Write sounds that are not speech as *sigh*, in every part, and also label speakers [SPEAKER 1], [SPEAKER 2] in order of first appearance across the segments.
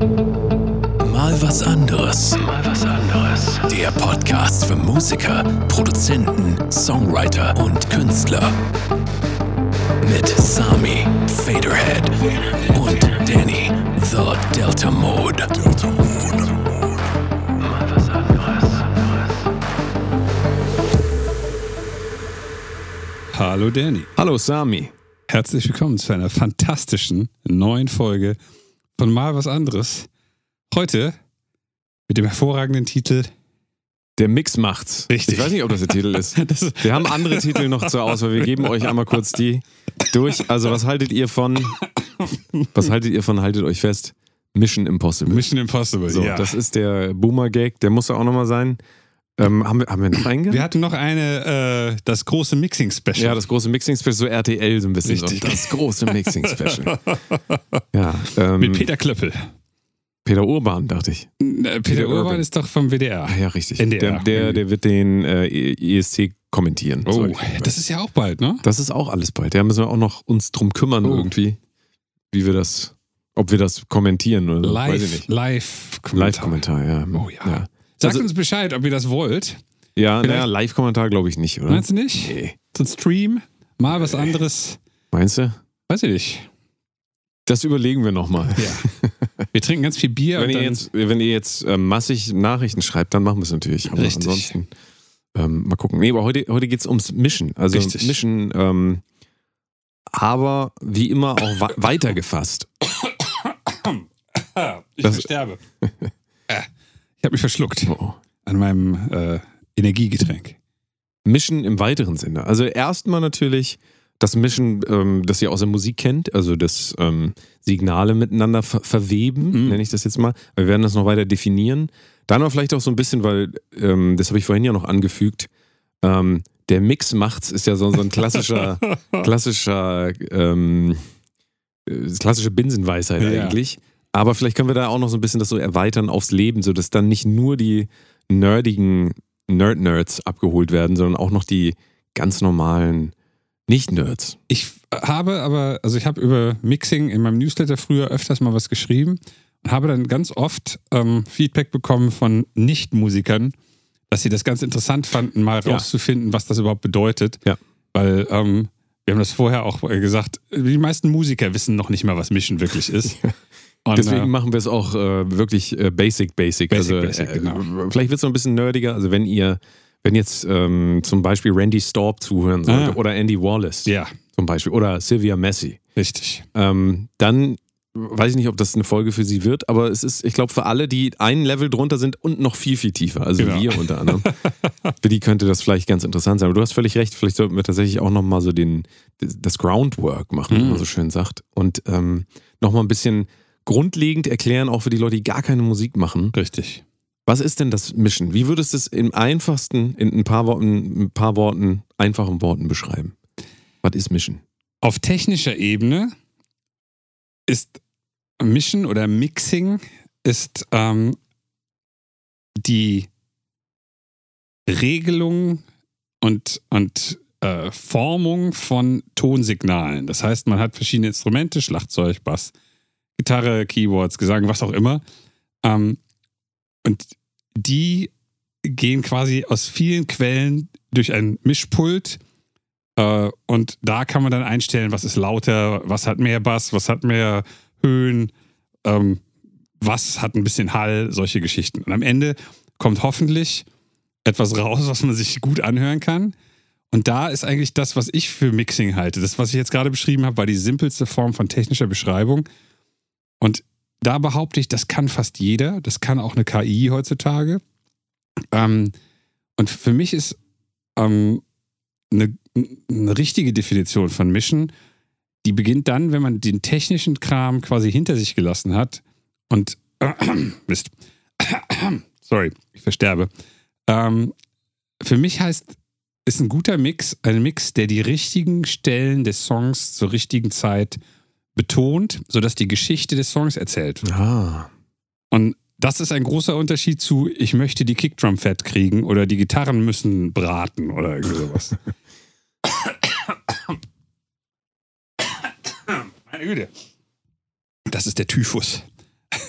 [SPEAKER 1] Mal was anderes. Mal was anderes. Der Podcast für Musiker, Produzenten, Songwriter und Künstler. Mit Sami, Faderhead und Danny, The Delta Mode. Delta Mode. Mal was anderes.
[SPEAKER 2] Hallo Danny.
[SPEAKER 3] Hallo Sami.
[SPEAKER 2] Herzlich willkommen zu einer fantastischen neuen Folge von Mal was anderes. Heute mit dem hervorragenden Titel
[SPEAKER 3] Der Mix macht's.
[SPEAKER 2] Richtig.
[SPEAKER 3] Ich weiß nicht, ob das der Titel *laughs* ist. Wir haben andere Titel noch zur Auswahl. Wir geben euch einmal kurz die durch. Also, was haltet ihr von, was haltet ihr von, haltet euch fest, Mission Impossible.
[SPEAKER 2] Mission Impossible.
[SPEAKER 3] So,
[SPEAKER 2] ja.
[SPEAKER 3] das ist der Boomer-Gag, der muss ja auch nochmal sein. Ähm, haben, wir, haben wir noch einen?
[SPEAKER 2] Wir hatten noch eine, äh, das große Mixing-Special.
[SPEAKER 3] Ja, das große Mixing-Special, so RTL so ein bisschen.
[SPEAKER 2] Richtig.
[SPEAKER 3] So. Das große Mixing-Special. *laughs* ja, ähm,
[SPEAKER 2] mit Peter Klöppel.
[SPEAKER 3] Peter Urban, dachte ich.
[SPEAKER 2] Äh, Peter,
[SPEAKER 3] Peter
[SPEAKER 2] Urban
[SPEAKER 3] Urban.
[SPEAKER 2] ist doch vom WDR.
[SPEAKER 3] Ah, ja, richtig.
[SPEAKER 2] NDR.
[SPEAKER 3] Der, der, der wird den äh, ESC kommentieren.
[SPEAKER 2] Oh, das ist ja auch bald, ne?
[SPEAKER 3] Das ist auch alles bald. Da müssen wir auch noch uns drum kümmern
[SPEAKER 2] Oh.
[SPEAKER 3] irgendwie, wie wir das, ob wir das kommentieren oder so. weiß ich
[SPEAKER 2] Live,
[SPEAKER 3] nicht.
[SPEAKER 2] live
[SPEAKER 3] Live-Kommentar, ja.
[SPEAKER 2] Oh ja.
[SPEAKER 3] Ja,
[SPEAKER 2] Sagt
[SPEAKER 3] Also-
[SPEAKER 2] uns Bescheid, ob ihr das wollt.
[SPEAKER 3] ja naja, Live-Kommentar glaube ich nicht, oder?
[SPEAKER 2] Meinst du nicht?
[SPEAKER 3] Nee.
[SPEAKER 2] So ein Stream, mal was anderes.
[SPEAKER 3] Meinst du?
[SPEAKER 2] Weiß ich nicht.
[SPEAKER 3] Das überlegen wir nochmal.
[SPEAKER 2] Ja. *laughs* Wir trinken ganz viel Bier
[SPEAKER 3] Wenn ihr jetzt, wenn ihr jetzt ähm, massig Nachrichten schreibt, dann machen wir es natürlich. Aber
[SPEAKER 2] Richtig.
[SPEAKER 3] ansonsten ähm, mal gucken. Nee, aber heute, heute geht es ums Mission. Also
[SPEAKER 2] Richtig.
[SPEAKER 3] Mission, ähm, aber wie immer auch wa- *coughs* weitergefasst.
[SPEAKER 2] Ich
[SPEAKER 3] Das-
[SPEAKER 2] sterbe. *laughs* Ich habe mich verschluckt
[SPEAKER 3] Oh.
[SPEAKER 2] an meinem äh, Energiegetränk.
[SPEAKER 3] Mission im weiteren Sinne. Also erstmal natürlich das Mission, ähm, das ihr aus der Musik kennt, also das ähm, Signale miteinander ver verweben,
[SPEAKER 2] Mhm.
[SPEAKER 3] nenne ich das jetzt mal. Wir werden das noch weiter definieren. Dann aber vielleicht auch so ein bisschen, weil, ähm, das habe ich vorhin ja noch angefügt, ähm, der Mix macht's ist ja so, so ein klassischer, *laughs* klassischer, ähm, äh, klassische Binsenweisheit
[SPEAKER 2] Ja.
[SPEAKER 3] eigentlich. Aber vielleicht können wir da auch noch so ein bisschen das so erweitern aufs Leben, sodass dann nicht nur die nerdigen Nerd-Nerds abgeholt werden, sondern auch noch die ganz normalen Nicht-Nerds.
[SPEAKER 2] Ich habe aber, also ich habe über Mixing in meinem Newsletter früher öfters mal was geschrieben und habe dann ganz oft ähm, Feedback bekommen von Nicht-Musikern, dass sie das ganz interessant fanden, mal
[SPEAKER 3] Ja.
[SPEAKER 2] rauszufinden, was das überhaupt bedeutet.
[SPEAKER 3] Ja.
[SPEAKER 2] Weil ähm, wir haben das vorher auch gesagt, die meisten Musiker wissen noch nicht mal, was Mischen wirklich ist. *laughs* Und,
[SPEAKER 3] Deswegen
[SPEAKER 2] äh,
[SPEAKER 3] machen wir es auch äh, wirklich äh, basic, basic.
[SPEAKER 2] Basic,
[SPEAKER 3] also,
[SPEAKER 2] basic,
[SPEAKER 3] äh,
[SPEAKER 2] genau.
[SPEAKER 3] Vielleicht wird es noch ein bisschen nerdiger. Also wenn ihr, wenn jetzt ähm, zum Beispiel Randy Staub zuhören sollte
[SPEAKER 2] Ah.
[SPEAKER 3] oder Andy Wallace
[SPEAKER 2] ja,
[SPEAKER 3] zum Beispiel oder Sylvia Messi,
[SPEAKER 2] richtig.
[SPEAKER 3] ähm, dann weiß ich nicht, ob das eine Folge für sie wird, aber es ist, ich glaube, für alle, die ein Level drunter sind und noch viel, viel tiefer, also
[SPEAKER 2] Genau.
[SPEAKER 3] wir unter anderem, *laughs* für die könnte das vielleicht ganz interessant sein. Aber du hast völlig recht, vielleicht sollten wir tatsächlich auch nochmal so den, das Groundwork machen, wie
[SPEAKER 2] Mhm.
[SPEAKER 3] man so schön sagt. Und ähm, nochmal ein bisschen grundlegend erklären, auch für die Leute, die gar keine Musik machen.
[SPEAKER 2] Richtig.
[SPEAKER 3] Was ist denn das Mischen? Wie würdest du es im einfachsten, in ein paar Worten, ein paar Worten, einfachen Worten beschreiben? Was ist Mischen?
[SPEAKER 2] Auf technischer Ebene ist Mischen oder Mixing ist ähm, die Regelung und, und äh, Formung von Tonsignalen. Das heißt, man hat verschiedene Instrumente, Schlagzeug, Bass, Gitarre, Keyboards, Gesang, was auch immer. Ähm, und die gehen quasi aus vielen Quellen durch ein Mischpult äh, und da kann man dann einstellen, was ist lauter, was hat mehr Bass, was hat mehr Höhen, ähm, was hat ein bisschen Hall, solche Geschichten. Und am Ende kommt hoffentlich etwas raus, was man sich gut anhören kann. Und da ist eigentlich das, was ich für Mixing halte. Das, was ich jetzt gerade beschrieben habe, war die simpelste Form von technischer Beschreibung. Und da behaupte ich, das kann fast jeder. Das kann auch eine KI heutzutage. Ähm, und für mich ist ähm, eine, eine richtige Definition von Mischen, die beginnt dann, wenn man den technischen Kram quasi hinter sich gelassen hat und *coughs* Mist. *coughs* Sorry, ich versterbe. Ähm, für mich heißt, ist ein guter Mix ein Mix, der die richtigen Stellen des Songs zur richtigen Zeit betont, sodass die Geschichte des Songs erzählt wird.
[SPEAKER 3] Ah.
[SPEAKER 2] Und das ist ein großer Unterschied zu, ich möchte die Kickdrum fett kriegen oder die Gitarren müssen braten oder irgendwie sowas. *laughs* Meine Güte. Das ist der Typhus.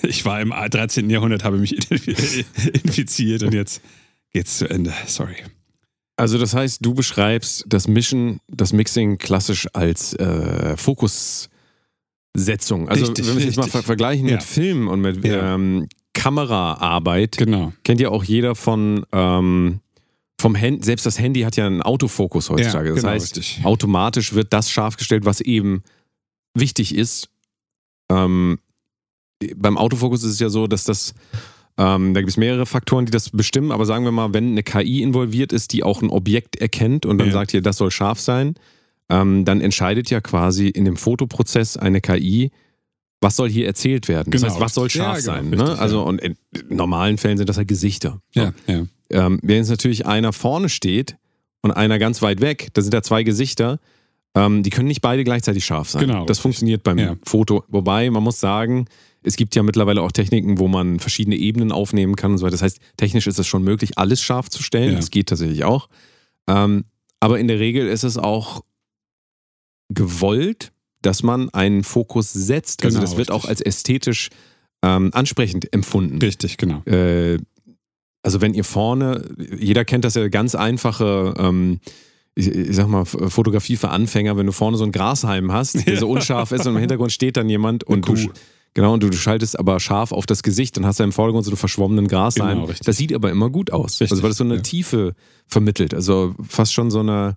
[SPEAKER 2] ich war im 13. Jahrhundert, habe mich *laughs* infiziert und jetzt geht's zu Ende. Sorry.
[SPEAKER 3] Also das heißt, du beschreibst das Mischen, das Mixing klassisch als äh, Fokussetzung. Also
[SPEAKER 2] Richtig,
[SPEAKER 3] wenn wir es jetzt mal ver vergleichen
[SPEAKER 2] Ja.
[SPEAKER 3] mit Film und mit
[SPEAKER 2] Ja.
[SPEAKER 3] ähm, Kameraarbeit,
[SPEAKER 2] Genau.
[SPEAKER 3] kennt ja auch jeder von ähm, vom Handy, selbst das Handy hat ja einen Autofokus heutzutage.
[SPEAKER 2] Ja,
[SPEAKER 3] das
[SPEAKER 2] genau,
[SPEAKER 3] heißt,
[SPEAKER 2] richtig.
[SPEAKER 3] automatisch wird das scharf gestellt, was eben wichtig ist. Ähm, beim Autofokus ist es ja so, dass das, ähm, da gibt es mehrere Faktoren, die das bestimmen, aber sagen wir mal, wenn eine KI involviert ist, die auch ein Objekt erkennt und dann
[SPEAKER 2] Ja.
[SPEAKER 3] sagt hier, das soll scharf sein, ähm, dann entscheidet ja quasi in dem Fotoprozess eine KI, was soll hier erzählt werden. Das
[SPEAKER 2] Genau,
[SPEAKER 3] heißt, was soll
[SPEAKER 2] richtig.
[SPEAKER 3] scharf
[SPEAKER 2] Ja, genau,
[SPEAKER 3] sein.
[SPEAKER 2] richtig,
[SPEAKER 3] ne? Also
[SPEAKER 2] ja.
[SPEAKER 3] und in normalen Fällen sind das halt Gesichter. So.
[SPEAKER 2] Ja, ja.
[SPEAKER 3] Ähm, wenn jetzt natürlich einer vorne steht und einer ganz weit weg, da sind da zwei Gesichter, ähm, die können nicht beide gleichzeitig scharf sein.
[SPEAKER 2] Genau,
[SPEAKER 3] das
[SPEAKER 2] richtig.
[SPEAKER 3] funktioniert beim
[SPEAKER 2] Ja.
[SPEAKER 3] Foto. Wobei, man muss sagen, es gibt ja mittlerweile auch Techniken, wo man verschiedene Ebenen aufnehmen kann und so weiter. Das heißt, technisch ist es schon möglich, alles scharf zu stellen.
[SPEAKER 2] Ja.
[SPEAKER 3] Das geht tatsächlich auch. Ähm, aber in der Regel ist es auch gewollt, dass man einen Fokus setzt. Also
[SPEAKER 2] Genau,
[SPEAKER 3] das wird
[SPEAKER 2] richtig.
[SPEAKER 3] auch als ästhetisch ähm, ansprechend empfunden.
[SPEAKER 2] Richtig, genau.
[SPEAKER 3] Äh, also wenn ihr vorne, jeder kennt das ja ganz einfache, ähm, ich, ich sag mal, Fotografie für Anfänger, wenn du vorne so einen Grashalm hast, der so *laughs* unscharf ist und im Hintergrund steht dann jemand und du, genau, und du, du schaltest aber scharf auf das Gesicht und hast da im Vordergrund so einen verschwommenen Grashalm.
[SPEAKER 2] Genau,
[SPEAKER 3] das sieht aber immer gut aus.
[SPEAKER 2] Richtig,
[SPEAKER 3] also weil es so eine
[SPEAKER 2] ja.
[SPEAKER 3] Tiefe vermittelt. Also fast schon so eine,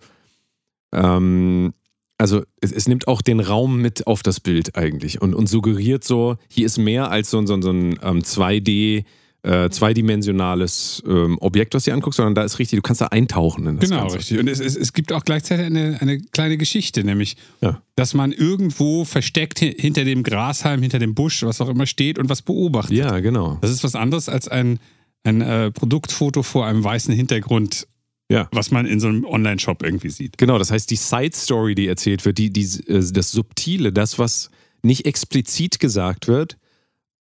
[SPEAKER 3] ähm, also es, es nimmt auch den Raum mit auf das Bild eigentlich und, und suggeriert so, hier ist mehr als so, ein- so, ein- so ein ähm, 2D, äh, zweidimensionales ähm, Objekt, was du dir anguckst, sondern da ist richtig, du kannst da eintauchen in das
[SPEAKER 2] Genau,
[SPEAKER 3] Ganze.
[SPEAKER 2] richtig. Und es, es, es gibt auch gleichzeitig eine, eine kleine Geschichte, nämlich,
[SPEAKER 3] Ja.
[SPEAKER 2] dass man irgendwo versteckt hi- hinter dem Grashalm, hinter dem Busch, was auch immer steht und was beobachtet.
[SPEAKER 3] Ja, genau.
[SPEAKER 2] Das ist was anderes als ein, ein äh, Produktfoto vor einem weißen Hintergrund,
[SPEAKER 3] Ja.
[SPEAKER 2] was man in so einem Online-Shop irgendwie sieht.
[SPEAKER 3] Genau, das heißt, die Side Story, die erzählt wird, die, die, äh, das Subtile, das, was nicht explizit gesagt wird,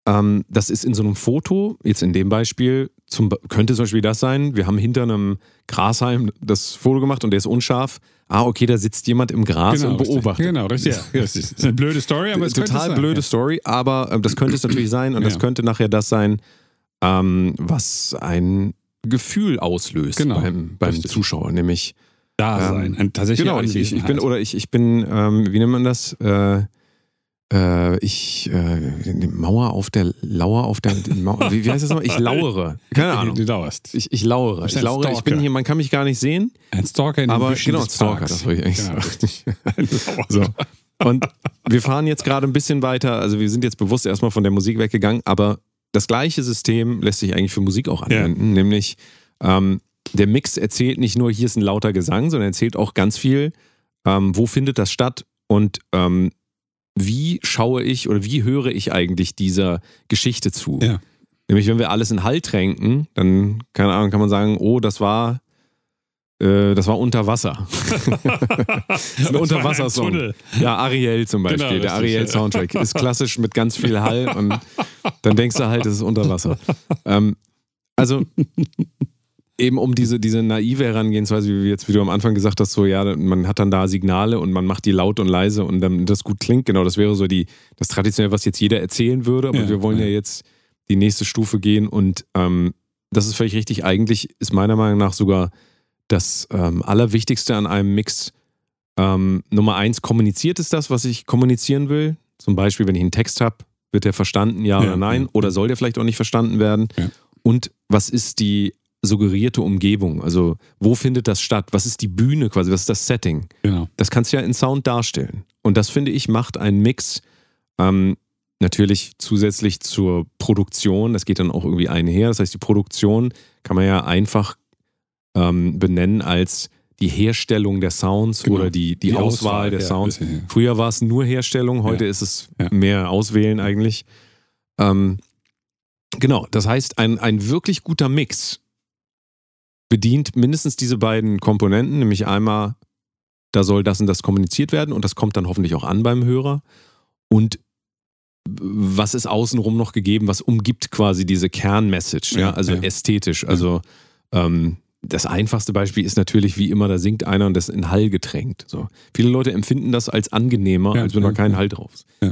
[SPEAKER 3] ähm, das ist in so einem Foto, jetzt in dem Beispiel, zum, könnte zum Beispiel das sein, wir haben hinter einem Grashalm das Foto gemacht und der ist unscharf. Ah, okay, da sitzt jemand im Gras und
[SPEAKER 2] richtig.
[SPEAKER 3] beobachtet.
[SPEAKER 2] Genau, richtig. Ja, richtig. Das ist eine blöde Story, aber es
[SPEAKER 3] Total
[SPEAKER 2] sein,
[SPEAKER 3] blöde
[SPEAKER 2] ja.
[SPEAKER 3] Story, aber äh, das könnte es natürlich sein und das
[SPEAKER 2] Ja.
[SPEAKER 3] könnte nachher das sein, ähm, was ein Gefühl auslöst
[SPEAKER 2] Genau,
[SPEAKER 3] beim, beim
[SPEAKER 2] richtig.
[SPEAKER 3] Zuschauer, nämlich
[SPEAKER 2] Da sein.
[SPEAKER 3] Ähm,
[SPEAKER 2] tatsächlich
[SPEAKER 3] Genau, ich, ich, bin, oder ich, ich bin, ähm, wie nennt man das? Äh, äh, ich, äh, Mauer auf der, Lauer auf der, Mauer, wie, wie heißt das nochmal? Ich lauere. Keine *laughs* Ahnung.
[SPEAKER 2] Du dauerst.
[SPEAKER 3] Ich, ich lauere. Ich lauere. Ich bin hier, man kann mich gar nicht sehen,
[SPEAKER 2] Ein Stalker in den
[SPEAKER 3] aber genau, Stalker, das wollte ich eigentlich
[SPEAKER 2] Genau,
[SPEAKER 3] sagen. *laughs* So. Und wir fahren jetzt gerade ein bisschen weiter, also wir sind jetzt bewusst erstmal von der Musik weggegangen, aber das gleiche System lässt sich eigentlich für Musik auch anwenden, nämlich ähm, der Mix erzählt nicht nur, hier ist ein lauter Gesang, sondern erzählt auch ganz viel, ähm, wo findet das statt und ähm, wie schaue ich oder wie höre ich eigentlich dieser Geschichte zu.
[SPEAKER 2] Ja.
[SPEAKER 3] Nämlich, wenn wir alles in Halt tränken, dann, keine Ahnung, kann man sagen, oh, das war, das war unter Wasser. *laughs* das ist ein Unterwassersong. Ja, Ariel zum Beispiel.
[SPEAKER 2] Genau,
[SPEAKER 3] der. Ariel-Soundtrack ist klassisch mit ganz viel Hall und *laughs* dann denkst du halt, es ist unter Wasser. Ähm, also eben um diese, diese naive Herangehensweise, wie jetzt, wie du am Anfang gesagt hast, so ja, man hat dann da Signale und man macht die laut und leise und dann das gut klingt. Genau, das wäre so die, das traditionelle, was jetzt jeder erzählen würde, aber
[SPEAKER 2] Ja,
[SPEAKER 3] wir wollen ja.
[SPEAKER 2] ja.
[SPEAKER 3] jetzt die nächste Stufe gehen und ähm, das ist völlig richtig. Eigentlich ist meiner Meinung nach sogar das ähm, Allerwichtigste an einem Mix. Ähm, Nummer eins, kommuniziert ist das, was ich kommunizieren will. Zum Beispiel, wenn ich einen Text habe, wird der verstanden, ja,
[SPEAKER 2] Ja,
[SPEAKER 3] oder nein?
[SPEAKER 2] ja.
[SPEAKER 3] Oder soll der vielleicht auch nicht verstanden werden?
[SPEAKER 2] Ja.
[SPEAKER 3] Und was ist die suggerierte Umgebung? Also, wo findet das statt? Was ist die Bühne quasi? Was ist das Setting?
[SPEAKER 2] Genau.
[SPEAKER 3] Das kannst du ja in Sound darstellen. Und das, finde ich, macht einen Mix ähm, natürlich zusätzlich zur Produktion. Das geht dann auch irgendwie einher. Das heißt, die Produktion kann man ja einfach ähm, benennen als die Herstellung der Sounds
[SPEAKER 2] Genau.
[SPEAKER 3] oder die, die, Auswahl, der
[SPEAKER 2] ja,
[SPEAKER 3] Sounds.
[SPEAKER 2] bisschen, ja.
[SPEAKER 3] Früher war es nur Herstellung, heute
[SPEAKER 2] Ja.
[SPEAKER 3] ist es mehr Auswählen eigentlich. Ähm, genau, das heißt, ein, ein wirklich guter Mix bedient mindestens diese beiden Komponenten, nämlich einmal, da soll das und das kommuniziert werden und das kommt dann hoffentlich auch an beim Hörer. Und was ist außenrum noch gegeben, was umgibt quasi diese Kernmessage, ja, also ästhetisch. Also ähm, das einfachste Beispiel ist natürlich wie immer, da singt einer und das ist in Hall getränkt. So. Viele Leute empfinden das als angenehmer,
[SPEAKER 2] Ja,
[SPEAKER 3] als wenn da
[SPEAKER 2] ja,
[SPEAKER 3] kein
[SPEAKER 2] ja.
[SPEAKER 3] Hall drauf ist.
[SPEAKER 2] Ja.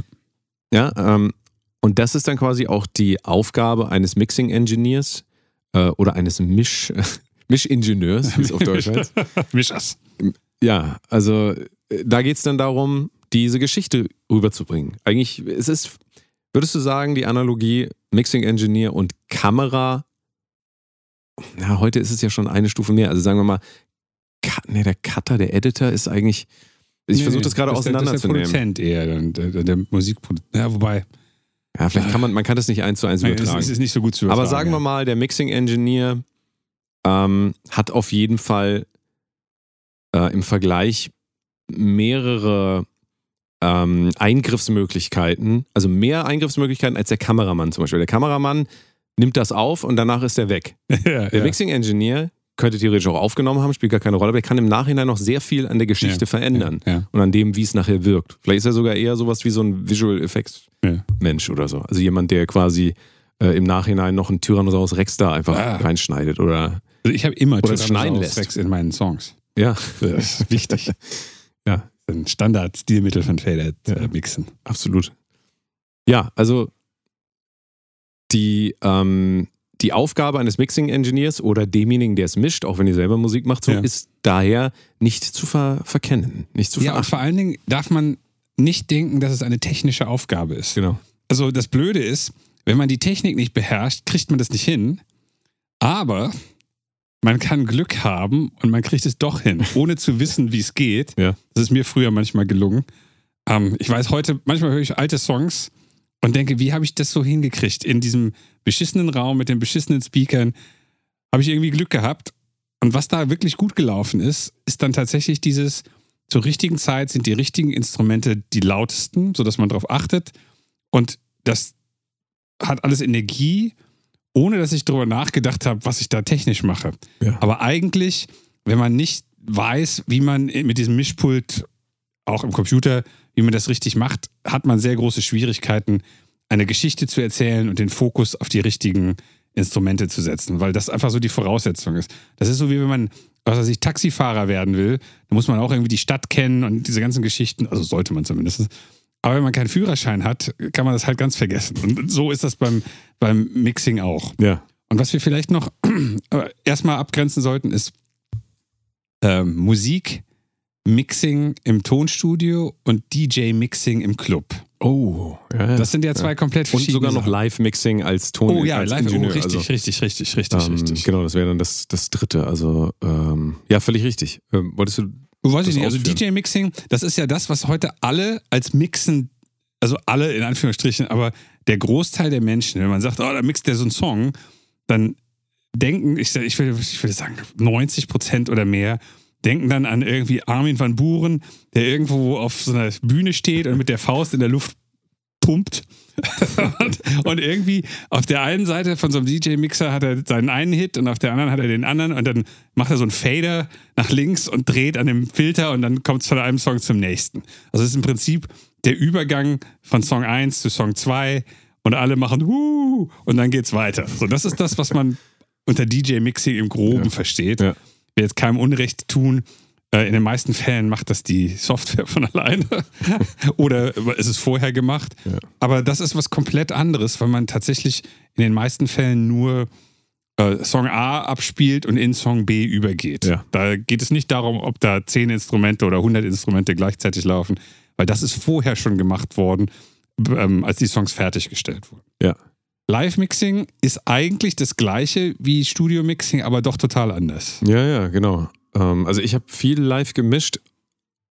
[SPEAKER 3] Ja, ähm, Und das ist dann quasi auch die Aufgabe eines Mixing Engineers äh, oder eines Misch, *laughs* Mischingenieurs, wie es auf Deutsch heißt. *laughs*
[SPEAKER 2] Mischers.
[SPEAKER 3] Ja, also äh, da geht es dann darum, diese Geschichte rüberzubringen. Eigentlich, es ist, würdest du sagen, die Analogie Mixing Engineer und Kamera, ja, heute ist es ja schon eine Stufe mehr. Also sagen wir mal, nee, der Cutter, der Editor ist eigentlich, ich
[SPEAKER 2] Nee,
[SPEAKER 3] versuche das gerade
[SPEAKER 2] ist der- Das
[SPEAKER 3] auseinanderzunehmen.
[SPEAKER 2] Produzent eher, der, der, der Musikproduzent. Ja, wobei,
[SPEAKER 3] Ja, vielleicht kann man, man kann das nicht eins zu eins übertragen.
[SPEAKER 2] ist, es ist nicht so gut zu
[SPEAKER 3] Aber
[SPEAKER 2] übertragen,
[SPEAKER 3] sagen wir
[SPEAKER 2] ja.
[SPEAKER 3] mal, der Mixing Engineer ähm, hat auf jeden Fall äh, im Vergleich mehrere ähm, Eingriffsmöglichkeiten, also mehr Eingriffsmöglichkeiten als der Kameramann zum Beispiel. Der Kameramann nimmt das auf und danach ist er weg. *laughs*
[SPEAKER 2] ja,
[SPEAKER 3] Der
[SPEAKER 2] ja.
[SPEAKER 3] Mixing Engineer könnte theoretisch auch aufgenommen haben, spielt gar keine Rolle, aber er kann im Nachhinein noch sehr viel an der Geschichte
[SPEAKER 2] Ja,
[SPEAKER 3] verändern
[SPEAKER 2] Ja,
[SPEAKER 3] und an dem, wie es nachher wirkt. Vielleicht ist er sogar eher sowas wie so ein Visual Effects
[SPEAKER 2] ja.
[SPEAKER 3] Mensch oder so. Also jemand, der quasi äh, im Nachhinein noch einen Tyrannosaurus Rex da einfach
[SPEAKER 2] Ah.
[SPEAKER 3] reinschneidet oder
[SPEAKER 2] Also ich habe immer
[SPEAKER 3] Oder
[SPEAKER 2] Tyrannosaurus. Rex in meinen Songs.
[SPEAKER 3] ja,
[SPEAKER 2] Das ist *laughs* wichtig.
[SPEAKER 3] Ja.
[SPEAKER 2] Ein Standard-Stilmittel von Fader
[SPEAKER 3] Ja.
[SPEAKER 2] äh, mixen.
[SPEAKER 3] absolut. Ja, also die, ähm, die Aufgabe eines Mixing-Engineers oder demjenigen, der es mischt, auch wenn ihr selber Musik macht, so
[SPEAKER 2] Ja.
[SPEAKER 3] ist daher nicht zu ver verkennen, nicht zu
[SPEAKER 2] Ja, und
[SPEAKER 3] verachten.
[SPEAKER 2] vor allen Dingen darf man nicht denken, dass es eine technische Aufgabe ist.
[SPEAKER 3] genau.
[SPEAKER 2] Also das Blöde ist, wenn man die Technik nicht beherrscht, kriegt man das nicht hin. Aber man kann Glück haben und man kriegt es doch hin, ohne zu wissen, wie es geht.
[SPEAKER 3] Ja.
[SPEAKER 2] Das ist mir früher manchmal gelungen. Ähm, ich weiß heute, manchmal höre ich alte Songs und denke, wie habe ich das so hingekriegt? In diesem beschissenen Raum mit den beschissenen Speakern habe ich irgendwie Glück gehabt. Und was da wirklich gut gelaufen ist, ist dann tatsächlich dieses, zur richtigen Zeit sind die richtigen Instrumente die lautesten, sodass man darauf achtet. Und das hat alles Energie, ohne dass ich darüber nachgedacht habe, was ich da technisch mache.
[SPEAKER 3] Ja.
[SPEAKER 2] Aber eigentlich, wenn man nicht weiß, wie man mit diesem Mischpult, auch im Computer, wie man das richtig macht, hat man sehr große Schwierigkeiten, eine Geschichte zu erzählen und den Fokus auf die richtigen Instrumente zu setzen, weil das einfach so die Voraussetzung ist. Das ist so wie wenn man, was weiß ich, Taxifahrer werden will, dann muss man auch irgendwie die Stadt kennen und diese ganzen Geschichten, also sollte man zumindest. Aber wenn man keinen Führerschein hat, kann man das halt ganz vergessen. Und so ist das beim, beim Mixing auch.
[SPEAKER 3] Ja.
[SPEAKER 2] Und was wir vielleicht noch äh, *clears throat* erstmal abgrenzen sollten, ist ähm, Musik, Mixing im Tonstudio und DJ-Mixing im Club.
[SPEAKER 3] Oh, ja.
[SPEAKER 2] Das sind ja zwei komplett
[SPEAKER 3] und
[SPEAKER 2] verschiedene
[SPEAKER 3] sogar noch. Live-Mixing als Ton.
[SPEAKER 2] Oh ja,
[SPEAKER 3] als
[SPEAKER 2] live. Oh,
[SPEAKER 3] Ingenieur.
[SPEAKER 2] richtig,
[SPEAKER 3] also,
[SPEAKER 2] richtig, richtig, richtig,
[SPEAKER 3] ähm,
[SPEAKER 2] richtig.
[SPEAKER 3] Genau, das wäre dann das, das dritte. Also, ähm, ja, völlig richtig. Ähm, wolltest du.
[SPEAKER 2] Weiß ich nicht, also
[SPEAKER 3] ausführen?
[SPEAKER 2] DJ-Mixing, das ist ja das, was heute alle als Mixen, also alle in Anführungsstrichen, aber der Großteil der Menschen, wenn man sagt, oh, da mixt der so einen Song, dann denken, ich, ich, will, ich würde sagen, 90 Prozent oder mehr, denken dann an irgendwie Armin van Buren, der irgendwo auf so einer Bühne steht und mit der Faust in der Luft pumpt. *laughs* und, und irgendwie auf der einen Seite von so einem DJ-Mixer hat er seinen einen Hit und auf der anderen hat er den anderen und dann macht er so einen Fader nach links und dreht an dem Filter und dann kommt es von einem Song zum nächsten. Also es ist im Prinzip der Übergang von Song 1 zu Song 2 und alle machen Wuh und dann geht's weiter. So, das ist das, was man unter DJ-Mixing im Groben
[SPEAKER 3] Ja.
[SPEAKER 2] versteht.
[SPEAKER 3] Ja.
[SPEAKER 2] Will jetzt keinem Unrecht tun. Äh, In den meisten Fällen macht das die Software von *laughs* alleine. Oder ist es vorher gemacht.
[SPEAKER 3] Ja.
[SPEAKER 2] Aber das ist was komplett anderes, weil man tatsächlich in den meisten Fällen nur äh, Song A abspielt und in Song B übergeht.
[SPEAKER 3] Ja.
[SPEAKER 2] Da geht es nicht darum, ob da 10 Instrumente oder 100 Instrumente gleichzeitig laufen, weil das ist vorher schon gemacht worden, ähm, als die Songs fertiggestellt wurden.
[SPEAKER 3] Ja.
[SPEAKER 2] Live-Mixing ist eigentlich das gleiche wie Studio-Mixing, aber doch total anders.
[SPEAKER 3] Ja, ja, genau. Ähm, also, ich habe viel live gemischt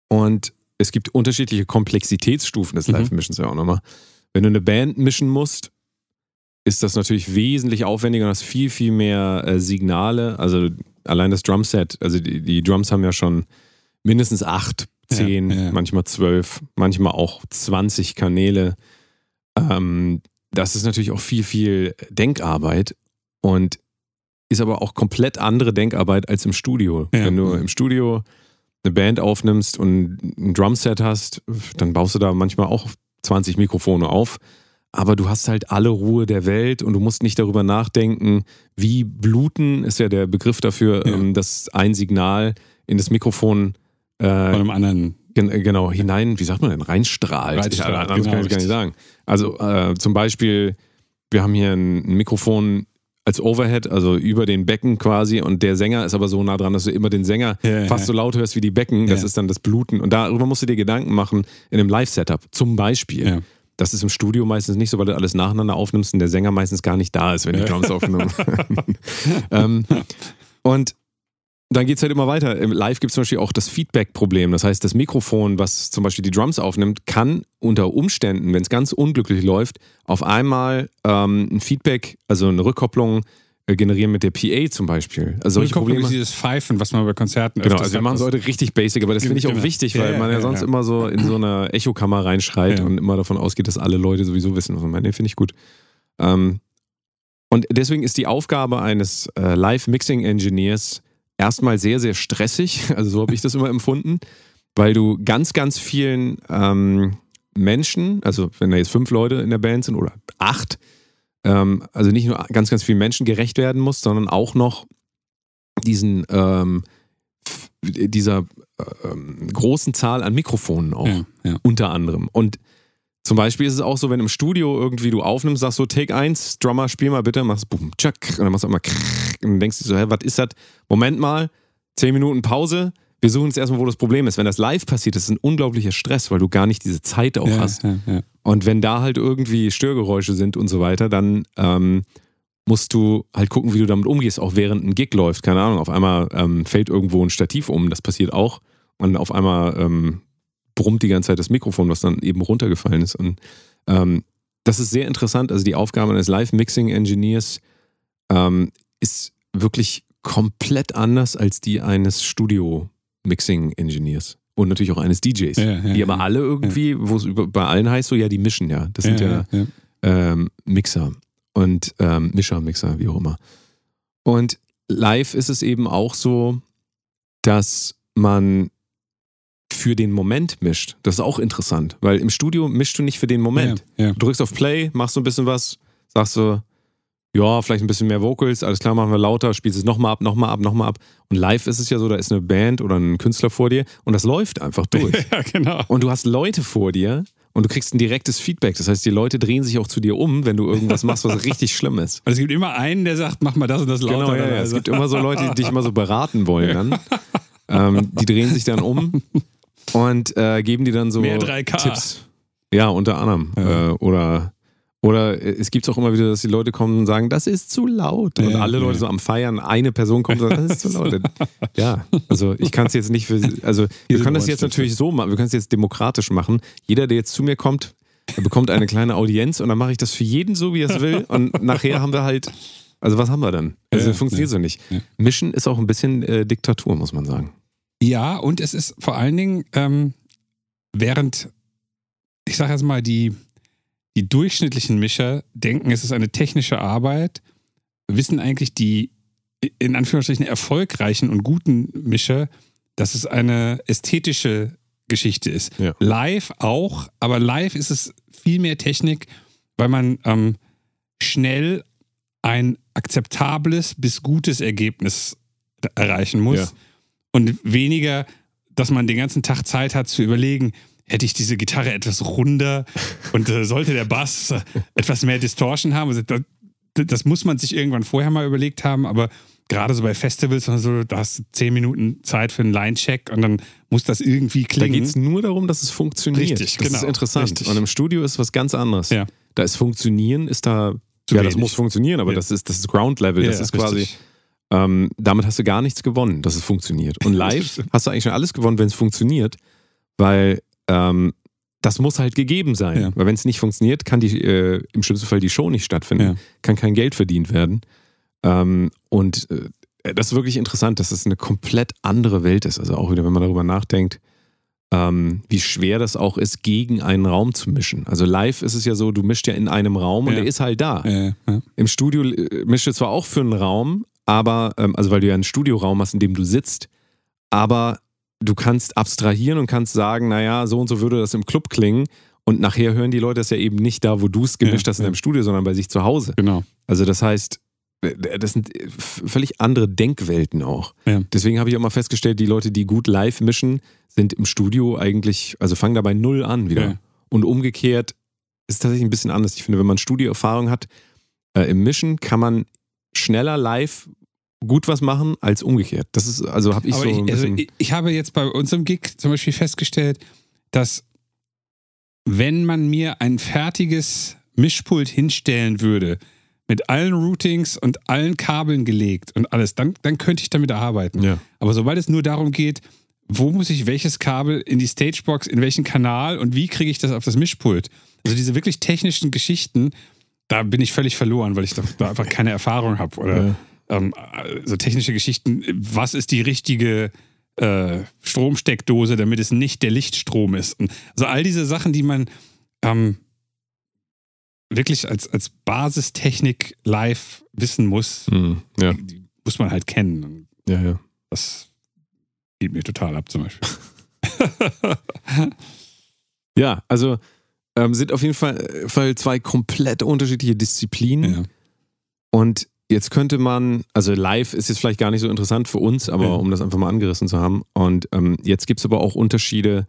[SPEAKER 3] und es gibt unterschiedliche Komplexitätsstufen des
[SPEAKER 2] Mhm.
[SPEAKER 3] Live-Mischens ja auch nochmal. Wenn du eine Band mischen musst, ist das natürlich wesentlich aufwendiger und hast viel, viel mehr äh, Signale. Also allein das Drumset, also die, die Drums haben ja schon mindestens acht, zehn,
[SPEAKER 2] Ja, ja.
[SPEAKER 3] manchmal zwölf, manchmal auch 20 Kanäle. Ähm, das ist natürlich auch viel, viel Denkarbeit und ist aber auch komplett andere Denkarbeit als im Studio.
[SPEAKER 2] Ja.
[SPEAKER 3] Wenn du im Studio eine Band aufnimmst und ein Drumset hast, dann baust du da manchmal auch 20 Mikrofone auf. Aber du hast halt alle Ruhe der Welt und du musst nicht darüber nachdenken, wie bluten, ist ja der Begriff dafür,
[SPEAKER 2] Ja.
[SPEAKER 3] ähm, dass ein Signal in das Mikrofon
[SPEAKER 2] Von
[SPEAKER 3] äh,
[SPEAKER 2] einem anderen
[SPEAKER 3] Gen genau, hinein, wie sagt man denn, reinstrahlt.
[SPEAKER 2] Reinstrahlt,
[SPEAKER 3] Ja, anders
[SPEAKER 2] genau,
[SPEAKER 3] kann ich gar nicht sagen. Also äh, zum Beispiel, wir haben hier ein Mikrofon als Overhead, also über den Becken quasi und der Sänger ist aber so nah dran, dass du immer den Sänger
[SPEAKER 2] ja,
[SPEAKER 3] fast so laut hörst wie die Becken. Das
[SPEAKER 2] Ja.
[SPEAKER 3] ist dann das Bluten und darüber musst du dir Gedanken machen in einem Live-Setup. Zum Beispiel.
[SPEAKER 2] Ja.
[SPEAKER 3] Das ist im Studio meistens nicht so, weil du alles nacheinander aufnimmst und der Sänger meistens gar nicht da ist, wenn die. Drums aufgenommen *laughs* *laughs* ähm, Und dann geht es halt immer weiter. Im Live gibt es zum Beispiel auch das Feedback-Problem. Das heißt, das Mikrofon, was zum Beispiel die Drums aufnimmt, kann unter Umständen, wenn es ganz unglücklich läuft, auf einmal ähm, ein Feedback, also eine Rückkopplung äh, generieren mit der PA zum Beispiel. Also solche
[SPEAKER 2] Rückkopplung
[SPEAKER 3] Probleme.
[SPEAKER 2] ist dieses Pfeifen, was man bei Konzerten
[SPEAKER 3] Genau, also wir machen es heute richtig basic, aber das finde ich auch wichtig, weil
[SPEAKER 2] ja,
[SPEAKER 3] man ja,
[SPEAKER 2] ja,
[SPEAKER 3] sonst immer so in so eine Echokammer reinschreit und immer davon ausgeht, dass alle Leute sowieso wissen, was man meint. Nee, finde ich gut. Ähm, und deswegen ist die Aufgabe eines äh, Live-Mixing-Engineers erstmal sehr, sehr stressig. *laughs* Also so habe ich das immer empfunden, weil du ganz, ganz vielen ähm, Menschen, also wenn da jetzt fünf Leute in der Band sind oder acht, ähm, also nicht nur ganz, ganz vielen Menschen gerecht werden musst, sondern auch noch diesen ähm, dieser ähm, großen Zahl an Mikrofonen auch
[SPEAKER 2] Ja, ja.
[SPEAKER 3] unter anderem. Und zum Beispiel ist es auch so, wenn im Studio irgendwie du aufnimmst, sagst so, Take 1, Drummer, spiel mal bitte, machst boom, tschack, und dann machst du mal krrrr, und dann denkst du so, hä, was ist das? Moment mal, 10 Minuten Pause, wir suchen jetzt erstmal, wo das Problem ist. Wenn das live passiert, das ist ein unglaublicher Stress, weil du gar nicht diese Zeit auch
[SPEAKER 2] Ja,
[SPEAKER 3] hast.
[SPEAKER 2] ja, ja.
[SPEAKER 3] Und wenn da halt irgendwie Störgeräusche sind und so weiter, dann ähm, musst du halt gucken, wie du damit umgehst, auch während ein Gig läuft. Keine Ahnung, auf einmal ähm, fällt irgendwo ein Stativ um, das passiert auch. Und auf einmal ähm, brummt die ganze Zeit das Mikrofon, was dann eben runtergefallen ist. Und ähm, das ist sehr interessant. Also die Aufgabe eines Live-Mixing-Engineers ähm, ist wirklich komplett anders als die eines Studio-Mixing-Engineers. Und natürlich auch eines DJs.
[SPEAKER 2] Ja, ja,
[SPEAKER 3] die aber alle irgendwie, wo es über- bei allen heißt so, ja, die mischen ja. Das sind ja. ähm, Mixer und ähm, Mischer, Mixer, wie auch immer. Und live ist es eben auch so, dass man für den Moment mischt. Das ist auch interessant, weil im Studio mischst du nicht für den Moment.
[SPEAKER 2] Ja, ja.
[SPEAKER 3] Du drückst auf Play, machst so ein bisschen was, sagst so, ja, vielleicht ein bisschen mehr Vocals, alles klar, machen wir lauter, spielst es nochmal ab, nochmal ab, nochmal ab. Und live ist es ja so, da ist eine Band oder ein Künstler vor dir und das läuft einfach *laughs* durch.
[SPEAKER 2] ja, genau.
[SPEAKER 3] Und du hast Leute vor dir und du kriegst ein direktes Feedback. Das heißt, die Leute drehen sich auch zu dir um, wenn du irgendwas machst, was *laughs* richtig schlimm ist.
[SPEAKER 2] Und es gibt immer einen, der sagt, mach mal das und das lauter.
[SPEAKER 3] Genau, ja, ja. Es
[SPEAKER 2] Also-
[SPEAKER 3] gibt immer so Leute, die dich immer so beraten wollen dann. *laughs* Ähm, die drehen sich dann um und äh, geben dir dann so
[SPEAKER 2] Mehr 3K.
[SPEAKER 3] Tipps. Ja, unter anderem.
[SPEAKER 2] Ja.
[SPEAKER 3] Äh, oder oder es gibt auch immer wieder, dass die Leute kommen und sagen, das ist zu laut. Und
[SPEAKER 2] Ja,
[SPEAKER 3] alle Leute
[SPEAKER 2] ja.
[SPEAKER 3] so am Feiern, eine Person kommt und sagt, das ist zu laut. *laughs* ja, also ich kann es jetzt nicht für, also wir können das jetzt natürlich so machen, wir können es jetzt demokratisch machen. Jeder, der jetzt zu mir kommt, der bekommt eine kleine Audienz und dann mache ich das für jeden so, wie er es will. *laughs* Und nachher haben wir halt, also was haben wir dann? Also
[SPEAKER 2] Ja,
[SPEAKER 3] funktioniert
[SPEAKER 2] ja.
[SPEAKER 3] so nicht. Mischen ist auch ein bisschen äh, Diktatur, muss man sagen.
[SPEAKER 2] Ja, und es ist vor allen Dingen, ähm, während, ich sage jetzt mal, die, die durchschnittlichen Mischer denken, es ist eine technische Arbeit, wissen eigentlich die in Anführungsstrichen erfolgreichen und guten Mischer, dass es eine ästhetische Geschichte ist.
[SPEAKER 3] Ja.
[SPEAKER 2] Live auch, aber live ist es viel mehr Technik, weil man ähm, schnell ein akzeptables bis gutes Ergebnis erreichen muss
[SPEAKER 3] Ja.
[SPEAKER 2] Und weniger, dass man den ganzen Tag Zeit hat zu überlegen, hätte ich diese Gitarre etwas runder und äh, sollte der Bass äh, etwas mehr Distortion haben. Also, das, das muss man sich irgendwann vorher mal überlegt haben, aber gerade so bei Festivals oder so, da hast du zehn Minuten Zeit für einen Line-Check und dann muss das irgendwie
[SPEAKER 3] Da
[SPEAKER 2] klingen.
[SPEAKER 3] geht es nur darum, dass es funktioniert.
[SPEAKER 2] Richtig,
[SPEAKER 3] das
[SPEAKER 2] genau.
[SPEAKER 3] ist interessant.
[SPEAKER 2] Richtig.
[SPEAKER 3] Und im Studio ist was ganz anderes.
[SPEAKER 2] Ja.
[SPEAKER 3] Da ist Funktionieren, ist da,
[SPEAKER 2] Zu
[SPEAKER 3] ja, das
[SPEAKER 2] wenig.
[SPEAKER 3] muss funktionieren, aber
[SPEAKER 2] Ja.
[SPEAKER 3] das ist das ist Ground Level. Das
[SPEAKER 2] Ja,
[SPEAKER 3] ist quasi,
[SPEAKER 2] richtig.
[SPEAKER 3] Ähm, damit hast du gar nichts gewonnen, dass es funktioniert. Und *laughs* live hast du eigentlich schon alles gewonnen, wenn es funktioniert, weil ähm, das muss halt gegeben sein.
[SPEAKER 2] Ja.
[SPEAKER 3] Weil wenn es nicht funktioniert, kann die, äh, im schlimmsten Fall die Show nicht stattfinden,
[SPEAKER 2] Ja.
[SPEAKER 3] kann kein Geld verdient werden. Ähm, und äh, das ist wirklich interessant, dass das eine komplett andere Welt ist. Also auch wieder, wenn man darüber nachdenkt, ähm, wie schwer das auch ist, gegen einen Raum zu mischen. Also live ist es ja so, du mischst ja in einem Raum und
[SPEAKER 2] Ja.
[SPEAKER 3] der ist halt da. Im Studio äh, mischst du zwar auch für einen Raum, aber, ähm, also weil du ja einen Studioraum hast, in dem du sitzt, aber du kannst abstrahieren und kannst sagen, naja, so und so würde das im Club klingen. Und nachher hören die Leute das ja eben nicht da, wo du es gemischt
[SPEAKER 2] Ja,
[SPEAKER 3] hast in
[SPEAKER 2] ja.
[SPEAKER 3] deinem Studio, sondern bei sich zu Hause.
[SPEAKER 2] Genau.
[SPEAKER 3] Also das heißt, das sind völlig andere Denkwelten auch.
[SPEAKER 2] Ja.
[SPEAKER 3] Deswegen habe ich auch mal festgestellt, die Leute, die gut live mischen, sind im Studio eigentlich, also fangen dabei null an wieder. Und umgekehrt ist tatsächlich ein bisschen anders. Ich finde, wenn man Studioerfahrung hat, äh, im Mischen kann man schneller live gut was machen als umgekehrt. Das ist, also habe ich
[SPEAKER 2] Aber
[SPEAKER 3] so.
[SPEAKER 2] ich,
[SPEAKER 3] ein
[SPEAKER 2] also ich, ich habe jetzt bei unserem Gig zum Beispiel festgestellt, dass wenn man mir ein fertiges Mischpult hinstellen würde, mit allen Routings und allen Kabeln gelegt und alles, dann, dann könnte ich damit arbeiten.
[SPEAKER 3] ja.
[SPEAKER 2] Aber sobald es nur darum geht, wo muss ich welches Kabel in die Stagebox, in welchen Kanal und wie kriege ich das auf das Mischpult? Also diese wirklich technischen Geschichten, da bin ich völlig verloren, weil ich da, da einfach keine Erfahrung habe. Oder
[SPEAKER 3] Ja.
[SPEAKER 2] ähm, so technische Geschichten, was ist die richtige äh, Stromsteckdose, damit es nicht der Lichtstrom ist? Und also all diese Sachen, die man ähm, wirklich als, als Basistechnik live wissen muss,
[SPEAKER 3] Hm, ja,
[SPEAKER 2] die muss man halt kennen.
[SPEAKER 3] Ja, ja.
[SPEAKER 2] das geht mir total ab, zum Beispiel. *laughs*
[SPEAKER 3] Ja, also ähm, sind auf jeden Fall, Fall zwei komplett unterschiedliche Disziplinen.
[SPEAKER 2] ja.
[SPEAKER 3] Und jetzt könnte man, also live ist jetzt vielleicht gar nicht so interessant für uns, aber
[SPEAKER 2] Ja.
[SPEAKER 3] um das einfach mal angerissen zu haben. Und ähm, jetzt gibt es aber auch Unterschiede,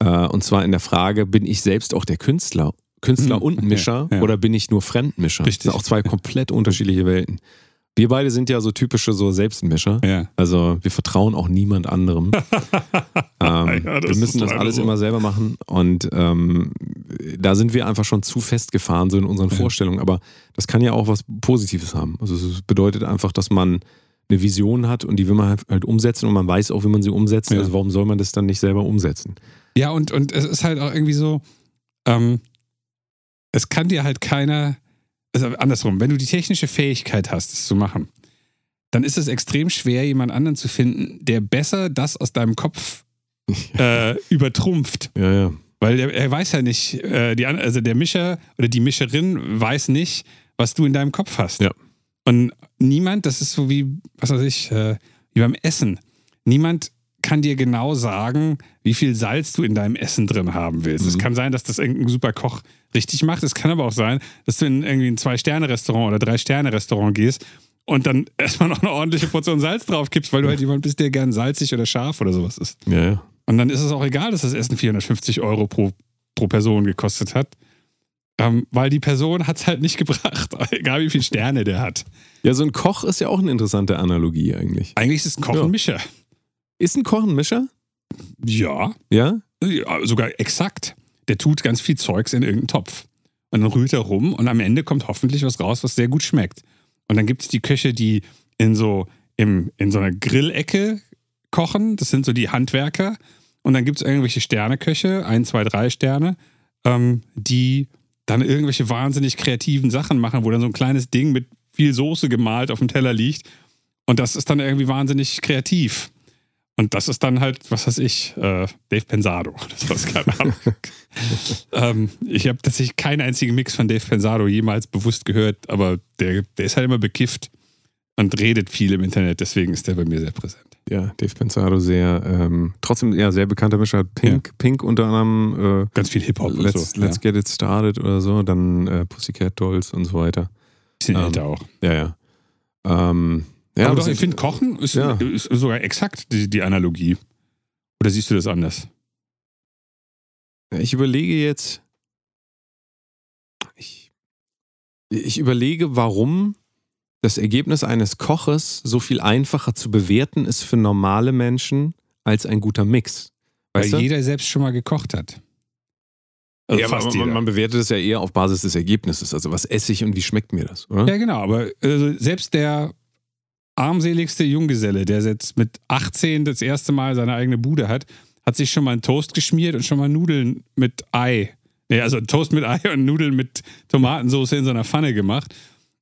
[SPEAKER 3] äh, und zwar in der Frage, bin ich selbst auch der Künstler? Künstler
[SPEAKER 2] Mhm,
[SPEAKER 3] und Mischer
[SPEAKER 2] ja.
[SPEAKER 3] oder bin ich nur Fremdmischer?
[SPEAKER 2] Richtig.
[SPEAKER 3] Das sind auch zwei komplett *laughs* unterschiedliche Welten. Wir beide sind ja so typische so Selbstmischer.
[SPEAKER 2] ja.
[SPEAKER 3] Also wir vertrauen auch niemand anderem. *laughs* ähm,
[SPEAKER 2] Ja,
[SPEAKER 3] wir müssen das alles
[SPEAKER 2] so.
[SPEAKER 3] immer selber machen und ähm, da sind wir einfach schon zu festgefahren so in unseren
[SPEAKER 2] Ja.
[SPEAKER 3] Vorstellungen. Aber das kann ja auch was Positives haben. Also es bedeutet einfach, dass man eine Vision hat und die will man halt, halt umsetzen und man weiß auch, wie man sie umsetzt. Also warum soll man das dann nicht selber umsetzen?
[SPEAKER 2] Ja, und, und es ist halt auch irgendwie so, ähm, es kann dir halt keiner, also andersrum, wenn du die technische Fähigkeit hast, es zu machen, dann ist es extrem schwer, jemand anderen zu finden, der besser das aus deinem Kopf *laughs* äh, übertrumpft.
[SPEAKER 3] Ja, ja.
[SPEAKER 2] Weil der, er weiß ja nicht, äh, die, also der Mischer oder die Mischerin weiß nicht, was du in deinem Kopf hast.
[SPEAKER 3] Ja.
[SPEAKER 2] Und niemand, das ist so wie, was weiß ich, äh, wie beim Essen. Niemand kann dir genau sagen, wie viel Salz du in deinem Essen drin haben willst. Es
[SPEAKER 3] Mhm.
[SPEAKER 2] kann sein, dass das irgendein super Koch richtig macht. Es kann aber auch sein, dass du in irgendwie ein Zwei-Sterne-Restaurant oder Drei-Sterne-Restaurant gehst und dann *laughs* erstmal noch eine ordentliche Portion Salz drauf kippst, weil du halt jemand bist, der gern salzig oder scharf oder sowas ist.
[SPEAKER 3] Ja, ja.
[SPEAKER 2] Und dann ist es auch egal, dass das Essen 450 Euro pro, pro Person gekostet hat. Ähm, weil die Person hat es halt nicht *laughs* gebracht, egal wie viele Sterne der hat.
[SPEAKER 3] Ja, so ein Koch ist ja auch eine interessante Analogie eigentlich.
[SPEAKER 2] Eigentlich ist es ein Koch
[SPEAKER 3] Ja.
[SPEAKER 2] ein Mischer.
[SPEAKER 3] Ist ein Koch ein Mischer?
[SPEAKER 2] Ja,
[SPEAKER 3] Ja?
[SPEAKER 2] ja, sogar exakt. Der tut ganz viel Zeugs in irgendeinen Topf. Und dann rührt er rum und am Ende kommt hoffentlich was raus, was sehr gut schmeckt. Und dann gibt es die Köche, die in so, im, in so einer Grillecke kochen. Das sind so die Handwerker. Und dann gibt es irgendwelche Sterneköche, ein, zwei, drei Sterne, ähm, die dann irgendwelche wahnsinnig kreativen Sachen machen, wo dann so ein kleines Ding mit viel Soße gemalt auf dem Teller liegt. Und das ist dann irgendwie wahnsinnig kreativ. Und das ist dann halt, was weiß ich, äh, Dave Pensado. *laughs* Das war's, keine Ahnung. *laughs* ähm, ich habe tatsächlich keinen einzigen Mix von Dave Pensado jemals bewusst gehört, aber der, der ist halt immer bekifft und redet viel im Internet, deswegen ist der bei mir sehr präsent.
[SPEAKER 3] Ja, Dave Pensado sehr, ähm, trotzdem ja, sehr bekannter Mischer. Pink, Pink unter anderem, äh,
[SPEAKER 2] Ganz viel Hip-Hop und
[SPEAKER 3] Let's,
[SPEAKER 2] so.
[SPEAKER 3] let's
[SPEAKER 2] ja.
[SPEAKER 3] Get It Started oder so, dann äh, Pussycat Dolls und so weiter.
[SPEAKER 2] Bisschen
[SPEAKER 3] ähm,
[SPEAKER 2] älter auch.
[SPEAKER 3] Ja, ja. Ähm, ja
[SPEAKER 2] aber
[SPEAKER 3] das
[SPEAKER 2] doch, ich finde, Kochen ist,
[SPEAKER 3] Ja.
[SPEAKER 2] ist sogar exakt die, die Analogie. Oder siehst du das anders?
[SPEAKER 3] Ich überlege jetzt. Ich, ich überlege, warum das Ergebnis eines Koches so viel einfacher zu bewerten ist für normale Menschen als ein guter Mix. Weißt
[SPEAKER 2] Weil
[SPEAKER 3] du?
[SPEAKER 2] jeder selbst schon mal gekocht hat. Also
[SPEAKER 3] ja, aber
[SPEAKER 2] fast
[SPEAKER 3] man, man bewertet es ja eher auf Basis des Ergebnisses. Also, was esse ich und wie schmeckt mir das, oder?
[SPEAKER 2] Ja, genau, aber also selbst der armseligste Junggeselle, der jetzt mit 18 das erste Mal seine eigene Bude hat, hat sich schon mal einen Toast geschmiert und schon mal Nudeln mit Ei. Nee, also Toast mit Ei und Nudeln mit Tomatensauce in so einer Pfanne gemacht.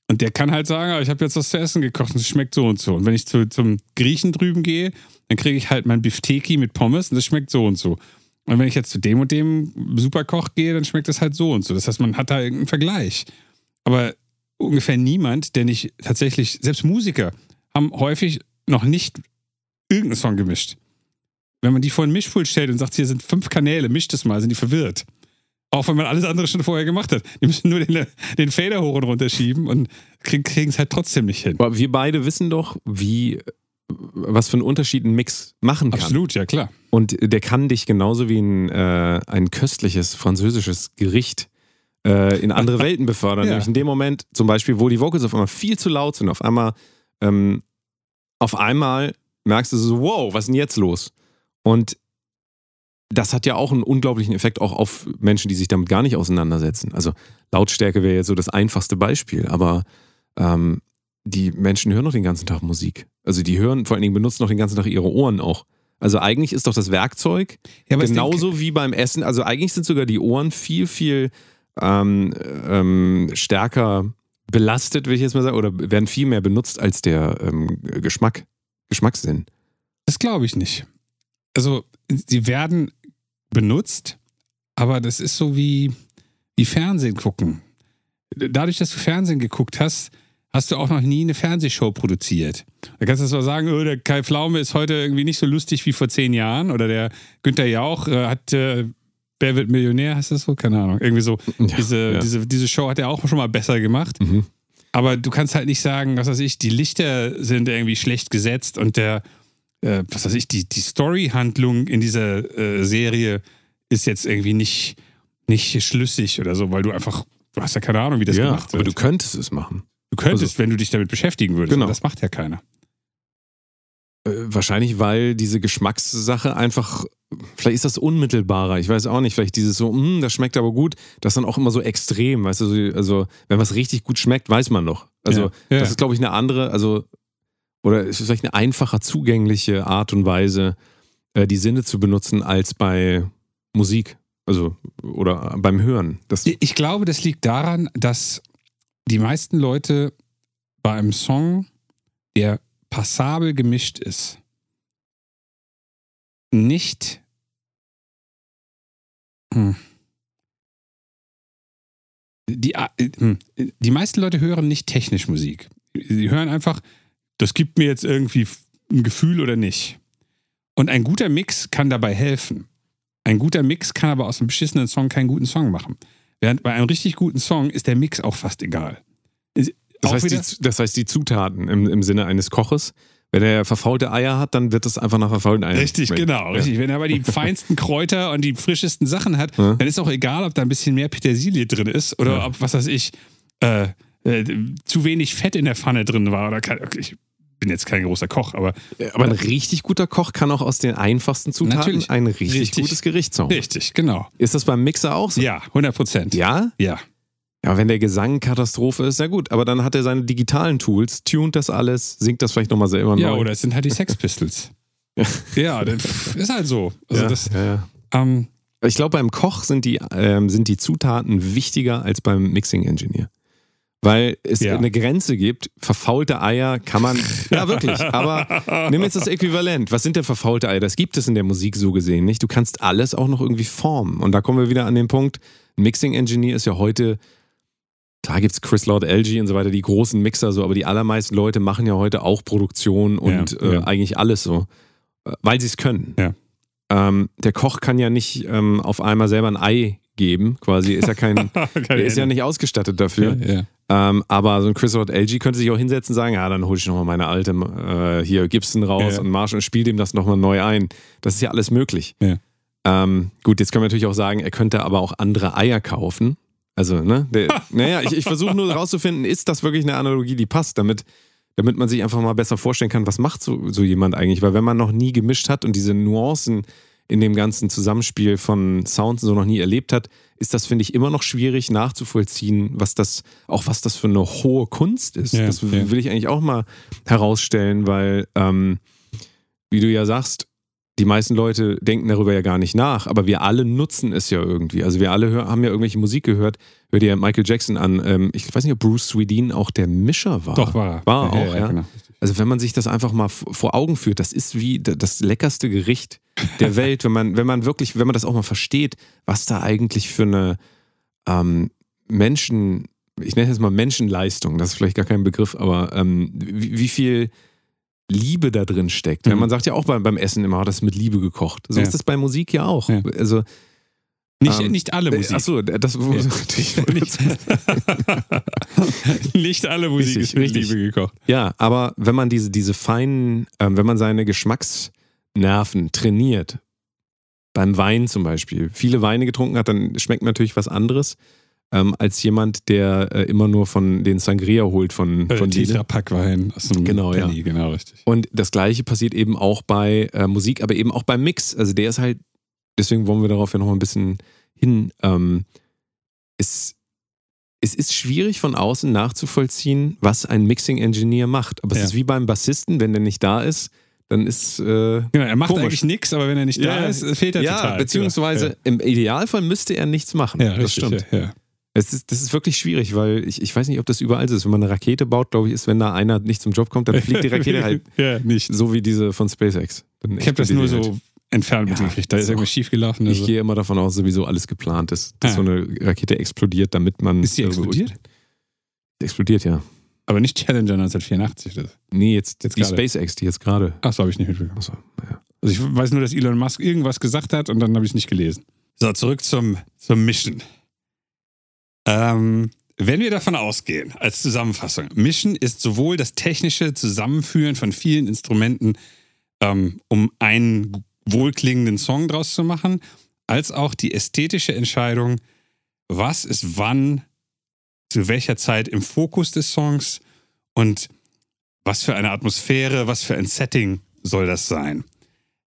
[SPEAKER 2] Und der kann halt sagen, ah, ich habe jetzt was zu essen gekocht und es schmeckt so und so. Und wenn ich zu, zum Griechen drüben gehe, dann kriege ich halt mein Bifteki mit Pommes und das schmeckt so und so. Und wenn ich jetzt zu dem und dem Superkoch gehe, dann schmeckt das halt so und so. Das heißt, man hat da irgendeinen Vergleich. Aber ungefähr niemand, der nicht tatsächlich, selbst Musiker, haben häufig noch nicht irgendeinen Song gemischt. Wenn man die vor ein Mischpult stellt und sagt, hier sind fünf Kanäle, mischt es mal, sind die verwirrt. Auch wenn man alles andere schon vorher gemacht hat. Die müssen nur den, den Fader hoch und runter schieben und kriegen es halt trotzdem nicht hin.
[SPEAKER 3] Aber wir beide wissen doch, wie was für einen Unterschied ein Mix machen kann.
[SPEAKER 2] Absolut, ja klar.
[SPEAKER 3] Und der kann dich genauso wie ein, äh, ein köstliches französisches Gericht äh, in andere *laughs* Welten befördern.
[SPEAKER 2] Ja.
[SPEAKER 3] Nämlich in dem Moment, zum Beispiel, wo die Vocals auf einmal viel zu laut sind, auf einmal, ähm, auf einmal merkst du so, wow, was ist denn jetzt los? Und das hat ja auch einen unglaublichen Effekt auch auf Menschen, die sich damit gar nicht auseinandersetzen. Also Lautstärke wäre jetzt so das einfachste Beispiel, aber ähm, die Menschen hören noch den ganzen Tag Musik. Also die hören, vor allen Dingen benutzen noch den ganzen Tag ihre Ohren auch. Also eigentlich ist doch das Werkzeug
[SPEAKER 2] Ja,
[SPEAKER 3] genauso wie beim Essen. Also eigentlich sind sogar die Ohren viel, viel ähm, ähm, stärker belastet, will ich jetzt mal sagen, oder werden viel mehr benutzt als der ähm, Geschmack, Geschmackssinn.
[SPEAKER 2] Das glaube ich nicht. Also, sie werden benutzt, aber das ist so wie, wie Fernsehen gucken. Dadurch, dass du Fernsehen geguckt hast, hast du auch noch nie eine Fernsehshow produziert. Da kannst du zwar sagen, oh, der Kai Pflaume ist heute irgendwie nicht so lustig wie vor zehn Jahren oder der Günther Jauch äh, hat äh, Wer wird Millionär, heißt das so? Keine Ahnung. Irgendwie so.
[SPEAKER 3] Ja,
[SPEAKER 2] diese,
[SPEAKER 3] ja.
[SPEAKER 2] Diese, diese Show hat er auch schon mal besser gemacht.
[SPEAKER 3] Mhm.
[SPEAKER 2] Aber du kannst halt nicht sagen, was weiß ich, die Lichter sind irgendwie schlecht gesetzt und der, äh, was weiß ich, die, die Story-Handlung in dieser äh, Serie ist jetzt irgendwie nicht, nicht schlüssig oder so, weil du einfach, du hast ja keine Ahnung, wie das
[SPEAKER 3] ja,
[SPEAKER 2] gemacht
[SPEAKER 3] aber
[SPEAKER 2] wird.
[SPEAKER 3] du könntest es machen.
[SPEAKER 2] Du könntest, wenn du dich damit beschäftigen würdest.
[SPEAKER 3] Genau.
[SPEAKER 2] aber Das macht ja keiner.
[SPEAKER 3] Äh, wahrscheinlich, weil diese Geschmackssache einfach, vielleicht ist das unmittelbarer, ich weiß auch nicht, vielleicht dieses so, "Mm, das schmeckt aber gut, das ist dann auch immer so extrem, weißt du, so- also wenn was richtig gut schmeckt, weiß man doch. Also
[SPEAKER 2] Ja, ja.
[SPEAKER 3] das ist, glaube ich, eine andere, also, oder es ist vielleicht eine einfacher zugängliche Art und Weise, äh, die Sinne zu benutzen, als bei Musik, also, oder beim Hören. Das,
[SPEAKER 2] Ich glaube, das liegt daran, dass die meisten Leute bei einem Song, der passabel gemischt ist, nicht Hm. die, äh, hm. die meisten Leute hören nicht technisch Musik. Sie hören einfach, das gibt mir jetzt irgendwie ein Gefühl oder nicht. Und ein guter Mix kann dabei helfen. Ein guter Mix kann aber aus einem beschissenen Song keinen guten Song machen. Während bei einem richtig guten Song ist der Mix auch fast egal.
[SPEAKER 3] Das, heißt, die, das heißt, die Zutaten im, im Sinne eines Koches, wenn er verfaulte Eier hat, dann wird das einfach nach verfaulten Eiern.
[SPEAKER 2] Richtig,
[SPEAKER 3] schmecken.
[SPEAKER 2] genau,
[SPEAKER 3] Ja.
[SPEAKER 2] richtig. Wenn er aber die *laughs* feinsten Kräuter und die frischesten Sachen hat,
[SPEAKER 3] Ja.
[SPEAKER 2] dann ist auch egal, ob da ein bisschen mehr Petersilie drin ist oder
[SPEAKER 3] Ja.
[SPEAKER 2] ob, was weiß ich, äh, äh, zu wenig Fett in der Pfanne drin war. Oder kein, okay, ich bin jetzt kein großer Koch, aber
[SPEAKER 3] Aber ein richtig guter Koch kann auch aus den einfachsten Zutaten
[SPEAKER 2] Natürlich.
[SPEAKER 3] ein richtig,
[SPEAKER 2] Richtig.
[SPEAKER 3] gutes Gericht zaubern.
[SPEAKER 2] richtig, genau.
[SPEAKER 3] Ist das beim Mixer auch so?
[SPEAKER 2] Ja, 100 Prozent.
[SPEAKER 3] Ja?
[SPEAKER 2] Ja.
[SPEAKER 3] Ja, wenn der Gesang Katastrophe ist, ja gut. Aber dann hat er seine digitalen Tools, tunt das alles, singt das vielleicht nochmal selber
[SPEAKER 2] Ja,
[SPEAKER 3] neu.
[SPEAKER 2] oder es sind halt die Sex Pistols. *laughs* ja, pff, ist halt so. Also
[SPEAKER 3] ja,
[SPEAKER 2] das,
[SPEAKER 3] ja, ja.
[SPEAKER 2] ähm,
[SPEAKER 3] Ich glaube, beim Koch sind die, ähm, sind die Zutaten wichtiger als beim Mixing-Engineer. Weil es
[SPEAKER 2] Ja.
[SPEAKER 3] eine Grenze gibt. Verfaulte Eier kann man. Ja, wirklich. Aber nimm jetzt das Äquivalent. Was sind denn verfaulte Eier? Das gibt es in der Musik so gesehen nicht. Du kannst alles auch noch irgendwie formen. Und da kommen wir wieder an den Punkt. Mixing-Engineer ist ja heute. Klar gibt es Chris Lord, LG und so weiter, die großen Mixer so, aber die allermeisten Leute machen ja heute auch Produktion und
[SPEAKER 2] Ja,
[SPEAKER 3] äh,
[SPEAKER 2] ja.
[SPEAKER 3] eigentlich alles so, äh, weil sie es können.
[SPEAKER 2] Ja.
[SPEAKER 3] Ähm, der Koch kann ja nicht ähm, auf einmal selber ein Ei geben, quasi. Ist ja kein, der *laughs* ist ja nicht ausgestattet dafür.
[SPEAKER 2] Ja, ja.
[SPEAKER 3] Ähm, aber so ein Chris Lord LG könnte sich auch hinsetzen und sagen, ja, dann hole ich nochmal meine alte äh, hier Gibson raus
[SPEAKER 2] Ja.
[SPEAKER 3] und Marsch und spiele dem das nochmal neu ein. Das ist ja alles möglich. Ähm, gut, jetzt können wir natürlich auch sagen, er könnte aber auch andere Eier kaufen. Also, ne? Der, *laughs* naja, ich, ich versuche nur herauszufinden, ist das wirklich eine Analogie, die passt, damit, damit man sich einfach mal besser vorstellen kann, was macht so, so jemand eigentlich? Weil wenn man noch nie gemischt hat und diese Nuancen in dem ganzen Zusammenspiel von Sounds so noch nie erlebt hat, ist das, finde ich, immer noch schwierig nachzuvollziehen, was das, auch was das für eine hohe Kunst ist.
[SPEAKER 2] Ja,
[SPEAKER 3] das
[SPEAKER 2] ja.
[SPEAKER 3] will ich eigentlich auch mal herausstellen, weil, ähm, wie du ja sagst, die meisten Leute denken darüber ja gar nicht nach, aber wir alle nutzen es ja irgendwie. Also wir alle haben ja irgendwelche Musik gehört. Hör dir Michael Jackson an. Ähm, ich weiß nicht, ob Bruce Swedeen auch der Mischer war.
[SPEAKER 2] Doch, war er.
[SPEAKER 3] War
[SPEAKER 2] Ja,
[SPEAKER 3] auch,
[SPEAKER 2] ja,
[SPEAKER 3] ja.
[SPEAKER 2] genau.
[SPEAKER 3] Also wenn man sich das einfach mal vor Augen führt, das ist wie das leckerste Gericht der *laughs* Welt, wenn man, wenn man wirklich, wenn man das auch mal versteht, was da eigentlich für eine ähm, Menschen, ich nenne es mal Menschenleistung, das ist vielleicht gar kein Begriff, aber ähm, wie, wie viel Liebe da drin steckt. Ja,
[SPEAKER 2] Mhm.
[SPEAKER 3] man sagt ja auch beim, beim Essen immer, das ist mit Liebe gekocht. So
[SPEAKER 2] Ja.
[SPEAKER 3] ist das bei Musik ja auch.
[SPEAKER 2] Ja.
[SPEAKER 3] Also
[SPEAKER 2] Nicht,
[SPEAKER 3] Ähm,
[SPEAKER 2] nicht alle Musik.
[SPEAKER 3] Achso, das
[SPEAKER 2] Ja. *laughs* *laughs* nicht, *laughs* nicht alle Musik
[SPEAKER 3] Richtig,
[SPEAKER 2] ist mit. Liebe gekocht.
[SPEAKER 3] Ja, aber wenn man diese, diese feinen, ähm, wenn man seine Geschmacksnerven trainiert, beim Wein zum Beispiel, viele Weine getrunken hat, dann schmeckt natürlich was anderes ähm, als jemand, der äh, immer nur von den Sangria holt von,
[SPEAKER 2] Äh,
[SPEAKER 3] von Lidl.
[SPEAKER 2] Tetra-Pack-Wein aus einem
[SPEAKER 3] Genau, ja.
[SPEAKER 2] Penny, genau, richtig.
[SPEAKER 3] Und das gleiche passiert eben auch bei äh, Musik, aber eben auch beim Mix. Also der ist halt, deswegen wollen wir darauf ja noch mal ein bisschen hin. Ähm, es, es ist schwierig von außen nachzuvollziehen, was ein Mixing-Engineer macht. Aber es
[SPEAKER 2] Ja.
[SPEAKER 3] ist wie beim Bassisten, wenn der nicht da ist, dann ist äh,
[SPEAKER 2] Genau, er macht
[SPEAKER 3] Komisch.
[SPEAKER 2] eigentlich nichts, aber wenn er nicht da
[SPEAKER 3] Ja,
[SPEAKER 2] ist, fehlt er
[SPEAKER 3] ja,
[SPEAKER 2] total.
[SPEAKER 3] beziehungsweise im Idealfall müsste er nichts machen.
[SPEAKER 2] ja,
[SPEAKER 3] das
[SPEAKER 2] richtig,
[SPEAKER 3] stimmt.
[SPEAKER 2] Ja, ja.
[SPEAKER 3] Es ist, das ist wirklich schwierig, weil ich, ich weiß nicht, ob das überall so ist. Wenn man eine Rakete baut, glaube ich, ist, wenn da einer nicht zum Job kommt, dann fliegt die Rakete *laughs* halt
[SPEAKER 2] ja, nicht.
[SPEAKER 3] so wie diese von SpaceX. Dann
[SPEAKER 2] Ich habe das nur so
[SPEAKER 3] halt.
[SPEAKER 2] entfernt
[SPEAKER 3] Ja,
[SPEAKER 2] mitgekriegt. Da ist irgendwas schiefgelaufen.
[SPEAKER 3] Ich
[SPEAKER 2] Also.
[SPEAKER 3] gehe immer davon aus, sowieso alles geplant ist, dass
[SPEAKER 2] Ja.
[SPEAKER 3] so eine Rakete explodiert, damit man.
[SPEAKER 2] Ist die explodiert?
[SPEAKER 3] Explodiert, ja.
[SPEAKER 2] Aber nicht Challenger 1984. Das.
[SPEAKER 3] Nee, jetzt,
[SPEAKER 2] Jetzt
[SPEAKER 3] die
[SPEAKER 2] gerade.
[SPEAKER 3] SpaceX, die jetzt gerade.
[SPEAKER 2] Ach, so habe ich nicht mitbekommen.
[SPEAKER 3] Achso, naja.
[SPEAKER 2] Also ich weiß nur, dass Elon Musk irgendwas gesagt hat und dann habe ich es nicht gelesen. So, zurück zum, zum Mission. Ähm, wenn wir davon ausgehen, als Zusammenfassung, Mission ist sowohl das technische Zusammenführen von vielen Instrumenten, ähm, um einen wohlklingenden Song draus zu machen, als auch die ästhetische Entscheidung, was ist wann, zu welcher Zeit im Fokus des Songs und was für eine Atmosphäre, was für ein Setting soll das sein.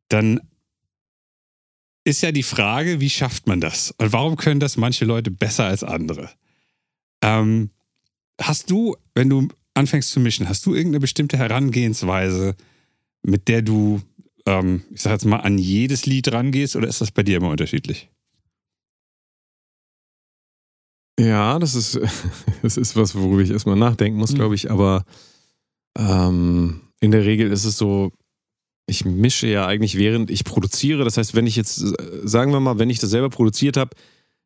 [SPEAKER 2] Dann ist ja die Frage, wie schafft man das? Und warum können das manche Leute besser als andere? Ähm, hast du, wenn du anfängst zu mischen, hast du irgendeine bestimmte Herangehensweise, mit der du, ähm, ich sag jetzt mal, an jedes Lied rangehst oder ist das bei dir immer unterschiedlich?
[SPEAKER 3] Ja, das ist, *laughs* das ist was, worüber ich erstmal nachdenken muss,
[SPEAKER 2] Mhm.
[SPEAKER 3] glaube ich. Aber ähm, in der Regel ist es so, ich mische ja eigentlich während ich produziere. Das heißt, wenn ich jetzt, äh, sagen wir mal, wenn ich das selber produziert habe,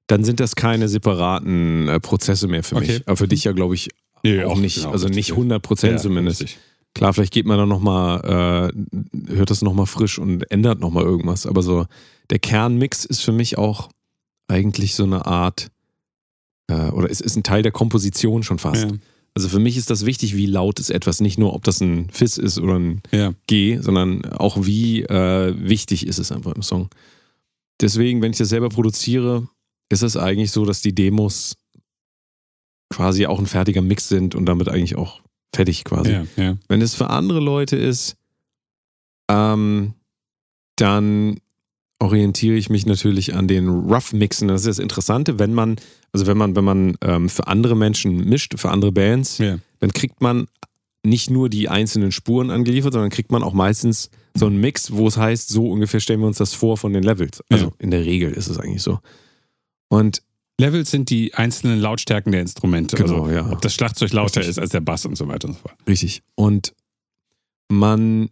[SPEAKER 3] dann sind das keine separaten äh, Prozesse mehr für
[SPEAKER 2] Okay.
[SPEAKER 3] mich. Aber für dich ja, glaube ich,
[SPEAKER 2] Nee,
[SPEAKER 3] auch nicht.
[SPEAKER 2] genau,
[SPEAKER 3] also nicht
[SPEAKER 2] ja.
[SPEAKER 3] 100 Prozent
[SPEAKER 2] Ja,
[SPEAKER 3] zumindest.
[SPEAKER 2] richtig.
[SPEAKER 3] Klar, vielleicht geht man dann nochmal, äh, hört das nochmal frisch und ändert nochmal irgendwas. Aber so der Kernmix ist für mich auch eigentlich so eine Art, äh, oder es ist ein Teil der Komposition schon fast.
[SPEAKER 2] Ja,
[SPEAKER 3] Also für mich ist das wichtig, wie laut ist etwas. Nicht nur, ob das ein Fis ist oder ein
[SPEAKER 2] ja.
[SPEAKER 3] G, sondern auch wie äh, wichtig ist es einfach im Song. Deswegen, wenn ich das selber produziere, ist es eigentlich so, dass die Demos quasi auch ein fertiger Mix sind und damit eigentlich auch fertig quasi.
[SPEAKER 2] ja, ja.
[SPEAKER 3] Wenn es für andere Leute ist, ähm, dann orientiere ich mich natürlich an den Rough Mixen. Das ist das Interessante, wenn man, also wenn man, wenn man ähm, für andere Menschen mischt, für andere Bands,
[SPEAKER 2] ja.
[SPEAKER 3] dann kriegt man nicht nur die einzelnen Spuren angeliefert, sondern kriegt man auch meistens so einen Mix, wo es heißt, so ungefähr stellen wir uns das vor von den Levels. Also
[SPEAKER 2] Ja.
[SPEAKER 3] in der Regel ist es eigentlich so. Und
[SPEAKER 2] Levels sind die einzelnen Lautstärken der Instrumente.
[SPEAKER 3] Genau,
[SPEAKER 2] also,
[SPEAKER 3] ja.
[SPEAKER 2] Ob das Schlagzeug lauter
[SPEAKER 3] Richtig.
[SPEAKER 2] ist als der Bass und so weiter und so fort.
[SPEAKER 3] Richtig. Und man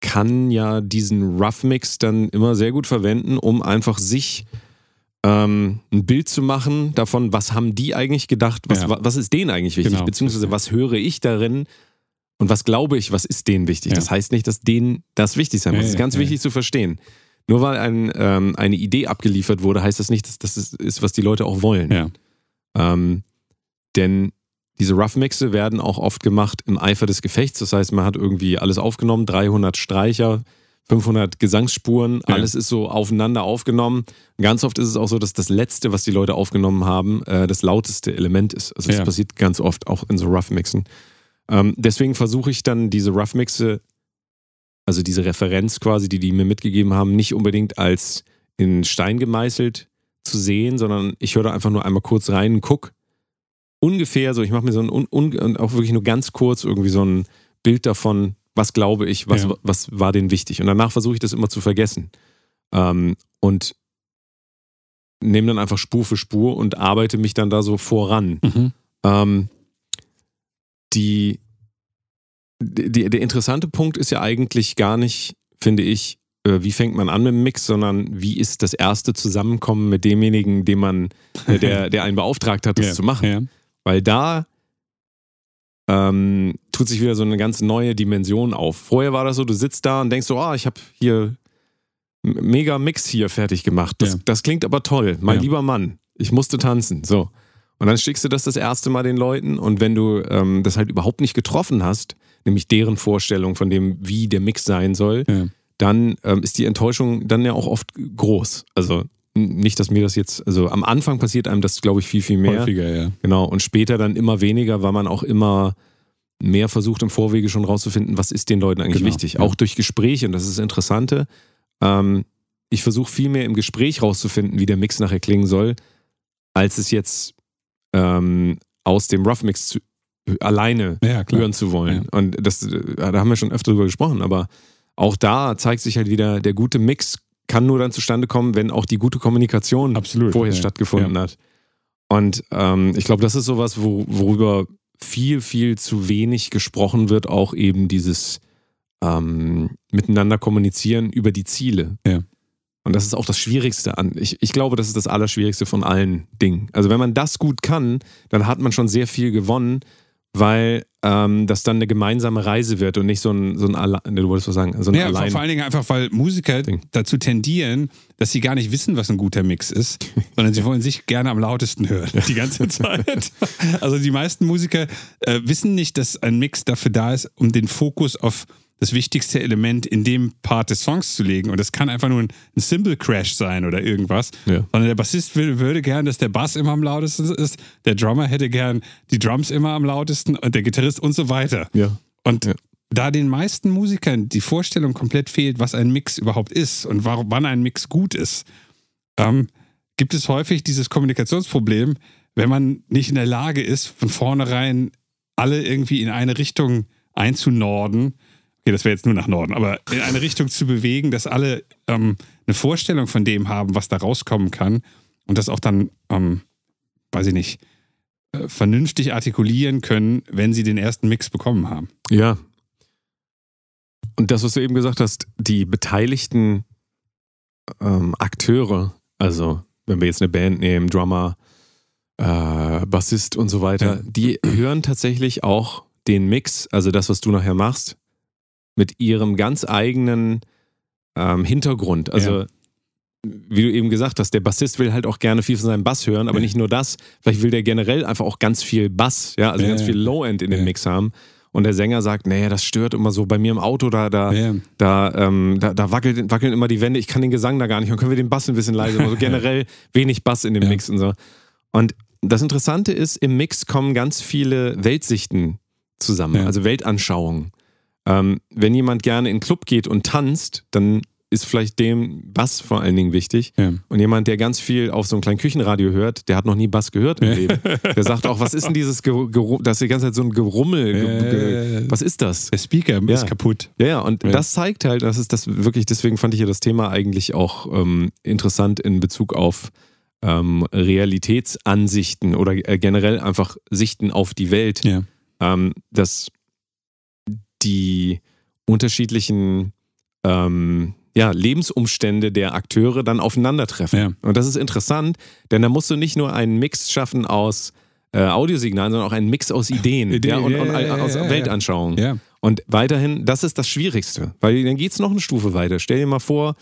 [SPEAKER 3] kann ja diesen Rough Mix dann immer sehr gut verwenden, um einfach sich ähm, ein Bild zu machen davon, was haben die eigentlich gedacht, was,
[SPEAKER 2] Ja.
[SPEAKER 3] wa- was ist denen eigentlich wichtig,
[SPEAKER 2] Genau.
[SPEAKER 3] beziehungsweise was höre ich darin und was glaube ich, was ist denen wichtig.
[SPEAKER 2] Ja.
[SPEAKER 3] Das heißt nicht, dass denen das wichtig sein muss.
[SPEAKER 2] Ja,
[SPEAKER 3] das ist ganz
[SPEAKER 2] ja.
[SPEAKER 3] wichtig zu verstehen. Nur weil ein, ähm, eine Idee abgeliefert wurde, heißt das nicht, dass das ist, ist was die Leute auch wollen.
[SPEAKER 2] Ja.
[SPEAKER 3] Ähm, denn diese Rough Mixe werden auch oft gemacht im Eifer des Gefechts. Das heißt, man hat irgendwie alles aufgenommen, 300 Streicher, 500 Gesangsspuren,
[SPEAKER 2] Ja.
[SPEAKER 3] alles ist so aufeinander aufgenommen. Ganz oft ist es auch so, dass das Letzte, was die Leute aufgenommen haben, äh, das lauteste Element ist. Also das
[SPEAKER 2] Ja.
[SPEAKER 3] passiert ganz oft auch in so Rough Mixen. Ähm, deswegen versuche ich dann diese Rough Mixe, also diese Referenz quasi, die die mir mitgegeben haben, nicht unbedingt als in Stein gemeißelt zu sehen, sondern ich höre da einfach nur einmal kurz rein und guck ungefähr so, ich mache mir so ein, un, un, auch wirklich nur ganz kurz irgendwie so ein Bild davon, was glaube ich, was,
[SPEAKER 2] Ja.
[SPEAKER 3] was war denen wichtig. Und danach versuche ich das immer zu vergessen. Ähm, und nehme dann einfach Spur für Spur und arbeite mich dann da so voran.
[SPEAKER 2] Mhm.
[SPEAKER 3] Ähm, die, die, der interessante Punkt ist ja eigentlich gar nicht, finde ich, äh, wie fängt man an mit dem Mix, sondern wie ist das erste Zusammenkommen mit demjenigen, den man, der, der einen beauftragt hat, das *laughs*
[SPEAKER 2] ja.
[SPEAKER 3] zu machen. Weil da ähm, tut sich wieder so eine ganz neue Dimension auf. Vorher war das so, du sitzt da und denkst so, ah, ich habe hier mega Mix hier fertig gemacht. Das,
[SPEAKER 2] Ja.
[SPEAKER 3] das klingt aber toll. Mein
[SPEAKER 2] Ja.
[SPEAKER 3] lieber Mann, ich musste tanzen. So. Und dann schickst du das das erste Mal den Leuten und wenn du ähm, das halt überhaupt nicht getroffen hast, nämlich deren Vorstellung von dem, wie der Mix sein soll,
[SPEAKER 2] Ja.
[SPEAKER 3] dann ähm, ist die Enttäuschung dann ja auch oft groß. Also nicht, dass mir das jetzt, also am Anfang passiert einem das, glaube ich, viel, viel mehr.
[SPEAKER 2] Häufiger, ja.
[SPEAKER 3] Genau, und später dann immer weniger, weil man auch immer mehr versucht im Vorwege schon rauszufinden, was ist den Leuten eigentlich
[SPEAKER 2] Genau,
[SPEAKER 3] wichtig.
[SPEAKER 2] ja.
[SPEAKER 3] Auch durch Gespräche, und das ist das Interessante. Ähm, ich versuche viel mehr im Gespräch rauszufinden, wie der Mix nachher klingen soll, als es jetzt ähm, aus dem Rough Mix zu, alleine
[SPEAKER 2] Ja,
[SPEAKER 3] hören zu wollen. Und das, äh, da haben wir schon öfter drüber gesprochen, aber auch da zeigt sich halt wieder, der gute Mix kann nur dann zustande kommen, wenn auch die gute Kommunikation
[SPEAKER 2] Absolut.
[SPEAKER 3] vorher
[SPEAKER 2] ja.
[SPEAKER 3] stattgefunden hat. Und ähm, ich glaube, das ist sowas, wo, worüber viel, viel zu wenig gesprochen wird, auch eben dieses ähm, Miteinander kommunizieren über die Ziele.
[SPEAKER 2] Ja.
[SPEAKER 3] Und das ist auch das Schwierigste an. Ich, ich glaube, das ist das Allerschwierigste von allen Dingen. Also wenn man das gut kann, dann hat man schon sehr viel gewonnen, weil ähm, das dann eine gemeinsame Reise wird und nicht so ein, so ein Alle du wolltest was sagen, so ein
[SPEAKER 2] Ja,
[SPEAKER 3] Allein.
[SPEAKER 2] vor allen Dingen einfach, weil Musiker
[SPEAKER 3] Ding.
[SPEAKER 2] dazu tendieren, dass sie gar nicht wissen, was ein guter Mix ist, *laughs* sondern sie wollen sich gerne am lautesten hören, die ganze *laughs* Zeit. Also die meisten Musiker äh, wissen nicht, dass ein Mix dafür da ist, um den Fokus auf das wichtigste Element in dem Part des Songs zu legen. Und das kann einfach nur ein, ein Cymbal-Crash sein oder irgendwas.
[SPEAKER 3] Ja.
[SPEAKER 2] Sondern der Bassist will, würde gern, dass der Bass immer am lautesten ist, der Drummer hätte gern die Drums immer am lautesten und der Gitarrist und so weiter.
[SPEAKER 3] Ja.
[SPEAKER 2] Und
[SPEAKER 3] Ja.
[SPEAKER 2] da den meisten Musikern die Vorstellung komplett fehlt, was ein Mix überhaupt ist und warum, wann ein Mix gut ist, ähm, gibt es häufig dieses Kommunikationsproblem, wenn man nicht in der Lage ist, von vornherein alle irgendwie in eine Richtung einzunorden. Okay, das wäre jetzt nur nach Norden, aber in eine Richtung zu bewegen, dass alle ähm, eine Vorstellung von dem haben, was da rauskommen kann und das auch dann, ähm, weiß ich nicht, äh, vernünftig artikulieren können, wenn sie den ersten Mix bekommen haben.
[SPEAKER 3] Ja. Und das, was du eben gesagt hast, die beteiligten ähm, Akteure, also wenn wir jetzt eine Band nehmen, Drummer, äh, Bassist und so weiter,
[SPEAKER 2] Ja.
[SPEAKER 3] die hören tatsächlich auch den Mix, also das, was du nachher machst, mit ihrem ganz eigenen ähm, Hintergrund. Also
[SPEAKER 2] Ja.
[SPEAKER 3] wie du eben gesagt hast, der Bassist will halt auch gerne viel von seinem Bass hören, aber
[SPEAKER 2] Ja.
[SPEAKER 3] nicht nur das, vielleicht will der generell einfach auch ganz viel Bass, ja, also
[SPEAKER 2] Ja,
[SPEAKER 3] ganz viel Low-End in dem
[SPEAKER 2] Ja.
[SPEAKER 3] Mix haben. Und der Sänger sagt, nee, das stört immer so bei mir im Auto, da, da, da, ähm, da, da wackelt, wackeln immer die Wände, ich kann den Gesang da gar nicht, dann können wir den Bass ein bisschen leiser, also *laughs* generell wenig Bass in dem. Mix und so. Und das Interessante ist, im Mix kommen ganz viele Weltsichten zusammen, also Weltanschauungen. Ähm, wenn jemand gerne in einen Club geht und tanzt, dann ist vielleicht dem Bass vor allen Dingen wichtig.
[SPEAKER 2] Ja.
[SPEAKER 3] Und jemand, der ganz viel auf so einem kleinen Küchenradio hört, der hat noch nie Bass gehört im Leben. Der sagt auch, was ist denn dieses, Geru Geru das ist die ganze Zeit so ein Gerummel, ge ge
[SPEAKER 2] Äh,
[SPEAKER 3] was ist das?
[SPEAKER 2] Der Speaker
[SPEAKER 3] Ja.
[SPEAKER 2] ist kaputt.
[SPEAKER 3] Ja, ja, und
[SPEAKER 2] Ja.
[SPEAKER 3] das zeigt halt, das ist das wirklich, deswegen fand ich ja das Thema eigentlich auch ähm, interessant in Bezug auf ähm, Realitätsansichten oder äh, generell einfach Sichten auf die Welt,
[SPEAKER 2] Ja.
[SPEAKER 3] ähm, dass die unterschiedlichen ähm, ja, Lebensumstände der Akteure dann aufeinandertreffen.
[SPEAKER 2] Ja.
[SPEAKER 3] Und das ist interessant, denn da musst du nicht nur einen Mix schaffen aus äh, Audiosignalen, sondern auch einen Mix aus Ideen
[SPEAKER 2] Ideen,
[SPEAKER 3] ja, und, und
[SPEAKER 2] ja,
[SPEAKER 3] aus. Weltanschauungen. Und weiterhin, das ist das Schwierigste, weil dann geht es noch eine Stufe weiter. Stell dir mal vor,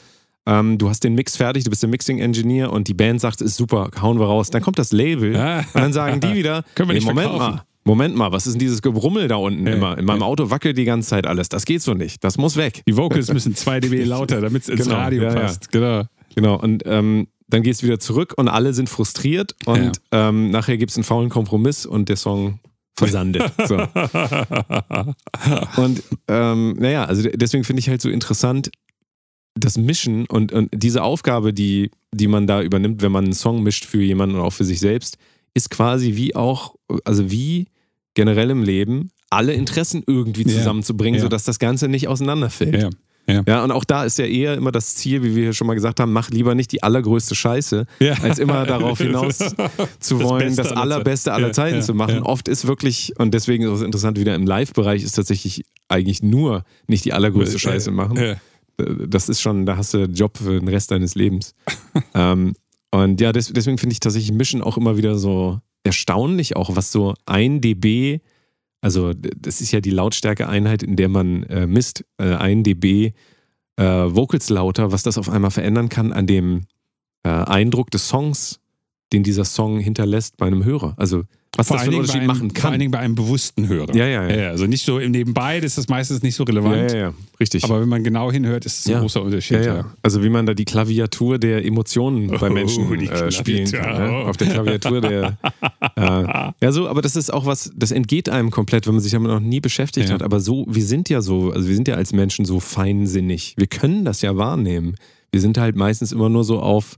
[SPEAKER 3] ähm, du hast den Mix fertig, du bist der Mixing-Engineer und die Band sagt, ist super, hauen wir raus. Dann kommt das Label und dann sagen die *laughs* wieder,
[SPEAKER 2] Können wir nicht
[SPEAKER 3] Moment
[SPEAKER 2] verkaufen.
[SPEAKER 3] mal, Moment mal, was ist denn dieses Gebrummel da unten
[SPEAKER 2] Ja,
[SPEAKER 3] immer? In meinem
[SPEAKER 2] ja.
[SPEAKER 3] Auto wackelt die ganze Zeit alles. Das geht so nicht. Das muss weg.
[SPEAKER 2] Die Vocals müssen 2 dB *laughs* lauter, damit es ins
[SPEAKER 3] Genau,
[SPEAKER 2] Radio
[SPEAKER 3] ja, ja.
[SPEAKER 2] passt. Genau.
[SPEAKER 3] Genau. Und ähm, dann geht es wieder zurück und alle sind frustriert und ähm, nachher gibt es einen faulen Kompromiss und der Song versandet. *laughs* so. Und ähm, naja, also de- deswegen finde ich halt so interessant, das Mischen und, und diese Aufgabe, die, die man da übernimmt, wenn man einen Song mischt für jemanden und auch für sich selbst, ist quasi wie auch, also wie generell im Leben, alle Interessen irgendwie
[SPEAKER 2] Ja.
[SPEAKER 3] zusammenzubringen,
[SPEAKER 2] Ja.
[SPEAKER 3] sodass das Ganze nicht auseinanderfällt.
[SPEAKER 2] Ja. Ja.
[SPEAKER 3] Ja, und auch da ist ja eher immer das Ziel, wie wir hier schon mal gesagt haben, mach lieber nicht die allergrößte Scheiße,
[SPEAKER 2] Ja.
[SPEAKER 3] als immer *laughs* darauf hinaus zu wollen,
[SPEAKER 2] Beste
[SPEAKER 3] das
[SPEAKER 2] aller
[SPEAKER 3] allerbeste aller
[SPEAKER 2] Ja,
[SPEAKER 3] Zeiten
[SPEAKER 2] ja,
[SPEAKER 3] zu machen.
[SPEAKER 2] ja.
[SPEAKER 3] Oft ist wirklich, und deswegen ist es interessant, wieder im Live-Bereich ist tatsächlich eigentlich nur nicht die allergrößte Scheiße machen.
[SPEAKER 2] Ja.
[SPEAKER 3] Das ist schon, da hast du einen Job für den Rest deines Lebens. *laughs* ähm, und ja, des, deswegen finde ich tatsächlich Mischen auch immer wieder so erstaunlich, auch was so ein dB, also das ist ja die Lautstärkeeinheit, in der man äh, misst, äh, ein dB äh, Vocals lauter, was das auf einmal verändern kann an dem äh, Eindruck des Songs, den dieser Song hinterlässt bei einem Hörer. Also was
[SPEAKER 2] Vor
[SPEAKER 3] das für einen
[SPEAKER 2] bei
[SPEAKER 3] Unterschied
[SPEAKER 2] einem,
[SPEAKER 3] machen
[SPEAKER 2] vor allen
[SPEAKER 3] kann.
[SPEAKER 2] Dingen bei einem bewussten Hörer.
[SPEAKER 3] Ja, ja, ja.
[SPEAKER 2] Also nicht so im Nebenbei, das ist meistens nicht so
[SPEAKER 3] Ja,
[SPEAKER 2] relevant.
[SPEAKER 3] ja, ja, richtig.
[SPEAKER 2] Aber wenn man genau hinhört, ist es ein
[SPEAKER 3] Ja.
[SPEAKER 2] großer Unterschied.
[SPEAKER 3] ja, ja. Also wie man da die Klaviatur der Emotionen bei
[SPEAKER 2] Oh,
[SPEAKER 3] Menschen
[SPEAKER 2] die
[SPEAKER 3] äh, spielen kann. Ne? Auf der Klaviatur der. *laughs* äh, ja, so, aber das ist auch was, das entgeht einem komplett, wenn man sich damit noch nie beschäftigt
[SPEAKER 2] Ja.
[SPEAKER 3] hat. Aber so, wir sind ja so, also wir sind ja als Menschen so feinsinnig. Wir können das ja wahrnehmen. Wir sind halt meistens immer nur so auf,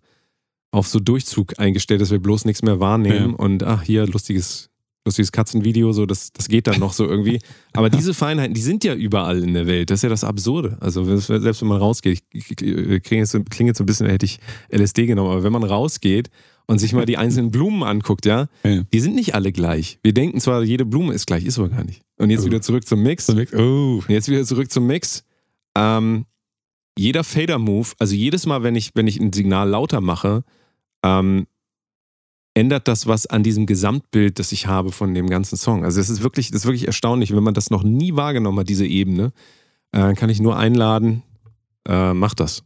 [SPEAKER 3] auf so Durchzug eingestellt, dass wir bloß nichts mehr wahrnehmen
[SPEAKER 2] Ja.
[SPEAKER 3] und ach, hier lustiges. Lustiges Katzenvideo, so das, das geht dann noch so irgendwie. *laughs* Aber diese Feinheiten, die sind ja überall in der Welt. Das ist ja das Absurde. Also selbst wenn man rausgeht, ich klinge jetzt, so- klinge jetzt so ein bisschen, hätte ich LSD genommen, aber wenn man rausgeht und sich mal die einzelnen Blumen anguckt, ja,
[SPEAKER 2] Ja.
[SPEAKER 3] die sind nicht alle gleich. Wir denken zwar, jede Blume ist gleich, ist aber gar nicht. Und jetzt
[SPEAKER 2] Oh.
[SPEAKER 3] wieder zurück zum Mix.
[SPEAKER 2] Oh.
[SPEAKER 3] Und Jetzt wieder zurück zum Mix. Ähm, jeder Fader-Move, also jedes Mal, wenn ich, wenn ich ein Signal lauter mache, ähm, ändert das was an diesem Gesamtbild, das ich habe von dem ganzen Song. Also es ist wirklich, das ist wirklich erstaunlich, wenn man das noch nie wahrgenommen hat, diese Ebene, äh, kann ich nur einladen, äh, mach das.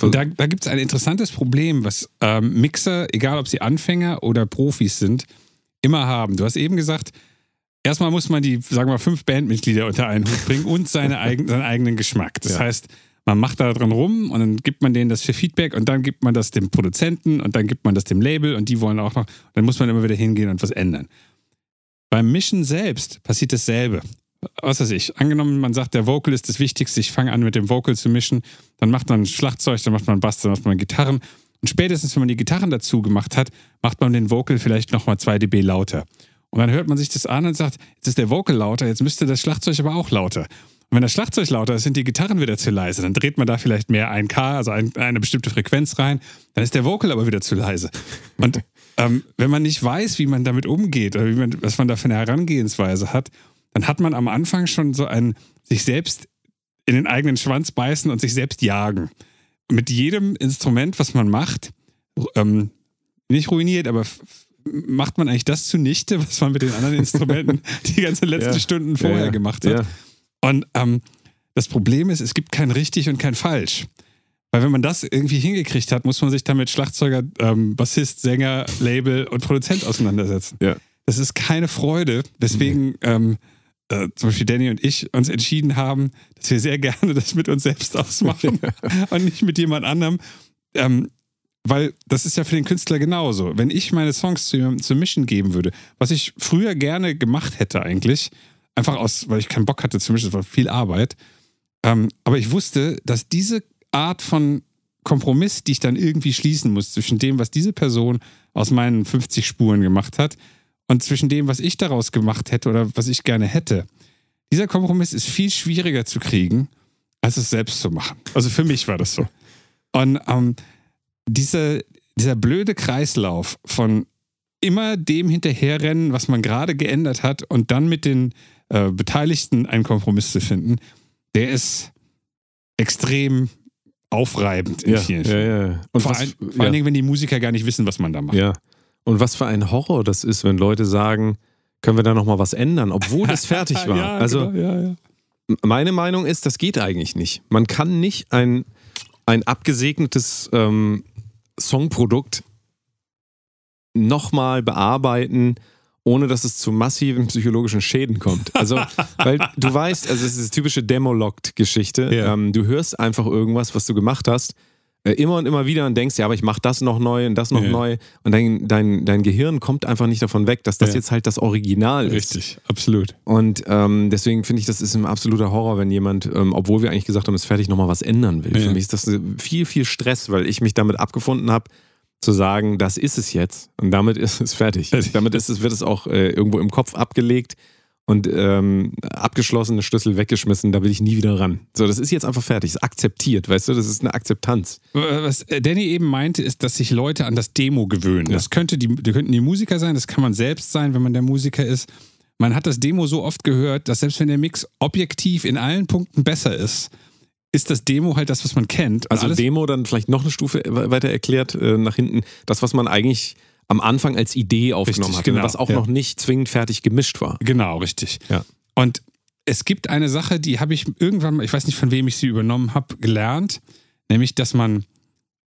[SPEAKER 2] Und da, da gibt es ein interessantes Problem, was ähm, Mixer, egal ob sie Anfänger oder Profis sind, immer haben. Du hast eben gesagt, erstmal muss man die, sagen wir mal, fünf Bandmitglieder unter einen Hut bringen und seine *laughs* eigen, seinen eigenen Geschmack. Das
[SPEAKER 3] Ja.
[SPEAKER 2] heißt, man macht da dran rum und dann gibt man denen das für Feedback und dann gibt man das dem Produzenten und dann gibt man das dem Label und die wollen auch noch, dann muss man immer wieder hingehen und was ändern. Beim Mischen selbst passiert dasselbe. Was weiß ich, angenommen, man sagt, der Vocal ist das Wichtigste, ich fange an mit dem Vocal zu mischen, dann macht man Schlagzeug, dann macht man Bass, dann macht man Gitarren und spätestens, wenn man die Gitarren dazu gemacht hat, macht man den Vocal vielleicht nochmal 2 dB lauter. Und dann hört man sich das an und sagt, jetzt ist der Vocal lauter, jetzt müsste das Schlagzeug aber auch lauter. Und wenn das Schlagzeug lauter ist, sind die Gitarren wieder zu leise. Dann dreht man da vielleicht mehr 1K, also ein, eine bestimmte Frequenz rein. Dann ist der Vocal aber wieder zu leise. Und *laughs* ähm, wenn man nicht weiß, wie man damit umgeht oder wie man, was man da für eine Herangehensweise hat, dann hat man am Anfang schon so ein sich selbst in den eigenen Schwanz beißen und sich selbst jagen. Mit jedem Instrument, was man macht, ähm, nicht ruiniert, aber macht man eigentlich das zunichte, was man mit den anderen *laughs* Instrumenten die ganzen letzten
[SPEAKER 3] Ja.
[SPEAKER 2] Stunden vorher
[SPEAKER 3] ja.
[SPEAKER 2] gemacht hat.
[SPEAKER 3] Ja.
[SPEAKER 2] Und ähm, das Problem ist, es gibt kein richtig und kein falsch. Weil wenn man das irgendwie hingekriegt hat, muss man sich damit Schlagzeuger, ähm, Bassist, Sänger, Label und Produzent auseinandersetzen.
[SPEAKER 3] Ja.
[SPEAKER 2] Das ist keine Freude, weswegen ähm, äh, zum Beispiel Danny und ich uns entschieden haben, dass wir sehr gerne das mit uns selbst ausmachen *laughs* und nicht mit jemand anderem. Ähm, weil das ist ja für den Künstler genauso. Wenn ich meine Songs zu, zu mischen geben würde, was ich früher gerne gemacht hätte eigentlich, einfach aus, weil ich keinen Bock hatte zu mischen, das war viel Arbeit. Ähm, aber ich wusste, dass diese Art von Kompromiss, die ich dann irgendwie schließen muss zwischen dem, was diese Person aus meinen 50 Spuren gemacht hat und zwischen dem, was ich daraus gemacht hätte oder was ich gerne hätte, dieser Kompromiss ist viel schwieriger zu kriegen, als es selbst zu machen. Also für mich war das so. Und ähm, diese, dieser blöde Kreislauf von immer dem hinterherrennen, was man gerade geändert hat und dann mit den äh, Beteiligten einen Kompromiss zu finden, der ist extrem aufreibend in
[SPEAKER 3] Ja,
[SPEAKER 2] vielen
[SPEAKER 3] ja,
[SPEAKER 2] Fällen.
[SPEAKER 3] ja. Und
[SPEAKER 2] vor,
[SPEAKER 3] was,
[SPEAKER 2] ein, vor
[SPEAKER 3] ja.
[SPEAKER 2] allen Dingen, wenn die Musiker gar nicht wissen, was man da macht.
[SPEAKER 3] Ja. Und was für ein Horror das ist, wenn Leute sagen, können wir da nochmal was ändern, obwohl das fertig *laughs* war.
[SPEAKER 2] ja,
[SPEAKER 3] also
[SPEAKER 2] genau, ja, ja.
[SPEAKER 3] meine Meinung ist, das geht eigentlich nicht. Man kann nicht ein, ein abgesegnetes ähm, Songprodukt nochmal bearbeiten, ohne dass es zu massiven psychologischen Schäden kommt. Also, *laughs* weil du weißt, also es ist die typische Demo-Locked-Geschichte.
[SPEAKER 2] Ja.
[SPEAKER 3] Ähm, du hörst einfach irgendwas, was du gemacht hast, äh, immer und immer wieder und denkst, ja, aber ich mache das noch neu und das noch
[SPEAKER 2] Ja.
[SPEAKER 3] neu. Und dein, dein, dein Gehirn kommt einfach nicht davon weg, dass das
[SPEAKER 2] Ja.
[SPEAKER 3] jetzt halt das Original ist.
[SPEAKER 2] Richtig, absolut.
[SPEAKER 3] Und ähm, deswegen finde ich, das ist ein absoluter Horror, wenn jemand, ähm, obwohl wir eigentlich gesagt haben, es ist fertig, nochmal was ändern will. Für mich ist das äh, viel, viel Stress, weil ich mich damit abgefunden habe, zu sagen, das ist es jetzt. Und damit ist es fertig.
[SPEAKER 2] Fertig.
[SPEAKER 3] damit ist es, wird es auch äh, irgendwo im Kopf abgelegt und ähm, abgeschlossene Schlüssel weggeschmissen, da will ich nie wieder ran. So, das ist jetzt einfach fertig, ist akzeptiert, weißt du, das ist eine Akzeptanz.
[SPEAKER 2] Was äh, Danny eben meinte, ist, dass sich Leute an das Demo gewöhnen.
[SPEAKER 3] Ja.
[SPEAKER 2] Das könnte die, die könnten die Musiker sein, das kann man selbst sein, wenn man der Musiker ist. Man hat das Demo so oft gehört, dass selbst wenn der Mix objektiv in allen Punkten besser ist, ist das Demo halt das, was man kennt.
[SPEAKER 3] Also Demo dann vielleicht noch eine Stufe we- weiter erklärt äh, nach hinten, das, was man eigentlich am Anfang als Idee aufgenommen
[SPEAKER 2] Richtig,
[SPEAKER 3] hatte,
[SPEAKER 2] genau,
[SPEAKER 3] was auch
[SPEAKER 2] ja.
[SPEAKER 3] noch nicht zwingend fertig gemischt war.
[SPEAKER 2] Genau, richtig.
[SPEAKER 3] Ja.
[SPEAKER 2] Und es gibt eine Sache, die habe ich irgendwann, ich weiß nicht, von wem ich sie übernommen habe, gelernt, nämlich, dass man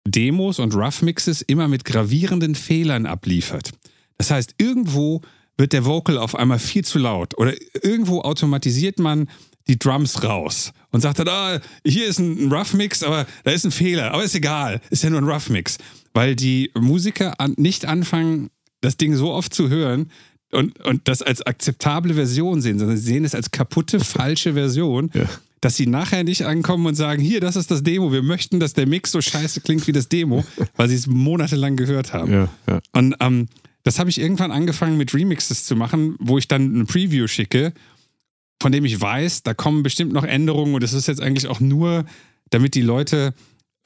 [SPEAKER 2] Demos und Rough Mixes immer mit gravierenden Fehlern abliefert. Das heißt, irgendwo wird der Vocal auf einmal viel zu laut oder irgendwo automatisiert man die Drums raus und sagt dann, ah, hier ist ein Rough Mix, aber da ist ein Fehler, aber ist egal, ist ja nur ein Rough Mix, weil die Musiker an, nicht anfangen, das Ding so oft zu hören und, und das als akzeptable Version sehen, sondern sie sehen es als kaputte, falsche Version.
[SPEAKER 3] Ja.
[SPEAKER 2] Dass sie nachher nicht ankommen und sagen, hier, das ist das Demo, wir möchten, dass der Mix so scheiße klingt wie das Demo, *laughs* weil sie es monatelang gehört haben.
[SPEAKER 3] Ja, ja.
[SPEAKER 2] Und ähm, das habe ich irgendwann angefangen mit Remixes zu machen, wo ich dann eine Preview schicke, von dem ich weiß, da kommen bestimmt noch Änderungen und das ist jetzt eigentlich auch nur, damit die Leute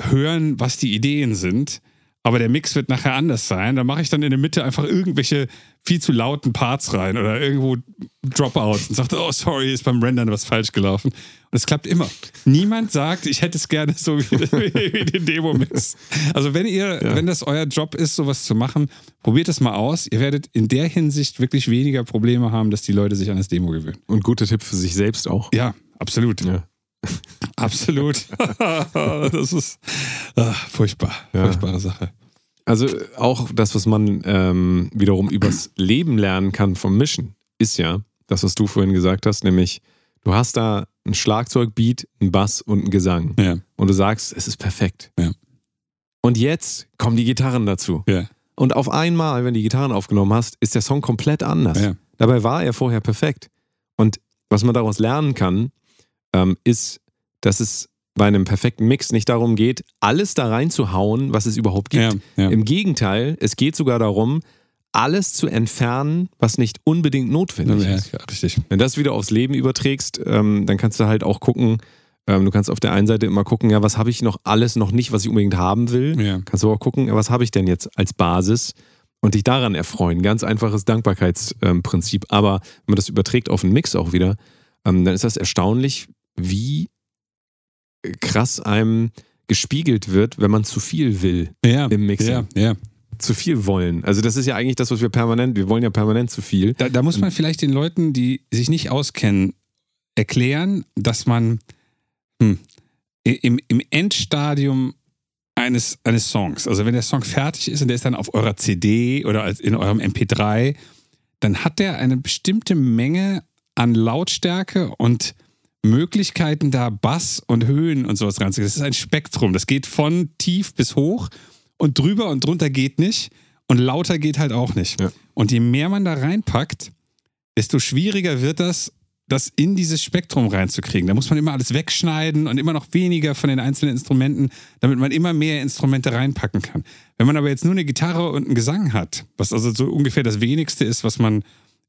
[SPEAKER 2] hören, was die Ideen sind. Aber der Mix wird nachher anders sein. Da mache ich dann in der Mitte einfach irgendwelche viel zu lauten Parts rein oder irgendwo Dropouts und sage, oh sorry, ist beim Rendern was falsch gelaufen. Und es klappt immer. Niemand sagt, ich hätte es gerne so *laughs* wie, wie den Demo-Mix. Also wenn ihr,
[SPEAKER 3] Ja.
[SPEAKER 2] wenn das euer Job ist, sowas zu machen, probiert es mal aus. Ihr werdet in der Hinsicht wirklich weniger Probleme haben, dass die Leute sich an das Demo gewöhnen.
[SPEAKER 3] Und guter Tipp für sich selbst auch.
[SPEAKER 2] Ja, absolut.
[SPEAKER 3] Ja. *laughs*
[SPEAKER 2] Absolut. *laughs* das ist ah, furchtbar.
[SPEAKER 3] Ja.
[SPEAKER 2] Furchtbare Sache.
[SPEAKER 3] Also auch das, was man ähm, wiederum übers Leben lernen kann vom Mischen, ist ja das, was du vorhin gesagt hast, nämlich du hast da ein Schlagzeugbeat, einen Bass und einen Gesang.
[SPEAKER 2] Ja,
[SPEAKER 3] Und du sagst, es ist perfekt.
[SPEAKER 2] Ja.
[SPEAKER 3] Und jetzt kommen die Gitarren dazu.
[SPEAKER 2] ja,
[SPEAKER 3] Und auf einmal, wenn du die Gitarren aufgenommen hast, ist der Song komplett anders. Dabei war er vorher perfekt. Und was man daraus lernen kann, ähm, ist, dass es bei einem perfekten Mix nicht darum geht, alles da reinzuhauen, was es überhaupt gibt.
[SPEAKER 2] ja, ja.
[SPEAKER 3] Im Gegenteil, es geht sogar darum, alles zu entfernen, was nicht unbedingt notwendig
[SPEAKER 2] ja,
[SPEAKER 3] ist.
[SPEAKER 2] ja, richtig.
[SPEAKER 3] Wenn du das wieder aufs Leben überträgst, ähm, dann kannst du halt auch gucken, ähm, du kannst auf der einen Seite immer gucken, ja, was habe ich noch alles noch nicht, was ich unbedingt haben will.
[SPEAKER 2] Ja.
[SPEAKER 3] Kannst du auch gucken, ja, was habe ich denn jetzt als Basis und dich daran erfreuen. Ganz einfaches Dankbarkeitsprinzip. Aber wenn man das überträgt auf einen Mix auch wieder, ähm, dann ist das erstaunlich, wie krass einem gespiegelt wird, wenn man zu viel will
[SPEAKER 2] Ja,
[SPEAKER 3] im Mixing.
[SPEAKER 2] ja, ja.
[SPEAKER 3] Zu viel wollen. Also das ist ja eigentlich das, was wir permanent, wir wollen ja permanent zu viel.
[SPEAKER 2] Da, da muss man vielleicht den Leuten, die sich nicht auskennen, erklären, dass man hm, im, im Endstadium eines, eines Songs, also wenn der Song fertig ist und der ist dann auf eurer CD oder in eurem MP3, dann hat der eine bestimmte Menge an Lautstärke und Möglichkeiten, da Bass und Höhen und sowas reinzugehen. Das ist ein Spektrum. Das geht von tief bis hoch und drüber und drunter geht nicht und lauter geht halt auch nicht.
[SPEAKER 3] Ja.
[SPEAKER 2] Und je mehr man da reinpackt, desto schwieriger wird das, das in dieses Spektrum reinzukriegen. Da muss man immer alles wegschneiden und immer noch weniger von den einzelnen Instrumenten, damit man immer mehr Instrumente reinpacken kann. Wenn man aber jetzt nur eine Gitarre und einen Gesang hat, was also so ungefähr das wenigste ist, was man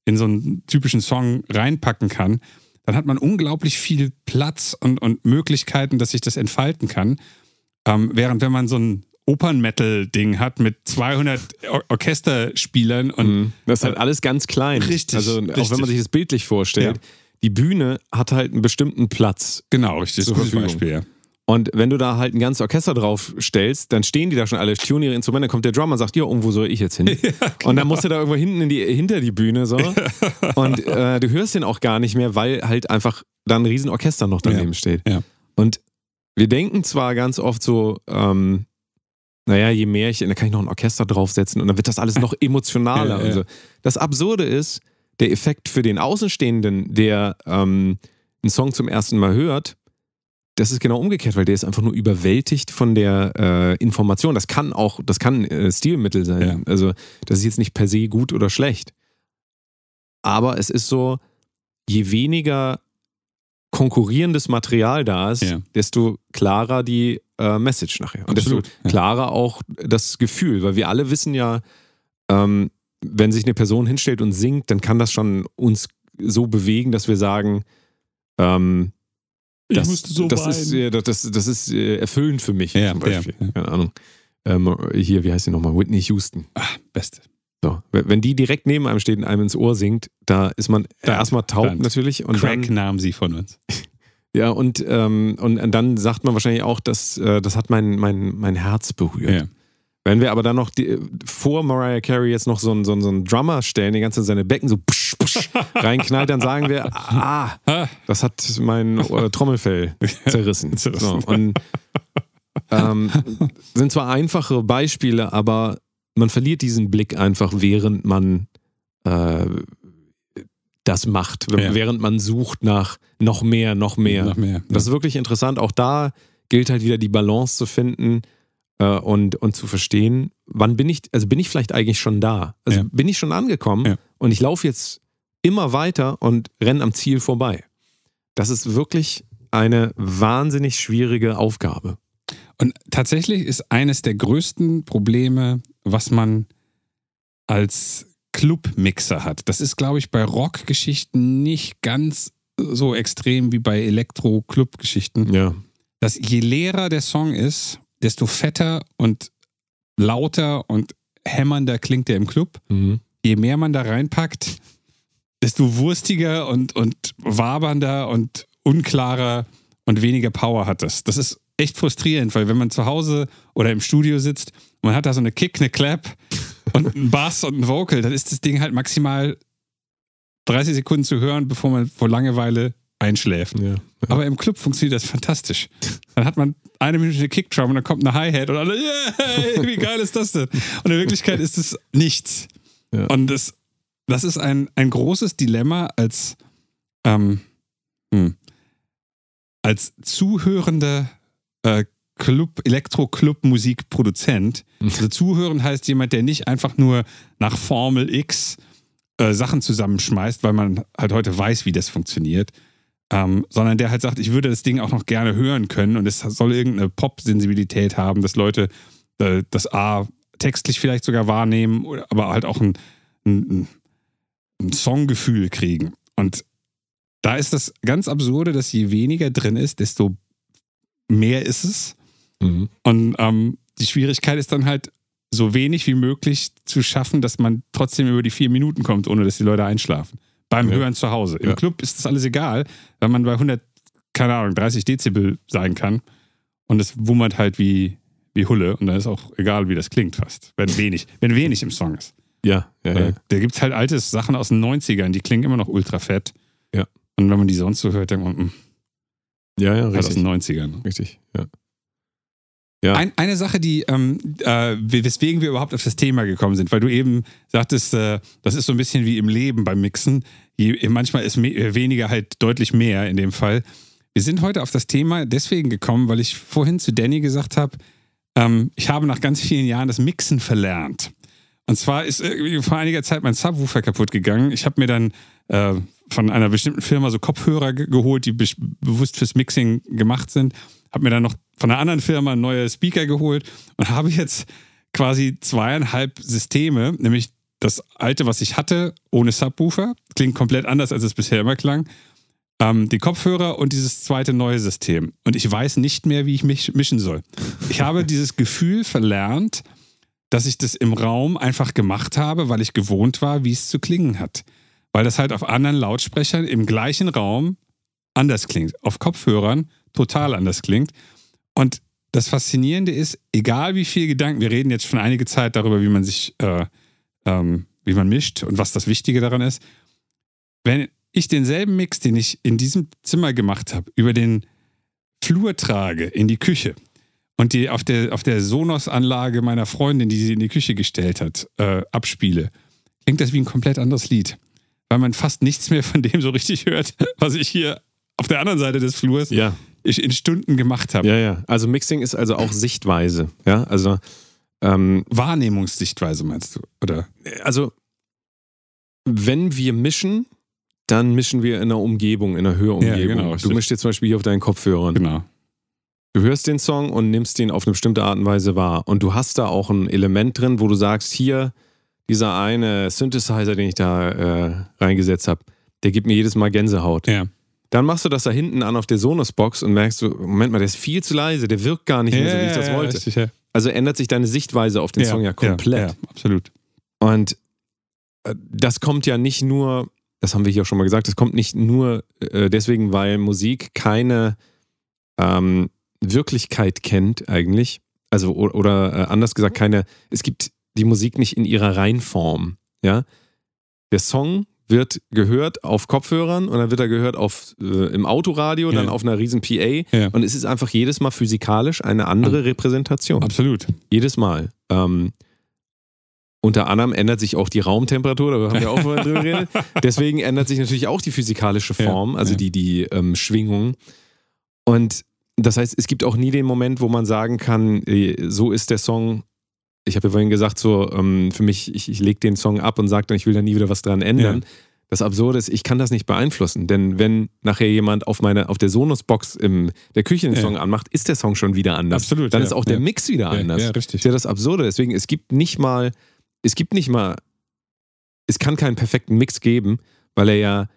[SPEAKER 2] in so einen typischen Song reinpacken kann, dann hat man unglaublich viel Platz und, und Möglichkeiten, dass sich das entfalten kann. Ähm, während wenn man so ein Opern-Metal-Ding hat mit 200 Or Orchesterspielern und
[SPEAKER 3] Mhm. Das ist halt alles ganz klein.
[SPEAKER 2] Richtig,
[SPEAKER 3] Also auch
[SPEAKER 2] richtig.
[SPEAKER 3] wenn man sich das bildlich vorstellt,
[SPEAKER 2] Ja.
[SPEAKER 3] die Bühne hat halt einen bestimmten Platz.
[SPEAKER 2] genau, richtig,
[SPEAKER 3] Verfügung.
[SPEAKER 2] Beispiel, ja.
[SPEAKER 3] Und wenn du da halt ein ganzes Orchester drauf stellst, dann stehen die da schon alle, tun ihre Instrumente, dann kommt der Drummer und sagt, ja, irgendwo soll ich jetzt hin? *laughs* Und dann musst du da irgendwo hinten in die, hinter die Bühne so. *laughs* Und äh, du hörst den auch gar nicht mehr, weil halt einfach da ein riesen Orchester noch daneben
[SPEAKER 2] Ja.
[SPEAKER 3] steht.
[SPEAKER 2] Ja.
[SPEAKER 3] Und wir denken zwar ganz oft so, ähm, naja, je mehr ich, da kann ich noch ein Orchester draufsetzen und dann wird das alles noch emotionaler.
[SPEAKER 2] Ja, *laughs* ja.
[SPEAKER 3] Und so. Das Absurde ist, der Effekt für den Außenstehenden, der ähm, einen Song zum ersten Mal hört, das ist genau umgekehrt, weil der ist einfach nur überwältigt von der äh, Information. Das kann auch, das kann äh, Stilmittel sein.
[SPEAKER 2] Ja.
[SPEAKER 3] Also das ist jetzt nicht per se gut oder schlecht. Aber es ist so, je weniger konkurrierendes Material da ist,
[SPEAKER 2] Ja.
[SPEAKER 3] desto klarer die äh, Message nachher. Und
[SPEAKER 2] Absolut,
[SPEAKER 3] desto
[SPEAKER 2] ja.
[SPEAKER 3] klarer auch das Gefühl, weil wir alle wissen ja, ähm, wenn sich eine Person hinstellt und singt, dann kann das schon uns so bewegen, dass wir sagen, ähm, das, das ist, äh, das, das, das ist äh, erfüllend für mich,
[SPEAKER 2] Ja,
[SPEAKER 3] zum Beispiel.
[SPEAKER 2] ja.
[SPEAKER 3] Keine Ahnung. Ähm, hier, wie heißt sie nochmal? Whitney Houston.
[SPEAKER 2] Ah, beste.
[SPEAKER 3] So, wenn die direkt neben einem steht und einem ins Ohr singt, da ist man
[SPEAKER 2] Dann-
[SPEAKER 3] erstmal taub
[SPEAKER 2] dann-
[SPEAKER 3] natürlich. Und
[SPEAKER 2] Crack
[SPEAKER 3] dann,
[SPEAKER 2] nahm sie von uns. *laughs*
[SPEAKER 3] ja, und, ähm, und dann sagt man wahrscheinlich auch, dass, äh, das hat mein, mein, mein Herz berührt.
[SPEAKER 2] Ja.
[SPEAKER 3] Wenn wir aber dann noch die, vor Mariah Carey jetzt noch so einen, so, einen, so einen Drummer stellen, die ganze Zeit seine Becken so psch, psch, *laughs* reinknallt, dann sagen wir, ah, das hat mein äh, Trommelfell *laughs* zerrissen. So, und ähm, sind zwar einfache Beispiele, aber man verliert diesen Blick einfach, während man äh, das macht,
[SPEAKER 2] Ja.
[SPEAKER 3] während man sucht nach noch mehr, noch mehr.
[SPEAKER 2] Noch mehr.
[SPEAKER 3] Das ist wirklich interessant. Auch da gilt halt wieder die Balance zu finden und, und zu verstehen, wann bin ich, also bin ich vielleicht eigentlich schon da? Also
[SPEAKER 2] Ja.
[SPEAKER 3] bin ich schon angekommen
[SPEAKER 2] Ja.
[SPEAKER 3] und ich laufe jetzt immer weiter und renne am Ziel vorbei. Das ist wirklich eine wahnsinnig schwierige Aufgabe.
[SPEAKER 2] Und tatsächlich ist eines der größten Probleme, was man als Club-Mixer hat. Das ist, glaube ich, bei Rock-Geschichten nicht ganz so extrem wie bei Elektro-Club-Geschichten.
[SPEAKER 3] Ja.
[SPEAKER 2] Dass je leerer der Song ist, desto fetter und lauter und hämmernder klingt der im Club.
[SPEAKER 3] Mhm.
[SPEAKER 2] Je mehr man da reinpackt, desto wurstiger und, und wabernder und unklarer und weniger Power hat das. Das ist echt frustrierend, weil wenn man zu Hause oder im Studio sitzt, man hat da so eine Kick, eine Clap *laughs* und einen Bass und ein Vocal, dann ist das Ding halt maximal 30 Sekunden zu hören, bevor man vor Langeweile einschläft.
[SPEAKER 3] Ja.
[SPEAKER 2] Aber im Club funktioniert das fantastisch. Dann hat man eine Minute Kickdrum und dann kommt eine Hi-Hat und alle, yeah, wie geil ist das denn? Und in Wirklichkeit ist es nichts.
[SPEAKER 3] Ja.
[SPEAKER 2] Und das, das ist ein, ein großes Dilemma als, ähm, hm, als zuhörender äh, Club, Elektro-Club-Musikproduzent. Also zuhören heißt jemand, der nicht einfach nur nach Formel X äh, Sachen zusammenschmeißt, weil man halt heute weiß, wie das funktioniert, ähm, sondern der halt sagt, ich würde das Ding auch noch gerne hören können und es soll irgendeine Pop-Sensibilität haben, dass Leute äh, das A textlich vielleicht sogar wahrnehmen, aber halt auch ein, ein, ein Songgefühl kriegen. Und da ist das ganz absurde, dass je weniger drin ist, desto mehr ist es.
[SPEAKER 3] Mhm.
[SPEAKER 2] Und ähm, die Schwierigkeit ist dann halt, so wenig wie möglich zu schaffen, dass man trotzdem über die vier Minuten kommt, ohne dass die Leute einschlafen. Beim
[SPEAKER 3] Ja.
[SPEAKER 2] Hören zu Hause. Im
[SPEAKER 3] Ja.
[SPEAKER 2] Club ist das alles egal, weil man bei 100, keine Ahnung, 30 Dezibel sein kann. Und es wummert halt wie, wie Hulle. Und dann ist auch egal, wie das klingt fast. Wenn wenig, wenn wenig im Song ist.
[SPEAKER 3] Ja, ja, ja.
[SPEAKER 2] Da gibt es halt alte Sachen aus den 90ern, die klingen immer noch ultra fett.
[SPEAKER 3] Ja.
[SPEAKER 2] Und wenn man die sonst so hört, denkt man, hm,
[SPEAKER 3] ja, ja,
[SPEAKER 2] halt aus
[SPEAKER 3] richtig.
[SPEAKER 2] den 90ern.
[SPEAKER 3] Richtig, ja. Ja.
[SPEAKER 2] Ein, eine Sache, die, ähm, äh, weswegen wir überhaupt auf das Thema gekommen sind, weil du eben sagtest, äh, das ist so ein bisschen wie im Leben beim Mixen. Manchmal ist weniger halt deutlich mehr in dem Fall. Wir sind heute auf das Thema deswegen gekommen, weil ich vorhin zu Danny gesagt habe, ähm, ich habe nach ganz vielen Jahren das Mixen verlernt. Und zwar ist vor einiger Zeit mein Subwoofer kaputt gegangen. Ich habe mir dann äh, von einer bestimmten Firma so Kopfhörer ge geholt, die be bewusst fürs Mixing gemacht sind. Habe mir dann noch von einer anderen Firma neue Speaker geholt und *laughs* habe jetzt quasi zweieinhalb Systeme, nämlich das alte, was ich hatte, ohne Subwoofer, klingt komplett anders, als es bisher immer klang. Ähm, die Kopfhörer und dieses zweite neue System. Und ich weiß nicht mehr, wie ich mich mischen soll. Ich habe *laughs* dieses Gefühl verlernt, dass ich das im Raum einfach gemacht habe, weil ich gewohnt war, wie es zu klingen hat. Weil das halt auf anderen Lautsprechern im gleichen Raum anders klingt. Auf Kopfhörern total anders klingt. Und das Faszinierende ist, egal wie viel Gedanken, wir reden jetzt schon einige Zeit darüber, wie man sich, äh, ähm, wie man mischt und was das Wichtige daran ist. Wenn ich denselben Mix, den ich in diesem Zimmer gemacht habe, über den Flur trage in die Küche und die auf der, auf der Sonos-Anlage meiner Freundin, die sie in die Küche gestellt hat, äh, abspiele, klingt das wie ein komplett anderes Lied. Weil man fast nichts mehr von dem so richtig hört, was ich hier auf der anderen Seite des Flurs
[SPEAKER 3] Ja,
[SPEAKER 2] in Stunden gemacht habe.
[SPEAKER 3] ja, ja. Also Mixing ist also auch Sichtweise. Ja, also, ähm,
[SPEAKER 2] Wahrnehmungssichtweise meinst du? Oder?
[SPEAKER 3] also wenn wir mischen, dann mischen wir in einer Umgebung, in einer Hörumgebung.
[SPEAKER 2] Ja, genau,
[SPEAKER 3] du
[SPEAKER 2] richtig.
[SPEAKER 3] mischst jetzt zum Beispiel hier auf deinen Kopfhörern.
[SPEAKER 2] Genau.
[SPEAKER 3] Du hörst den Song und nimmst den auf eine bestimmte Art und Weise wahr. Und du hast da auch ein Element drin, wo du sagst, hier, dieser eine Synthesizer, den ich da äh, reingesetzt habe, der gibt mir jedes Mal Gänsehaut.
[SPEAKER 2] Ja.
[SPEAKER 3] Dann machst du das da hinten an auf der Sonos-Box und merkst du, Moment mal, der ist viel zu leise, der wirkt gar nicht mehr so, wie ich das wollte.
[SPEAKER 2] richtig, ja.
[SPEAKER 3] Also ändert sich deine Sichtweise auf den Song ja komplett.
[SPEAKER 2] Ja, absolut.
[SPEAKER 3] Und äh, das kommt ja nicht nur, das haben wir hier auch schon mal gesagt, das kommt nicht nur äh, deswegen, weil Musik keine ähm, Wirklichkeit kennt eigentlich, Also o- oder äh, anders gesagt, keine, es gibt die Musik nicht in ihrer Reinform. Ja, der Song wird gehört auf Kopfhörern und dann wird er gehört auf, äh, im Autoradio, dann
[SPEAKER 2] Ja.
[SPEAKER 3] auf einer riesen PA
[SPEAKER 2] Ja.
[SPEAKER 3] und es ist einfach jedes Mal physikalisch eine andere Repräsentation.
[SPEAKER 2] Absolut.
[SPEAKER 3] Jedes Mal. Ähm, unter anderem ändert sich auch die Raumtemperatur, da haben wir auch vorhin drüber geredet. *laughs* Deswegen ändert sich natürlich auch die physikalische Form,
[SPEAKER 2] Ja,
[SPEAKER 3] also
[SPEAKER 2] ja.
[SPEAKER 3] die, die ähm, Schwingung. Und das heißt, es gibt auch nie den Moment, wo man sagen kann, äh, so ist der Song. Ich habe ja vorhin gesagt, so ähm, für mich, ich, ich lege den Song ab und sage dann, ich will da nie wieder was dran ändern.
[SPEAKER 2] Ja.
[SPEAKER 3] Das Absurde ist, ich kann das nicht beeinflussen, denn wenn nachher jemand auf meine auf der Sonos-Box in der Küche den
[SPEAKER 2] Ja.
[SPEAKER 3] Song anmacht, ist der Song schon wieder anders.
[SPEAKER 2] Absolut,
[SPEAKER 3] Dann
[SPEAKER 2] ja,
[SPEAKER 3] ist auch der. Mix wieder anders.
[SPEAKER 2] ja,
[SPEAKER 3] Das
[SPEAKER 2] richtig.
[SPEAKER 3] ist ja das Absurde. Deswegen, es gibt nicht mal, es gibt nicht mal, es kann keinen perfekten Mix geben, weil er ja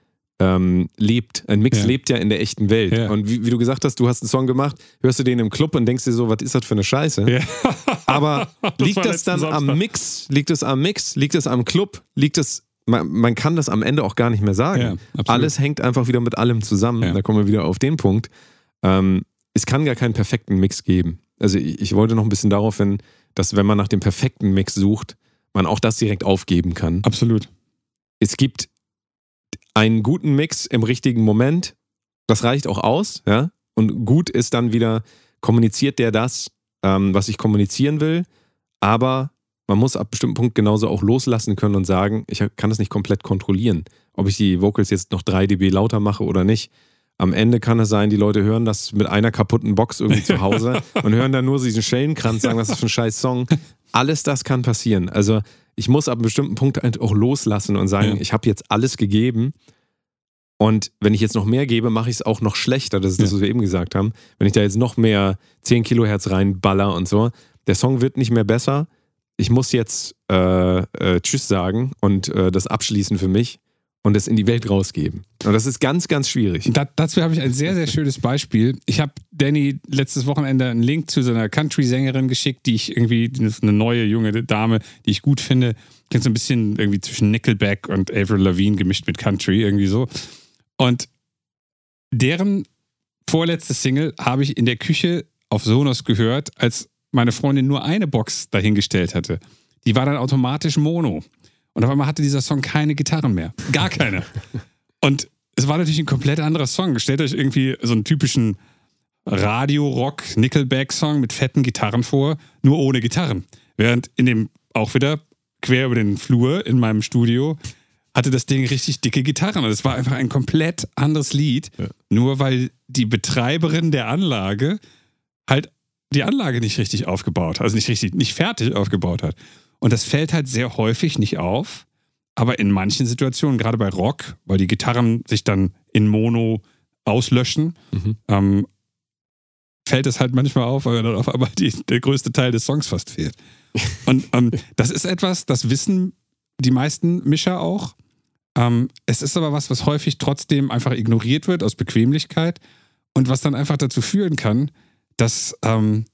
[SPEAKER 3] ähm, lebt. Ein Mix
[SPEAKER 2] Ja.
[SPEAKER 3] lebt ja in der echten Welt.
[SPEAKER 2] Ja.
[SPEAKER 3] Und wie, wie du gesagt hast, du hast einen Song gemacht, hörst du den im Club und denkst dir so, was ist das für eine Scheiße?
[SPEAKER 2] Ja. *laughs*
[SPEAKER 3] Aber liegt
[SPEAKER 2] war
[SPEAKER 3] das dann
[SPEAKER 2] Samstag.
[SPEAKER 3] am Mix? Liegt es am Mix? Liegt es am Club? Liegt es, man, man kann das am Ende auch gar nicht mehr sagen.
[SPEAKER 2] Ja.
[SPEAKER 3] Alles hängt einfach wieder mit allem zusammen.
[SPEAKER 2] Ja.
[SPEAKER 3] Da kommen wir wieder auf den Punkt. Ähm, es kann gar keinen perfekten Mix geben. Also ich, ich wollte noch ein bisschen darauf hin, dass wenn man nach dem perfekten Mix sucht, man auch das direkt aufgeben kann.
[SPEAKER 2] Absolut.
[SPEAKER 3] Es gibt einen guten Mix im richtigen Moment. Das reicht auch aus, ja. Und gut ist dann wieder, kommuniziert der das, ähm, was ich kommunizieren will, aber man muss ab bestimmten Punkt genauso auch loslassen können und sagen, ich kann das nicht komplett kontrollieren. Ob ich die Vocals jetzt noch 3 dB lauter mache oder nicht. Am Ende kann es sein, die Leute hören das mit einer kaputten Box irgendwie zu Hause *laughs* und hören dann nur diesen Schellenkranz, sagen, ist das für ein scheiß Song. Alles das kann passieren. Also ich muss ab einem bestimmten Punkt halt auch loslassen und sagen,
[SPEAKER 2] Ja.
[SPEAKER 3] ich habe jetzt alles gegeben. Und wenn ich jetzt noch mehr gebe, mache ich es auch noch schlechter. Das ist das,
[SPEAKER 2] Ja.
[SPEAKER 3] was wir eben gesagt haben. Wenn ich da jetzt noch mehr 10 Kilohertz reinballer und so, der Song wird nicht mehr besser. Ich muss jetzt äh, äh, Tschüss sagen und äh, das abschließen für mich und es in die Welt rausgeben. Und das ist ganz, ganz schwierig.
[SPEAKER 2] Da, dazu habe ich ein sehr, sehr schönes Beispiel. Ich habe Danny letztes Wochenende einen Link zu so einer Country-Sängerin geschickt, die ich irgendwie, eine neue junge Dame, die ich gut finde. Klingt so ein bisschen irgendwie zwischen Nickelback und Avril Lavigne gemischt mit Country, irgendwie so. Und deren vorletzte Single habe ich in der Küche auf Sonos gehört, als meine Freundin nur eine Box dahingestellt hatte. Die war dann automatisch Mono. Und auf einmal hatte dieser Song keine Gitarren mehr. Gar keine. *laughs* Und es war natürlich ein komplett anderer Song. Stellt euch irgendwie so einen typischen Radio-Rock-Nickelback-Song mit fetten Gitarren vor, nur ohne Gitarren. Während in dem auch wieder quer über den Flur in meinem Studio hatte das Ding richtig dicke Gitarren. Und es war einfach ein komplett anderes Lied, nur weil die Betreiberin der Anlage halt die Anlage nicht richtig aufgebaut hat, also nicht richtig, nicht fertig aufgebaut hat. Und das fällt halt sehr häufig nicht auf, aber in manchen Situationen, gerade bei Rock, weil die Gitarren sich dann in Mono auslöschen,
[SPEAKER 3] Mhm.
[SPEAKER 2] ähm, fällt es halt manchmal auf, weil dann auf einmal die, der größte Teil des Songs fast fehlt. Und ähm, *laughs* das ist etwas, das wissen die meisten Mischer auch. Ähm, es ist aber was, was häufig trotzdem einfach ignoriert wird aus Bequemlichkeit und was dann einfach dazu führen kann, dass ähm,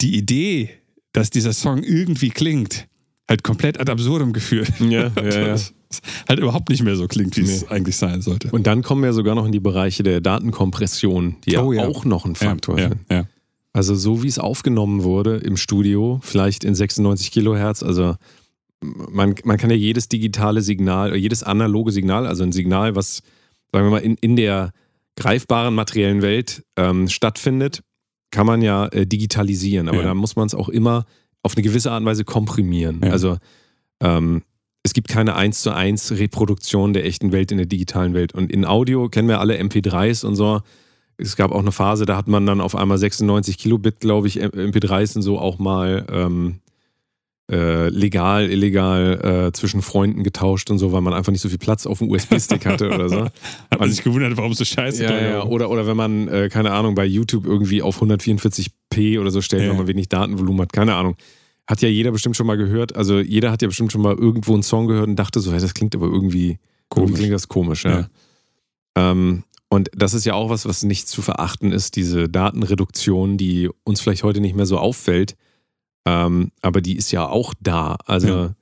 [SPEAKER 2] die Idee, dass dieser Song irgendwie klingt, halt komplett ad absurdum geführt.
[SPEAKER 3] Ja, *laughs* ja, ja.
[SPEAKER 2] Es halt überhaupt nicht mehr so klingt, wie es
[SPEAKER 3] Nee.
[SPEAKER 2] eigentlich sein sollte.
[SPEAKER 3] Und dann kommen wir sogar noch in die Bereiche der Datenkompression, die
[SPEAKER 2] Oh,
[SPEAKER 3] ja,
[SPEAKER 2] ja.
[SPEAKER 3] auch noch ein Faktor
[SPEAKER 2] ja,
[SPEAKER 3] sind.
[SPEAKER 2] ja.
[SPEAKER 3] Also so wie es aufgenommen wurde im Studio, vielleicht in 96 Kilohertz, also man, man kann ja jedes digitale Signal, oder jedes analoge Signal, also ein Signal, was, sagen wir mal, in, in der greifbaren materiellen Welt ähm, stattfindet, kann man ja äh, digitalisieren. Aber
[SPEAKER 2] Ja.
[SPEAKER 3] da muss man es auch immer auf eine gewisse Art und Weise komprimieren.
[SPEAKER 2] Ja.
[SPEAKER 3] Also ähm, es gibt keine 1 zu 1 Reproduktion der echten Welt in der digitalen Welt. Und in Audio kennen wir alle MP3s und so. Es gab auch eine Phase, da hat man dann auf einmal 96 Kilobit, glaube ich, MP3s und so auch mal ähm, äh, legal, illegal äh, zwischen Freunden getauscht und so, weil man einfach nicht so viel Platz auf dem USB-Stick *laughs* hatte oder so.
[SPEAKER 2] Hat man sich gewundert, warum es so scheiße
[SPEAKER 3] Ja, ja. Oder, oder wenn man, äh, keine Ahnung, bei YouTube irgendwie auf 144p oder so stellt,
[SPEAKER 2] Ja.
[SPEAKER 3] weil man wenig Datenvolumen hat, keine Ahnung. Hat ja jeder bestimmt schon mal gehört. Also jeder hat ja bestimmt schon mal irgendwo einen Song gehört und dachte so, hey, das klingt aber irgendwie
[SPEAKER 2] Komisch.
[SPEAKER 3] Irgendwie klingt das komisch, ja. Ähm, und das ist ja auch was, was nicht zu verachten ist, diese Datenreduktion, die uns vielleicht heute nicht mehr so auffällt, ähm, aber die ist ja auch da. Also
[SPEAKER 2] Ja.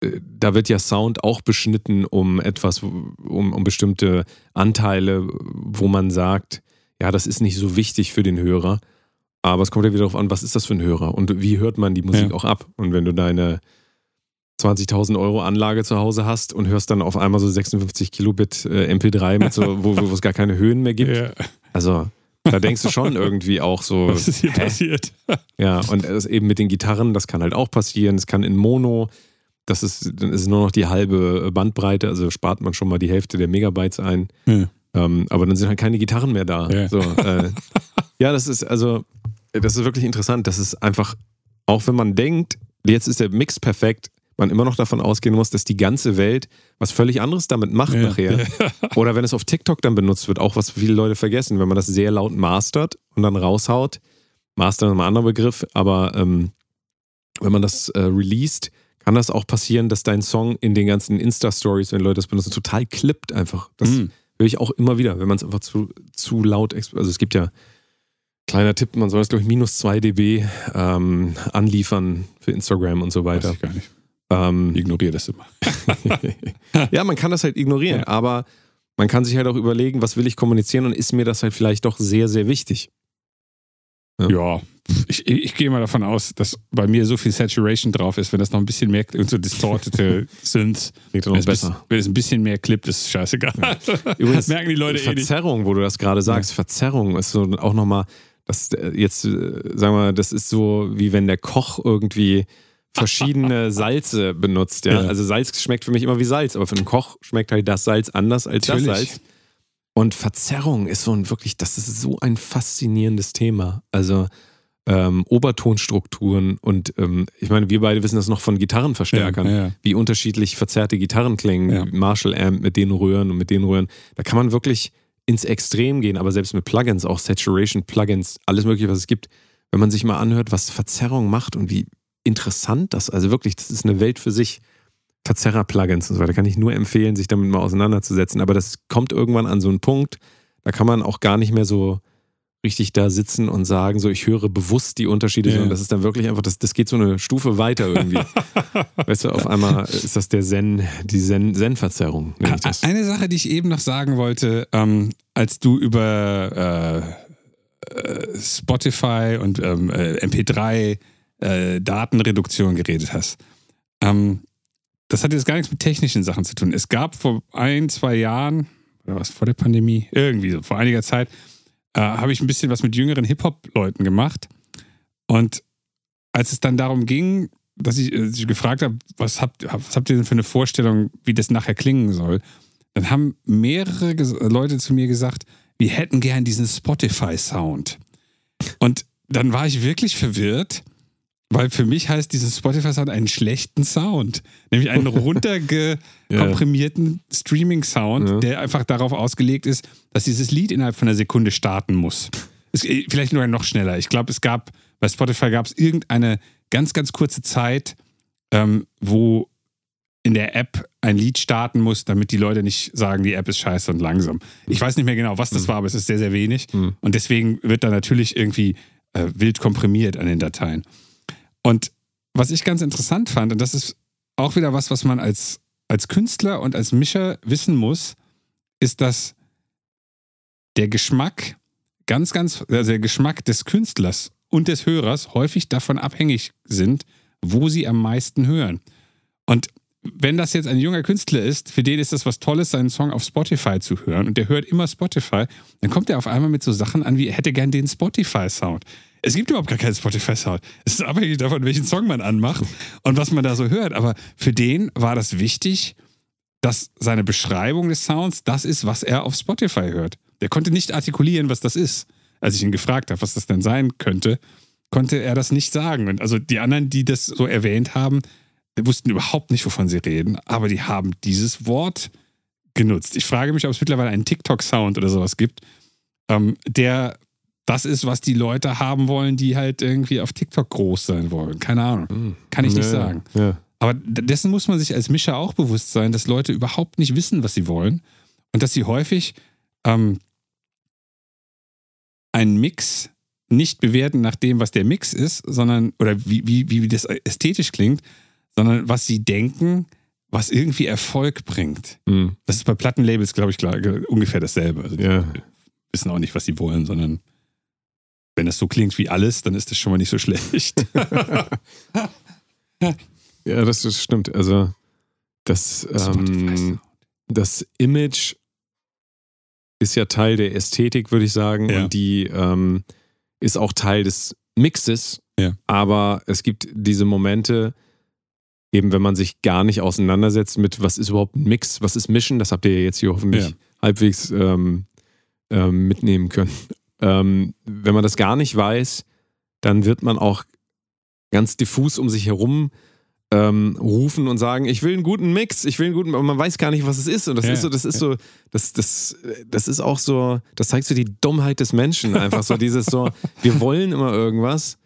[SPEAKER 3] äh, da wird ja Sound auch beschnitten um etwas, um, um bestimmte Anteile, wo man sagt, ja, das ist nicht so wichtig für den Hörer. Aber es kommt ja wieder darauf an, was ist das für ein Hörer und wie hört man die Musik
[SPEAKER 2] Ja.
[SPEAKER 3] auch ab. Und wenn du deine 20.000 Euro Anlage zu Hause hast und hörst dann auf einmal so 56 Kilobit äh, MP3, mit so, wo, wo es gar keine Höhen mehr gibt,
[SPEAKER 2] Ja.
[SPEAKER 3] also da denkst du schon irgendwie auch so,
[SPEAKER 2] Was ist hier
[SPEAKER 3] hä?
[SPEAKER 2] passiert?
[SPEAKER 3] Ja, und es eben mit den Gitarren, das kann halt auch passieren. Es kann in Mono, das ist, dann ist nur noch die halbe Bandbreite, also spart man schon mal die Hälfte der Megabytes ein.
[SPEAKER 2] Ja.
[SPEAKER 3] Ähm, aber dann sind halt keine Gitarren mehr da.
[SPEAKER 2] Ja.
[SPEAKER 3] So, äh, ja, das ist also, das ist wirklich interessant. Das ist einfach, auch wenn man denkt, jetzt ist der Mix perfekt, man immer noch davon ausgehen muss, dass die ganze Welt was völlig anderes damit macht
[SPEAKER 2] Ja.
[SPEAKER 3] nachher. *laughs* Oder wenn es auf TikTok dann benutzt wird, auch was viele Leute vergessen, wenn man das sehr laut mastert und dann raushaut. Master ist ein anderer Begriff, aber ähm, wenn man das äh, released, kann das auch passieren, dass dein Song in den ganzen Insta-Stories, wenn Leute das benutzen, total klippt einfach. Das
[SPEAKER 2] Mhm.
[SPEAKER 3] höre ich auch immer wieder, wenn man es einfach zu, zu laut, also es gibt ja, kleiner Tipp, man soll es glaube ich minus 2 dB ähm, anliefern für Instagram und so
[SPEAKER 2] Weiß
[SPEAKER 3] weiter.
[SPEAKER 2] ich gar nicht.
[SPEAKER 3] Ähm,
[SPEAKER 2] Ignoriere das immer. *laughs*
[SPEAKER 3] ja, man kann das halt ignorieren,
[SPEAKER 2] Ja.
[SPEAKER 3] aber man kann sich halt auch überlegen, was will ich kommunizieren und ist mir das halt vielleicht doch sehr, sehr wichtig. Ja.
[SPEAKER 2] Ja, ich, ich gehe mal davon aus, dass bei mir so viel Saturation drauf ist, wenn das noch ein bisschen mehr und so distortete *laughs* Synths, wenn es,
[SPEAKER 3] besser.
[SPEAKER 2] wenn es ein bisschen mehr klippt, ist es scheißegal.
[SPEAKER 3] Übrigens, *laughs*
[SPEAKER 2] merken die Leute eh nicht.
[SPEAKER 3] Verzerrung, wo du das gerade sagst, Verzerrung ist so auch nochmal, das äh, jetzt, äh, sagen wir, das ist so, wie wenn der Koch irgendwie verschiedene *laughs* Salze benutzt. Ja?
[SPEAKER 2] Ja.
[SPEAKER 3] Also Salz schmeckt für mich immer wie Salz, aber für einen Koch schmeckt halt das Salz anders als
[SPEAKER 2] Natürlich.
[SPEAKER 3] das Salz. Und Verzerrung ist so ein wirklich, das ist so ein faszinierendes Thema. Also ähm, Obertonstrukturen und ähm, ich meine, wir beide wissen das noch von Gitarrenverstärkern,
[SPEAKER 2] Ja, ja.
[SPEAKER 3] wie unterschiedlich verzerrte Gitarren klingen. Marshall Amp mit den Röhren und mit den Röhren. Da kann man wirklich ins Extrem gehen, aber selbst mit Plugins, auch Saturation Plugins, alles mögliche, was es gibt, wenn man sich mal anhört, was Verzerrung macht und wie interessant das, also wirklich, das ist eine Welt für sich. Verzerrer-Plugins und so weiter, kann ich nur empfehlen, sich damit mal auseinanderzusetzen. Aber das kommt irgendwann an so einen Punkt, da kann man auch gar nicht mehr so richtig da sitzen und sagen, so ich höre bewusst die Unterschiede,
[SPEAKER 2] Ja.
[SPEAKER 3] sondern das ist dann wirklich einfach, das, das geht so eine Stufe weiter irgendwie. *laughs* weißt du, auf einmal ist das der Zen, die Zen- Zen-Verzerrung, das.
[SPEAKER 2] Eine Sache, die ich eben noch sagen wollte, ähm, als du über äh, äh, Spotify und ähm, äh, MP3 äh, Datenreduktion geredet hast. Ähm, das hat jetzt gar nichts mit technischen Sachen zu tun. Es gab vor ein, zwei Jahren, oder was, vor der Pandemie, irgendwie so, vor einiger Zeit, äh, habe ich ein bisschen was mit jüngeren Hip-Hop-Leuten gemacht. Und als es dann darum ging, dass ich, äh, ich gefragt habe, was habt, was habt ihr denn für eine Vorstellung, wie das nachher klingen soll, dann haben mehrere Leute zu mir gesagt, wir hätten gern diesen Spotify-Sound. Und dann war ich wirklich verwirrt, weil für mich heißt diesen Spotify-Sound einen schlechten Sound. Nämlich einen *laughs* runtergekomprimierten Streaming-Sound,
[SPEAKER 3] Ja.
[SPEAKER 2] der einfach darauf ausgelegt ist, dass dieses Lied innerhalb von einer Sekunde starten muss. Es, äh, vielleicht nur noch schneller. Ich glaube, es gab, bei Spotify gab es irgendeine ganz, ganz kurze Zeit, ähm, wo in der App ein Lied starten muss, damit die Leute nicht sagen, die App ist scheiße und langsam. Ich weiß nicht mehr genau, was das war, aber es ist sehr, sehr wenig.
[SPEAKER 3] Mhm.
[SPEAKER 2] Und deswegen wird da natürlich irgendwie äh, wild komprimiert an den Dateien. Und was ich ganz interessant fand, und das ist auch wieder was, was man als, als Künstler und als Mischer wissen muss, ist, dass der Geschmack ganz, ganz, also der Geschmack des Künstlers und des Hörers häufig davon abhängig sind, wo sie am meisten hören. Und wenn das jetzt ein junger Künstler ist, für den ist das was Tolles, seinen Song auf Spotify zu hören und der hört immer Spotify, dann kommt er auf einmal mit so Sachen an, wie er hätte gern den Spotify-Sound. Es gibt überhaupt gar keinen Spotify-Sound. Es ist abhängig davon, welchen Song man anmacht und was man da so hört. Aber für den war das wichtig, dass seine Beschreibung des Sounds das ist, was er auf Spotify hört. Der konnte nicht artikulieren, was das ist. Als ich ihn gefragt habe, was das denn sein könnte, konnte er das nicht sagen. Und also die anderen, die das so erwähnt haben, wussten überhaupt nicht, wovon sie reden, aber die haben dieses Wort genutzt. Ich frage mich, ob es mittlerweile einen TikTok-Sound oder sowas gibt, ähm, der das ist, was die Leute haben wollen, die halt irgendwie auf TikTok groß sein wollen. Keine Ahnung. Kann ich nicht
[SPEAKER 3] Ja,
[SPEAKER 2] sagen.
[SPEAKER 3] Ja.
[SPEAKER 2] Aber dessen muss man sich als Mischer auch bewusst sein, dass Leute überhaupt nicht wissen, was sie wollen und dass sie häufig ähm, einen Mix nicht bewerten nach dem, was der Mix ist, sondern oder wie, wie, wie das ästhetisch klingt, sondern was sie denken, was irgendwie Erfolg bringt.
[SPEAKER 3] Mhm.
[SPEAKER 2] Das ist bei Plattenlabels, glaube ich, klar, ungefähr dasselbe. Also die
[SPEAKER 3] ja.
[SPEAKER 2] wissen auch nicht, was sie wollen, sondern wenn das so klingt wie alles, dann ist das schon mal nicht so schlecht. *laughs*
[SPEAKER 3] Ja, das, das stimmt. Also das, ähm, das Image ist ja Teil der Ästhetik, würde ich sagen.
[SPEAKER 2] Ja.
[SPEAKER 3] Und die ähm, ist auch Teil des Mixes.
[SPEAKER 2] Ja.
[SPEAKER 3] Aber es gibt diese Momente, eben wenn man sich gar nicht auseinandersetzt mit, was ist überhaupt ein Mix, was ist Mischen, das habt ihr ja jetzt hier hoffentlich
[SPEAKER 2] Ja.
[SPEAKER 3] halbwegs ähm, ähm, mitnehmen können. Ähm, wenn man das gar nicht weiß, dann wird man auch ganz diffus um sich herum ähm, rufen und sagen, ich will einen guten Mix, ich will einen guten, aber man weiß gar nicht, was es ist. Und das
[SPEAKER 2] Ja,
[SPEAKER 3] ist so, das ist
[SPEAKER 2] ja.
[SPEAKER 3] so, das, das, das ist auch so, das zeigt so die Dummheit des Menschen. Einfach so dieses so, wir wollen immer irgendwas,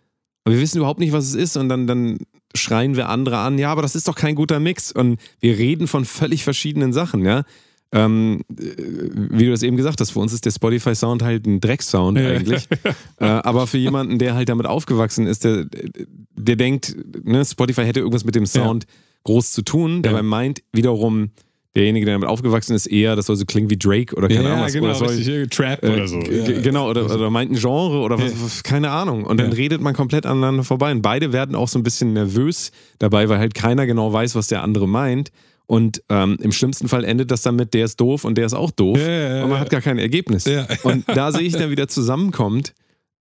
[SPEAKER 3] aber wir wissen überhaupt nicht, was es ist. Und dann, dann schreien wir andere an, ja, aber das ist doch kein guter Mix. Und wir reden von völlig verschiedenen Sachen, ja. Ähm, äh, wie du das eben gesagt hast, für uns ist der Spotify-Sound halt ein Drecksound
[SPEAKER 2] Ja.
[SPEAKER 3] eigentlich. *laughs* äh, aber für jemanden, der halt damit aufgewachsen ist, der, der denkt, ne, Spotify hätte irgendwas mit dem Sound groß zu tun. Dabei
[SPEAKER 2] Ja.
[SPEAKER 3] meint wiederum derjenige, der damit aufgewachsen ist, eher, das soll so klingen wie Drake oder keine Ahnung was.
[SPEAKER 2] genau,
[SPEAKER 3] oder soll,
[SPEAKER 2] richtig, Trap
[SPEAKER 3] äh,
[SPEAKER 2] oder so. Ja.
[SPEAKER 3] Genau, oder, oder meint ein Genre oder was,
[SPEAKER 2] Ja.
[SPEAKER 3] keine Ahnung. Und dann
[SPEAKER 2] Ja.
[SPEAKER 3] redet man komplett aneinander vorbei. Und beide werden auch so ein bisschen nervös dabei, weil halt keiner genau weiß, was der andere meint. Und ähm, im schlimmsten Fall endet das damit, der ist doof und der ist auch doof.
[SPEAKER 2] Ja, ja, ja,
[SPEAKER 3] und man hat gar kein Ergebnis. Und da sehe ich dann wieder zusammenkommt,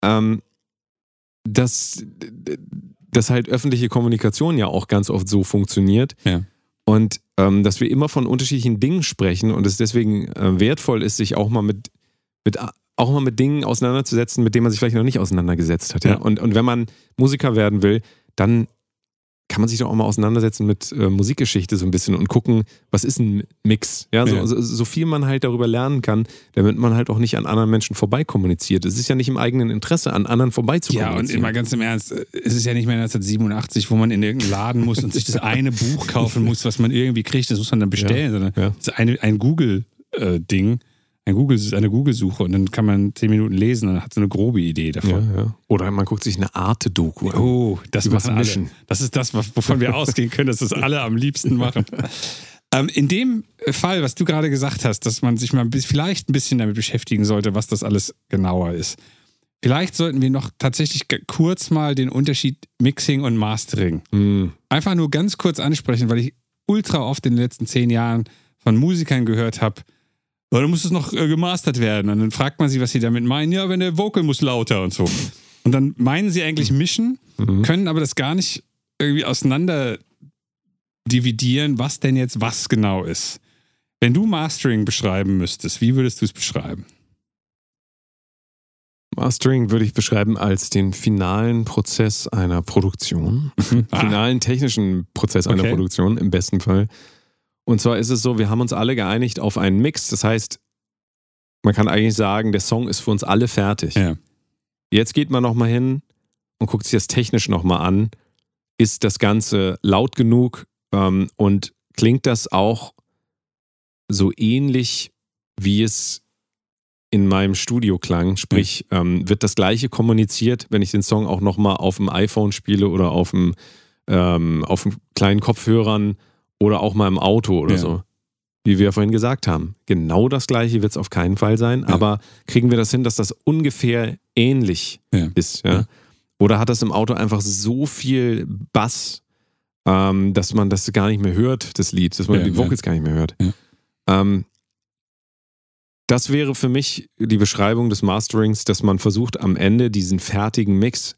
[SPEAKER 3] ähm, dass, dass halt öffentliche Kommunikation ja auch ganz oft so funktioniert. Und ähm, dass wir immer von unterschiedlichen Dingen sprechen und es deswegen äh, wertvoll ist, sich auch mal mit, mit auch mal mit Dingen auseinanderzusetzen, mit denen man sich vielleicht noch nicht auseinandergesetzt hat. Ja. Und, und wenn man Musiker werden will, dann kann man sich doch auch mal auseinandersetzen mit äh, Musikgeschichte so ein bisschen und gucken, was ist ein Mix? Ja, so,
[SPEAKER 2] Ja.
[SPEAKER 3] So, so viel man halt darüber lernen kann, damit man halt auch nicht an anderen Menschen vorbei kommuniziert. Es ist ja nicht im eigenen Interesse, an anderen vorbei zu
[SPEAKER 2] Ja, und immer ganz im Ernst, äh, es ist ja nicht mehr 1987, wo man in irgendeinen Laden muss und sich das eine Buch kaufen muss, was man irgendwie kriegt, das muss man dann bestellen, sondern
[SPEAKER 3] ja.
[SPEAKER 2] es ist eine, ein Google-Ding, ein Google, eine Google-Suche und dann kann man zehn Minuten lesen und hat so eine grobe Idee
[SPEAKER 3] ja,
[SPEAKER 2] davon.
[SPEAKER 3] ja. Oder man guckt sich eine Arte-Doku an.
[SPEAKER 2] Oh, das machen alle. Das ist das, wovon wir *laughs* ausgehen können, dass das alle am liebsten machen. Ähm, in dem Fall, was du gerade gesagt hast, dass man sich mal vielleicht ein bisschen damit beschäftigen sollte, was das alles genauer ist. Vielleicht sollten wir noch tatsächlich kurz mal den Unterschied Mixing und Mastering
[SPEAKER 3] Hm.
[SPEAKER 2] einfach nur ganz kurz ansprechen, weil ich ultra oft in den letzten zehn Jahren von Musikern gehört habe, "Ja, dann muss es noch äh, gemastert werden. Und dann fragt man sich, was sie damit meinen. Ja, wenn der Vocal muss lauter und so. Und dann meinen sie eigentlich mischen,
[SPEAKER 3] Mhm.
[SPEAKER 2] können aber das gar nicht irgendwie auseinander dividieren, was denn jetzt was genau ist. Wenn du Mastering beschreiben müsstest, wie würdest du es beschreiben?
[SPEAKER 3] Mastering würde ich beschreiben als den finalen Prozess einer Produktion. *laughs*
[SPEAKER 2] Ah,
[SPEAKER 3] finalen technischen Prozess einer
[SPEAKER 2] Okay.
[SPEAKER 3] Produktion im besten Fall. Und zwar ist es so, wir haben uns alle geeinigt auf einen Mix. Das heißt, man kann eigentlich sagen, der Song ist für uns alle fertig.
[SPEAKER 2] ja.
[SPEAKER 3] Jetzt geht man nochmal hin und guckt sich das technisch nochmal an. Ist das Ganze laut genug ähm, und klingt das auch so ähnlich, wie es in meinem Studio klang? Sprich, ähm, wird das gleiche kommuniziert, wenn ich den Song auch nochmal auf dem iPhone spiele oder auf dem, ähm, auf dem kleinen Kopfhörern oder auch mal im Auto oder
[SPEAKER 2] Ja.
[SPEAKER 3] so? Wie wir vorhin gesagt haben. Genau das gleiche wird es auf keinen Fall sein,
[SPEAKER 2] Ja.
[SPEAKER 3] aber kriegen wir das hin, dass das ungefähr ähnlich ist? Ja? Oder hat das im Auto einfach so viel Bass, ähm, dass man das gar nicht mehr hört, das Lied, dass man die. Vocals gar nicht mehr hört? Ähm, das wäre für mich die Beschreibung des Masterings, dass man versucht, am Ende diesen fertigen Mix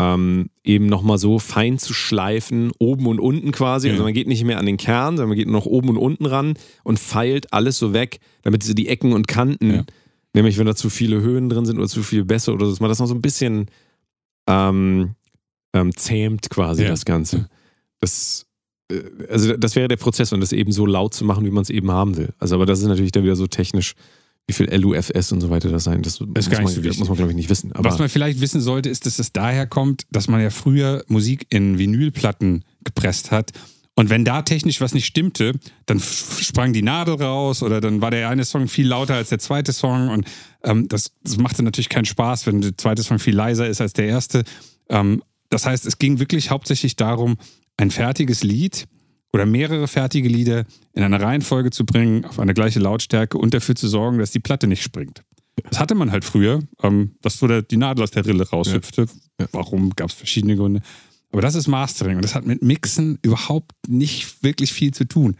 [SPEAKER 3] ähm, eben nochmal so fein zu schleifen, oben und unten quasi.
[SPEAKER 2] Ja.
[SPEAKER 3] Also man geht nicht mehr an den Kern, sondern man geht nur noch oben und unten ran und feilt alles so weg, damit so die Ecken und Kanten,
[SPEAKER 2] Ja.
[SPEAKER 3] nämlich wenn da zu viele Höhen drin sind oder zu viele Bässe oder so, dass man das noch so ein bisschen ähm, ähm, zähmt quasi
[SPEAKER 2] Ja.
[SPEAKER 3] das Ganze. Das, äh, also das wäre der Prozess und das eben so laut zu machen, wie man es eben haben will. Also aber das ist natürlich dann wieder so technisch, wie viel LUFS und so weiter das sein. Das, muss,
[SPEAKER 2] ist gar nicht
[SPEAKER 3] man,
[SPEAKER 2] so
[SPEAKER 3] muss man glaube ich nicht wissen. Aber
[SPEAKER 2] Was man vielleicht wissen sollte, ist, dass es daher kommt, dass man ja früher Musik in Vinylplatten gepresst hat. Und wenn da technisch was nicht stimmte, dann sprang die Nadel raus oder dann war der eine Song viel lauter als der zweite Song. Und ähm, das, das machte natürlich keinen Spaß, wenn der zweite Song viel leiser ist als der erste. Ähm, das heißt, es ging wirklich hauptsächlich darum, ein fertiges Lied oder mehrere fertige Lieder in eine Reihenfolge zu bringen, auf eine gleiche Lautstärke und dafür zu sorgen, dass die Platte nicht springt. Das hatte man halt früher, ähm, dass so der, die Nadel aus der Rille raushüpfte.
[SPEAKER 3] Ja.
[SPEAKER 2] Warum? Gab es verschiedene Gründe. Aber das ist Mastering und das hat mit Mixen überhaupt nicht wirklich viel zu tun.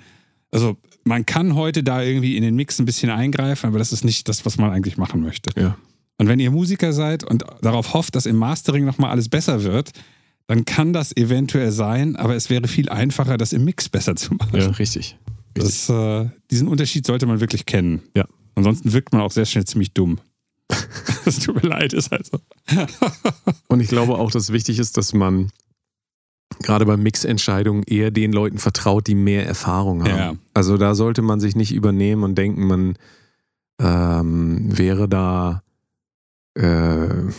[SPEAKER 2] Also man kann heute da irgendwie in den Mix ein bisschen eingreifen, aber das ist nicht das, was man eigentlich machen möchte.
[SPEAKER 3] Ja.
[SPEAKER 2] Und wenn ihr Musiker seid und darauf hofft, dass im Mastering nochmal alles besser wird, dann kann das eventuell sein, aber es wäre viel einfacher, das im Mix besser zu machen.
[SPEAKER 3] Ja, richtig. richtig.
[SPEAKER 2] Das, äh, diesen Unterschied sollte man wirklich kennen.
[SPEAKER 3] Ja.
[SPEAKER 2] Ansonsten wirkt man auch sehr schnell ziemlich dumm. *laughs* das tut mir leid, ist halt so. *laughs*
[SPEAKER 3] Und ich glaube auch, dass wichtig ist, dass man gerade bei Mixentscheidungen eher den Leuten vertraut, die mehr Erfahrung haben.
[SPEAKER 2] Ja.
[SPEAKER 3] Also da sollte man sich nicht übernehmen und denken, man ähm, wäre da äh,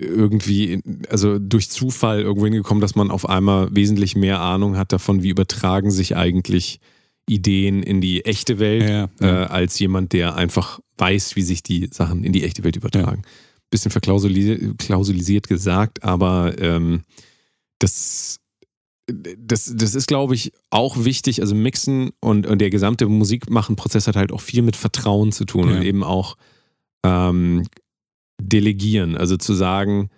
[SPEAKER 3] irgendwie, also durch Zufall irgendwo hingekommen, dass man auf einmal wesentlich mehr Ahnung hat davon, wie übertragen sich eigentlich Ideen in die echte Welt,
[SPEAKER 2] Ja,
[SPEAKER 3] äh, als jemand, der einfach weiß, wie sich die Sachen in die echte Welt übertragen. Bisschen verklausulisiert klausulisiert gesagt, aber ähm, das, das, das ist, glaube ich, auch wichtig. Also Mixen und, und der gesamte Musikmachen-Prozess hat halt auch viel mit Vertrauen zu tun
[SPEAKER 2] Ja.
[SPEAKER 3] und eben auch ähm, delegieren. Also zu sagen,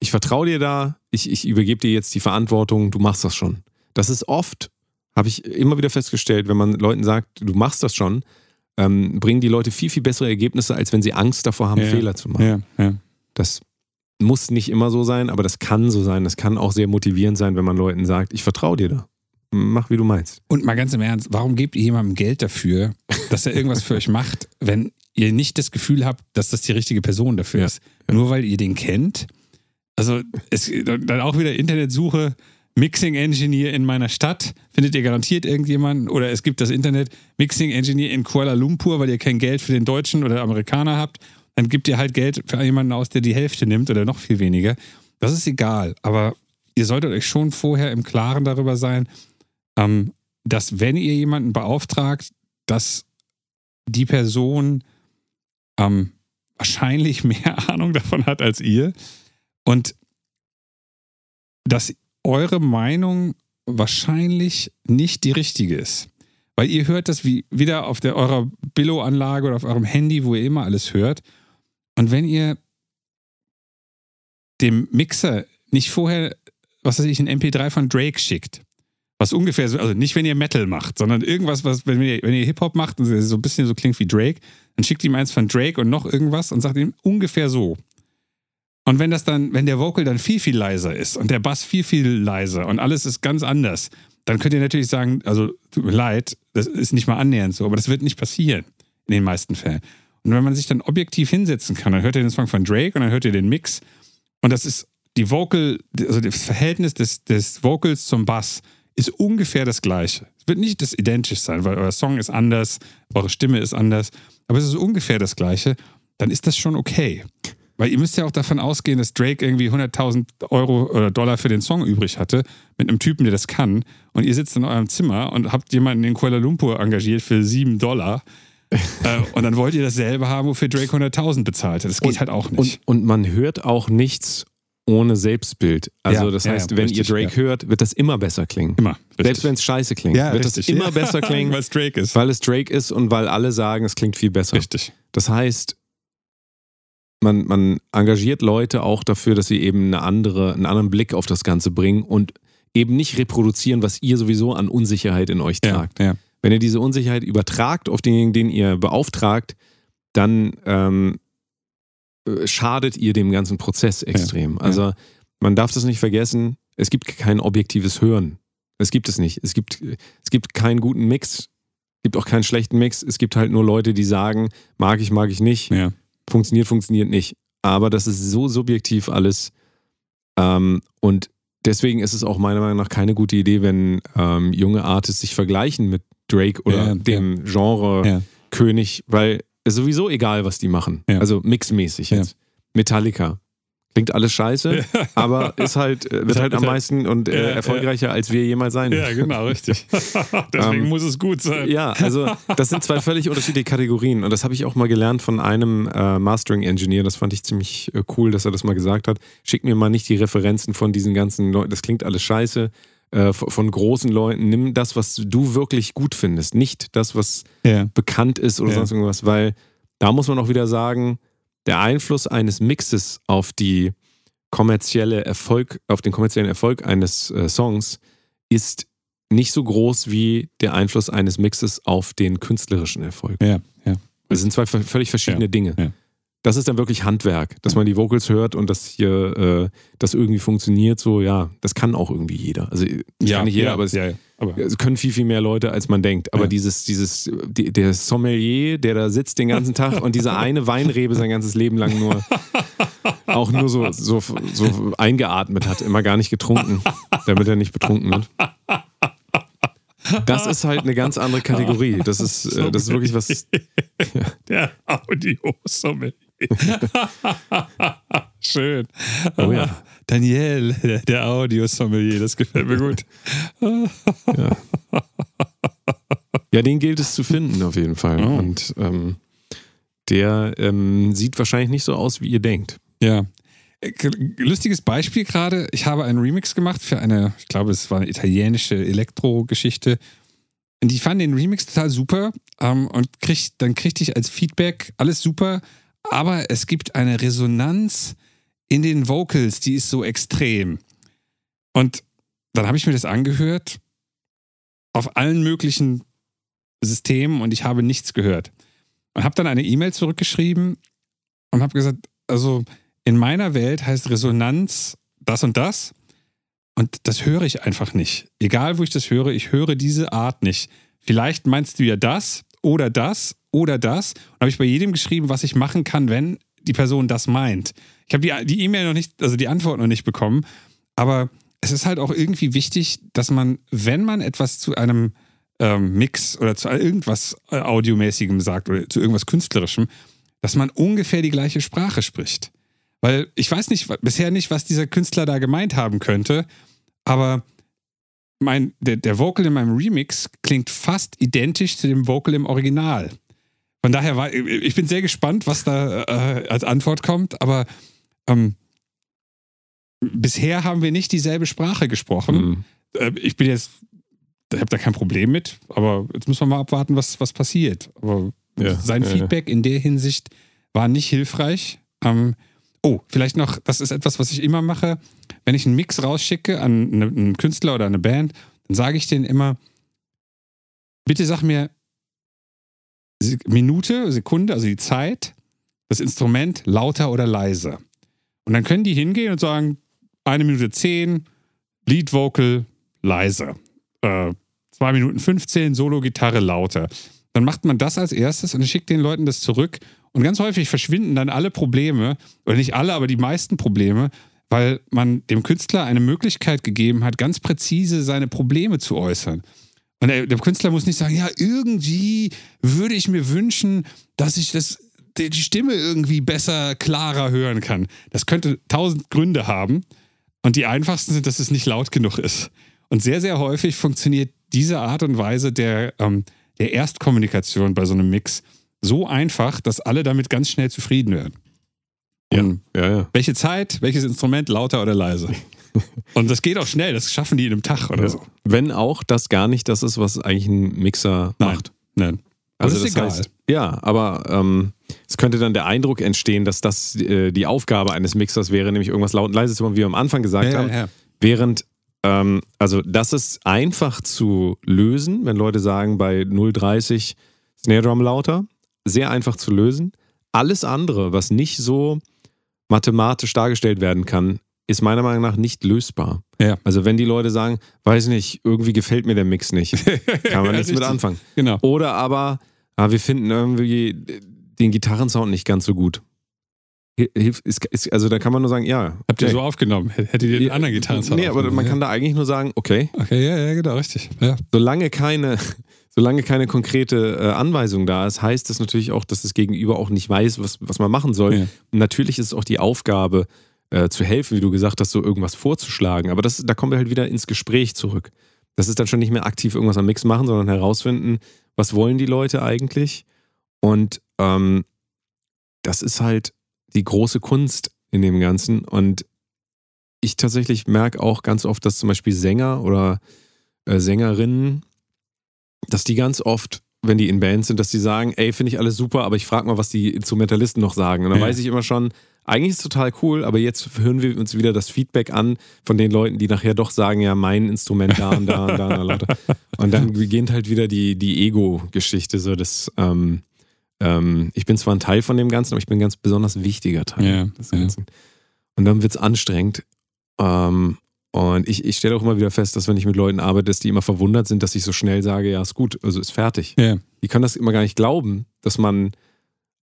[SPEAKER 3] ich vertraue dir da, ich, ich übergebe dir jetzt die Verantwortung, du machst das schon. Das ist oft, habe ich immer wieder festgestellt, wenn man Leuten sagt, du machst das schon, ähm, bringen die Leute viel, viel bessere Ergebnisse, als wenn sie Angst davor haben,
[SPEAKER 2] Ja.
[SPEAKER 3] Fehler zu machen.
[SPEAKER 2] ja, ja.
[SPEAKER 3] Das muss nicht immer so sein, aber das kann so sein. Das kann auch sehr motivierend sein, wenn man Leuten sagt, ich vertraue dir da. Mach, wie du meinst.
[SPEAKER 2] Und mal ganz im Ernst, warum gebt ihr jemandem Geld dafür, dass er irgendwas für euch macht, wenn ihr nicht das Gefühl habt, dass das die richtige Person dafür
[SPEAKER 3] Ja,
[SPEAKER 2] ist? Nur weil ihr den kennt? Also, es, dann auch wieder Internetsuche, Mixing Engineer in meiner Stadt, findet ihr garantiert irgendjemanden? Oder es gibt das Internet, Mixing Engineer in Kuala Lumpur, weil ihr kein Geld für den Deutschen oder Amerikaner habt. Dann gibt ihr halt Geld für jemanden aus, der die Hälfte nimmt oder noch viel weniger. Das ist egal. Aber ihr solltet euch schon vorher im Klaren darüber sein, ähm, dass wenn ihr jemanden beauftragt, dass die Person ähm, wahrscheinlich *laughs* mehr Ahnung davon hat als ihr und dass eure Meinung wahrscheinlich nicht die richtige ist. Weil ihr hört das wie wieder auf der, eurer Billo-Anlage oder auf eurem Handy, wo ihr immer alles hört. Und wenn ihr dem Mixer nicht vorher, was weiß ich, ein MP3 von Drake schickt, was ungefähr so, also nicht wenn ihr Metal macht, sondern irgendwas, was, wenn ihr, wenn ihr Hip-Hop macht und so ein bisschen so klingt wie Drake, dann schickt ihm eins von Drake und noch irgendwas und sagt ihm ungefähr so. Und wenn das dann, wenn der Vocal dann viel, viel leiser ist und der Bass viel, viel leiser und alles ist ganz anders, dann könnt ihr natürlich sagen, also tut mir leid, das ist nicht mal annähernd so, aber das wird nicht passieren in den meisten Fällen. Und wenn man sich dann objektiv hinsetzen kann, dann hört ihr den Song von Drake und dann hört ihr den Mix und das ist die Vocal, also das Verhältnis des, des Vocals zum Bass ist ungefähr das gleiche. Wird nicht das identisch sein, weil euer Song ist anders, eure Stimme ist anders, aber es ist ungefähr das gleiche, dann ist das schon okay. Weil ihr müsst ja auch davon ausgehen, dass Drake irgendwie 100.000 Euro oder Dollar für den Song übrig hatte, mit einem Typen, der das kann. Und ihr sitzt in eurem Zimmer und habt jemanden in Kuala Lumpur engagiert für 7 Dollar. äh, und dann wollt ihr dasselbe haben, wofür Drake 100.000 bezahlt hat. Das geht
[SPEAKER 3] Und-
[SPEAKER 2] halt auch nicht.
[SPEAKER 3] Und, und man hört auch nichts ohne Selbstbild. Also
[SPEAKER 2] Ja,
[SPEAKER 3] das
[SPEAKER 2] ja,
[SPEAKER 3] heißt,
[SPEAKER 2] ja,
[SPEAKER 3] wenn
[SPEAKER 2] richtig,
[SPEAKER 3] ihr Drake hört, wird das immer besser klingen.
[SPEAKER 2] Immer.
[SPEAKER 3] Selbst wenn es scheiße klingt,
[SPEAKER 2] ja,
[SPEAKER 3] wird
[SPEAKER 2] richtig.
[SPEAKER 3] das immer
[SPEAKER 2] Ja.
[SPEAKER 3] besser *laughs* klingen,
[SPEAKER 2] Weil es Drake ist.
[SPEAKER 3] weil es Drake ist und weil alle sagen, es klingt viel besser.
[SPEAKER 2] Richtig.
[SPEAKER 3] Das heißt, man, man engagiert Leute auch dafür, dass sie eben eine andere, einen anderen Blick auf das Ganze bringen und eben nicht reproduzieren, was ihr sowieso an Unsicherheit in euch
[SPEAKER 2] Ja,
[SPEAKER 3] tragt.
[SPEAKER 2] ja.
[SPEAKER 3] Wenn ihr diese Unsicherheit übertragt auf denjenigen, den ihr beauftragt, dann ähm, äh, schadet ihr dem ganzen Prozess extrem. Also man darf das nicht vergessen, es gibt kein objektives Hören. Es gibt es nicht. Es gibt, es gibt keinen guten Mix, es gibt auch keinen schlechten Mix. Es gibt halt nur Leute, die sagen, mag ich, mag ich nicht,
[SPEAKER 2] ja.
[SPEAKER 3] funktioniert, funktioniert nicht. Aber das ist so subjektiv alles. Ähm, und deswegen ist es auch meiner Meinung nach keine gute Idee, wenn ähm, junge Artists sich vergleichen mit Drake oder
[SPEAKER 2] Ja,
[SPEAKER 3] dem Genre
[SPEAKER 2] Ja.
[SPEAKER 3] König, weil ist sowieso egal, was die machen.
[SPEAKER 2] Ja.
[SPEAKER 3] Also mixmäßig
[SPEAKER 2] Ja.
[SPEAKER 3] jetzt. Metallica. Klingt alles scheiße, *laughs* aber ist halt, äh, wird halt am meisten und äh,
[SPEAKER 2] Ja, ja.
[SPEAKER 3] erfolgreicher, als wir jemals sein
[SPEAKER 2] ja, genau, richtig. *laughs* *laughs* Deswegen
[SPEAKER 3] Ähm,
[SPEAKER 2] muss es gut sein.
[SPEAKER 3] Ja, also das sind zwei völlig unterschiedliche Kategorien und das habe ich auch mal gelernt von einem äh, Mastering-Engineer. Das fand ich ziemlich äh, cool, dass er das mal gesagt hat. Schick mir mal nicht die Referenzen von diesen ganzen Leuten, das klingt alles scheiße, äh, von, großen Leuten. Nimm das, was du wirklich gut findest, nicht das, was
[SPEAKER 2] Ja.
[SPEAKER 3] bekannt ist oder
[SPEAKER 2] Ja.
[SPEAKER 3] sonst irgendwas, weil da muss man auch wieder sagen, der Einfluss eines Mixes auf die kommerzielle Erfolg, auf den kommerziellen Erfolg eines äh, Songs ist nicht so groß wie der Einfluss eines Mixes auf den künstlerischen Erfolg.
[SPEAKER 2] Ja, ja.
[SPEAKER 3] Das sind zwei völlig verschiedene
[SPEAKER 2] Ja,
[SPEAKER 3] Dinge.
[SPEAKER 2] ja.
[SPEAKER 3] Das ist dann wirklich Handwerk, dass man die Vocals hört und dass hier äh, das irgendwie funktioniert. So, ja, das kann auch irgendwie jeder. Also das kann nicht jeder,
[SPEAKER 2] ja,
[SPEAKER 3] aber es,
[SPEAKER 2] ja, ja. aber
[SPEAKER 3] es können viel, viel mehr Leute, als man denkt. Aber
[SPEAKER 2] Ja.
[SPEAKER 3] dieses, dieses, die, der Sommelier, der da sitzt den ganzen Tag und diese eine Weinrebe sein ganzes Leben lang nur *laughs* auch nur so, so, so eingeatmet hat, immer gar nicht getrunken, damit er nicht betrunken wird. Das ist halt eine ganz andere Kategorie. Das ist, äh, das ist wirklich was. *laughs*
[SPEAKER 2] Der Audiosommelier. *laughs* Schön.
[SPEAKER 3] Oh ja.
[SPEAKER 2] Daniel, der, Audiosommelier, das gefällt mir gut.
[SPEAKER 3] Ja, den gilt es zu finden, auf jeden Fall.
[SPEAKER 2] Oh.
[SPEAKER 3] Und ähm, der ähm, sieht wahrscheinlich nicht so aus, wie ihr denkt.
[SPEAKER 2] Ja. Äh, Lustiges Beispiel gerade. Ich habe einen Remix gemacht für eine, ich glaube, es war eine italienische Elektro-Geschichte. Und die fanden den Remix total super ähm, und krieg, dann kriegte ich als Feedback alles super, aber es gibt eine Resonanz in den Vocals, die ist so extrem. Und dann habe ich mir das angehört auf allen möglichen Systemen und ich habe nichts gehört. Und habe dann eine E-Mail zurückgeschrieben und habe gesagt, also in meiner Welt heißt Resonanz das und das. Und das höre ich einfach nicht. Egal, wo ich das höre, ich höre diese Art nicht. Vielleicht meinst du ja das oder das oder das. Und habe ich bei jedem geschrieben, was ich machen kann, wenn die Person das meint. Ich habe die E-Mail noch nicht, also die Antwort noch nicht bekommen. Aber es ist halt auch irgendwie wichtig, dass man, wenn man etwas zu einem ähm, Mix oder zu irgendwas äh, Audiomäßigem sagt oder zu irgendwas Künstlerischem, dass man ungefähr die gleiche Sprache spricht. Weil ich weiß nicht, bisher nicht, was dieser Künstler da gemeint haben könnte, aber mein, der, der Vocal in meinem Remix klingt fast identisch zu dem Vocal im Original. Von daher war ich bin sehr gespannt, was da äh, als Antwort kommt, aber ähm, bisher haben wir nicht dieselbe Sprache gesprochen.
[SPEAKER 3] Mhm.
[SPEAKER 2] Äh, ich bin jetzt, ich habe da kein Problem mit, aber jetzt müssen wir mal abwarten, was, was passiert. Aber
[SPEAKER 3] Ja,
[SPEAKER 2] sein
[SPEAKER 3] ja, ja.
[SPEAKER 2] Feedback in der Hinsicht war nicht hilfreich. Ähm, oh, vielleicht noch, das ist etwas, was ich immer mache. Wenn ich einen Mix rausschicke an eine- einen Künstler oder eine Band, dann sage ich denen immer, bitte sag mir Minute, Sekunde, also die Zeit, das Instrument lauter oder leiser. Und dann können die hingehen und sagen, eine Minute zehn, Lead Vocal leiser. Äh, zwei Minuten 15, Solo-Gitarre lauter. Dann macht man das als erstes und schickt den Leuten das zurück. Und ganz häufig verschwinden dann alle Probleme, oder nicht alle, aber die meisten Probleme, weil man dem Künstler eine Möglichkeit gegeben hat, ganz präzise seine Probleme zu äußern. Und der, der Künstler muss nicht sagen, ja, irgendwie würde ich mir wünschen, dass ich das, die Stimme irgendwie besser, klarer hören kann. Das könnte tausend Gründe haben. Und die einfachsten sind, dass es nicht laut genug ist. Und sehr, sehr häufig funktioniert diese Art und Weise der, ähm, der Erstkommunikation bei so einem Mix so einfach, dass alle damit ganz schnell zufrieden werden.
[SPEAKER 3] Ja, ja, ja.
[SPEAKER 2] welche Zeit, welches Instrument, lauter oder leise. *laughs* Und das geht auch schnell, das schaffen die in einem Tag oder
[SPEAKER 3] ja.
[SPEAKER 2] so.
[SPEAKER 3] Wenn auch das gar nicht das ist, was eigentlich ein Mixer
[SPEAKER 2] Nein.
[SPEAKER 3] macht.
[SPEAKER 2] Nein.
[SPEAKER 3] Also
[SPEAKER 2] das
[SPEAKER 3] das,
[SPEAKER 2] ist egal.
[SPEAKER 3] heißt, ja, aber ähm, es könnte dann der Eindruck entstehen, dass das äh, die Aufgabe eines Mixers wäre, nämlich irgendwas laut und leise zu machen, wie wir am Anfang gesagt
[SPEAKER 2] Ja,
[SPEAKER 3] haben.
[SPEAKER 2] ja.
[SPEAKER 3] Während, ähm, also das ist einfach zu lösen, wenn Leute sagen, bei 0,30 Snare Drum lauter, sehr einfach zu lösen. Alles andere, was nicht so mathematisch dargestellt werden kann, ist meiner Meinung nach nicht lösbar.
[SPEAKER 2] Ja.
[SPEAKER 3] Also wenn die Leute sagen, weiß nicht, irgendwie gefällt mir der Mix nicht, *laughs* kann man
[SPEAKER 2] Ja,
[SPEAKER 3] nichts mit anfangen.
[SPEAKER 2] Genau.
[SPEAKER 3] Oder aber, ah, wir finden irgendwie den Gitarrensound nicht ganz so gut. Hilf, ist, ist, also da kann man nur sagen, ja.
[SPEAKER 2] Habt ihr
[SPEAKER 3] okay.
[SPEAKER 2] so aufgenommen? *laughs* Hättet ihr den anderen Gitarrensound
[SPEAKER 3] Nee, aber man kann da eigentlich nur sagen, okay,
[SPEAKER 2] ja? Okay, ja, ja, genau, richtig. Ja.
[SPEAKER 3] solange keine, solange keine konkrete äh, Anweisung da ist, heißt das natürlich auch, dass das Gegenüber auch nicht weiß, was, was man machen soll.
[SPEAKER 2] Ja.
[SPEAKER 3] Und natürlich ist es auch die Aufgabe, äh, zu helfen, wie du gesagt hast, so irgendwas vorzuschlagen. Aber das, da kommen wir halt wieder ins Gespräch zurück. Das ist dann schon nicht mehr aktiv irgendwas am Mix machen, sondern herausfinden, was wollen die Leute eigentlich. Und ähm, das ist halt die große Kunst in dem Ganzen. Und ich tatsächlich merke auch ganz oft, dass zum Beispiel Sänger oder äh, Sängerinnen, dass die ganz oft wenn die in Bands sind, dass die sagen, ey, finde ich alles super, aber ich frage mal, was die Instrumentalisten noch sagen. Und dann
[SPEAKER 2] Ja.
[SPEAKER 3] weiß ich immer schon, eigentlich ist es total cool, aber jetzt hören wir uns wieder das Feedback an von den Leuten, die nachher doch sagen, ja, mein Instrument da und da und da und da. Und dann beginnt halt wieder die, die Ego-Geschichte, so das, ähm, ähm, ich bin zwar ein Teil von dem Ganzen, aber ich bin ein ganz besonders wichtiger Teil
[SPEAKER 2] Ja,
[SPEAKER 3] des
[SPEAKER 2] ja.
[SPEAKER 3] Ganzen. Und dann wird es anstrengend. Ähm, und ich, ich stelle auch immer wieder fest, dass wenn ich mit Leuten arbeite, dass die immer verwundert sind, dass ich so schnell sage, ja, ist gut, also ist fertig.
[SPEAKER 2] Ja.
[SPEAKER 3] Die können das immer gar nicht glauben, dass man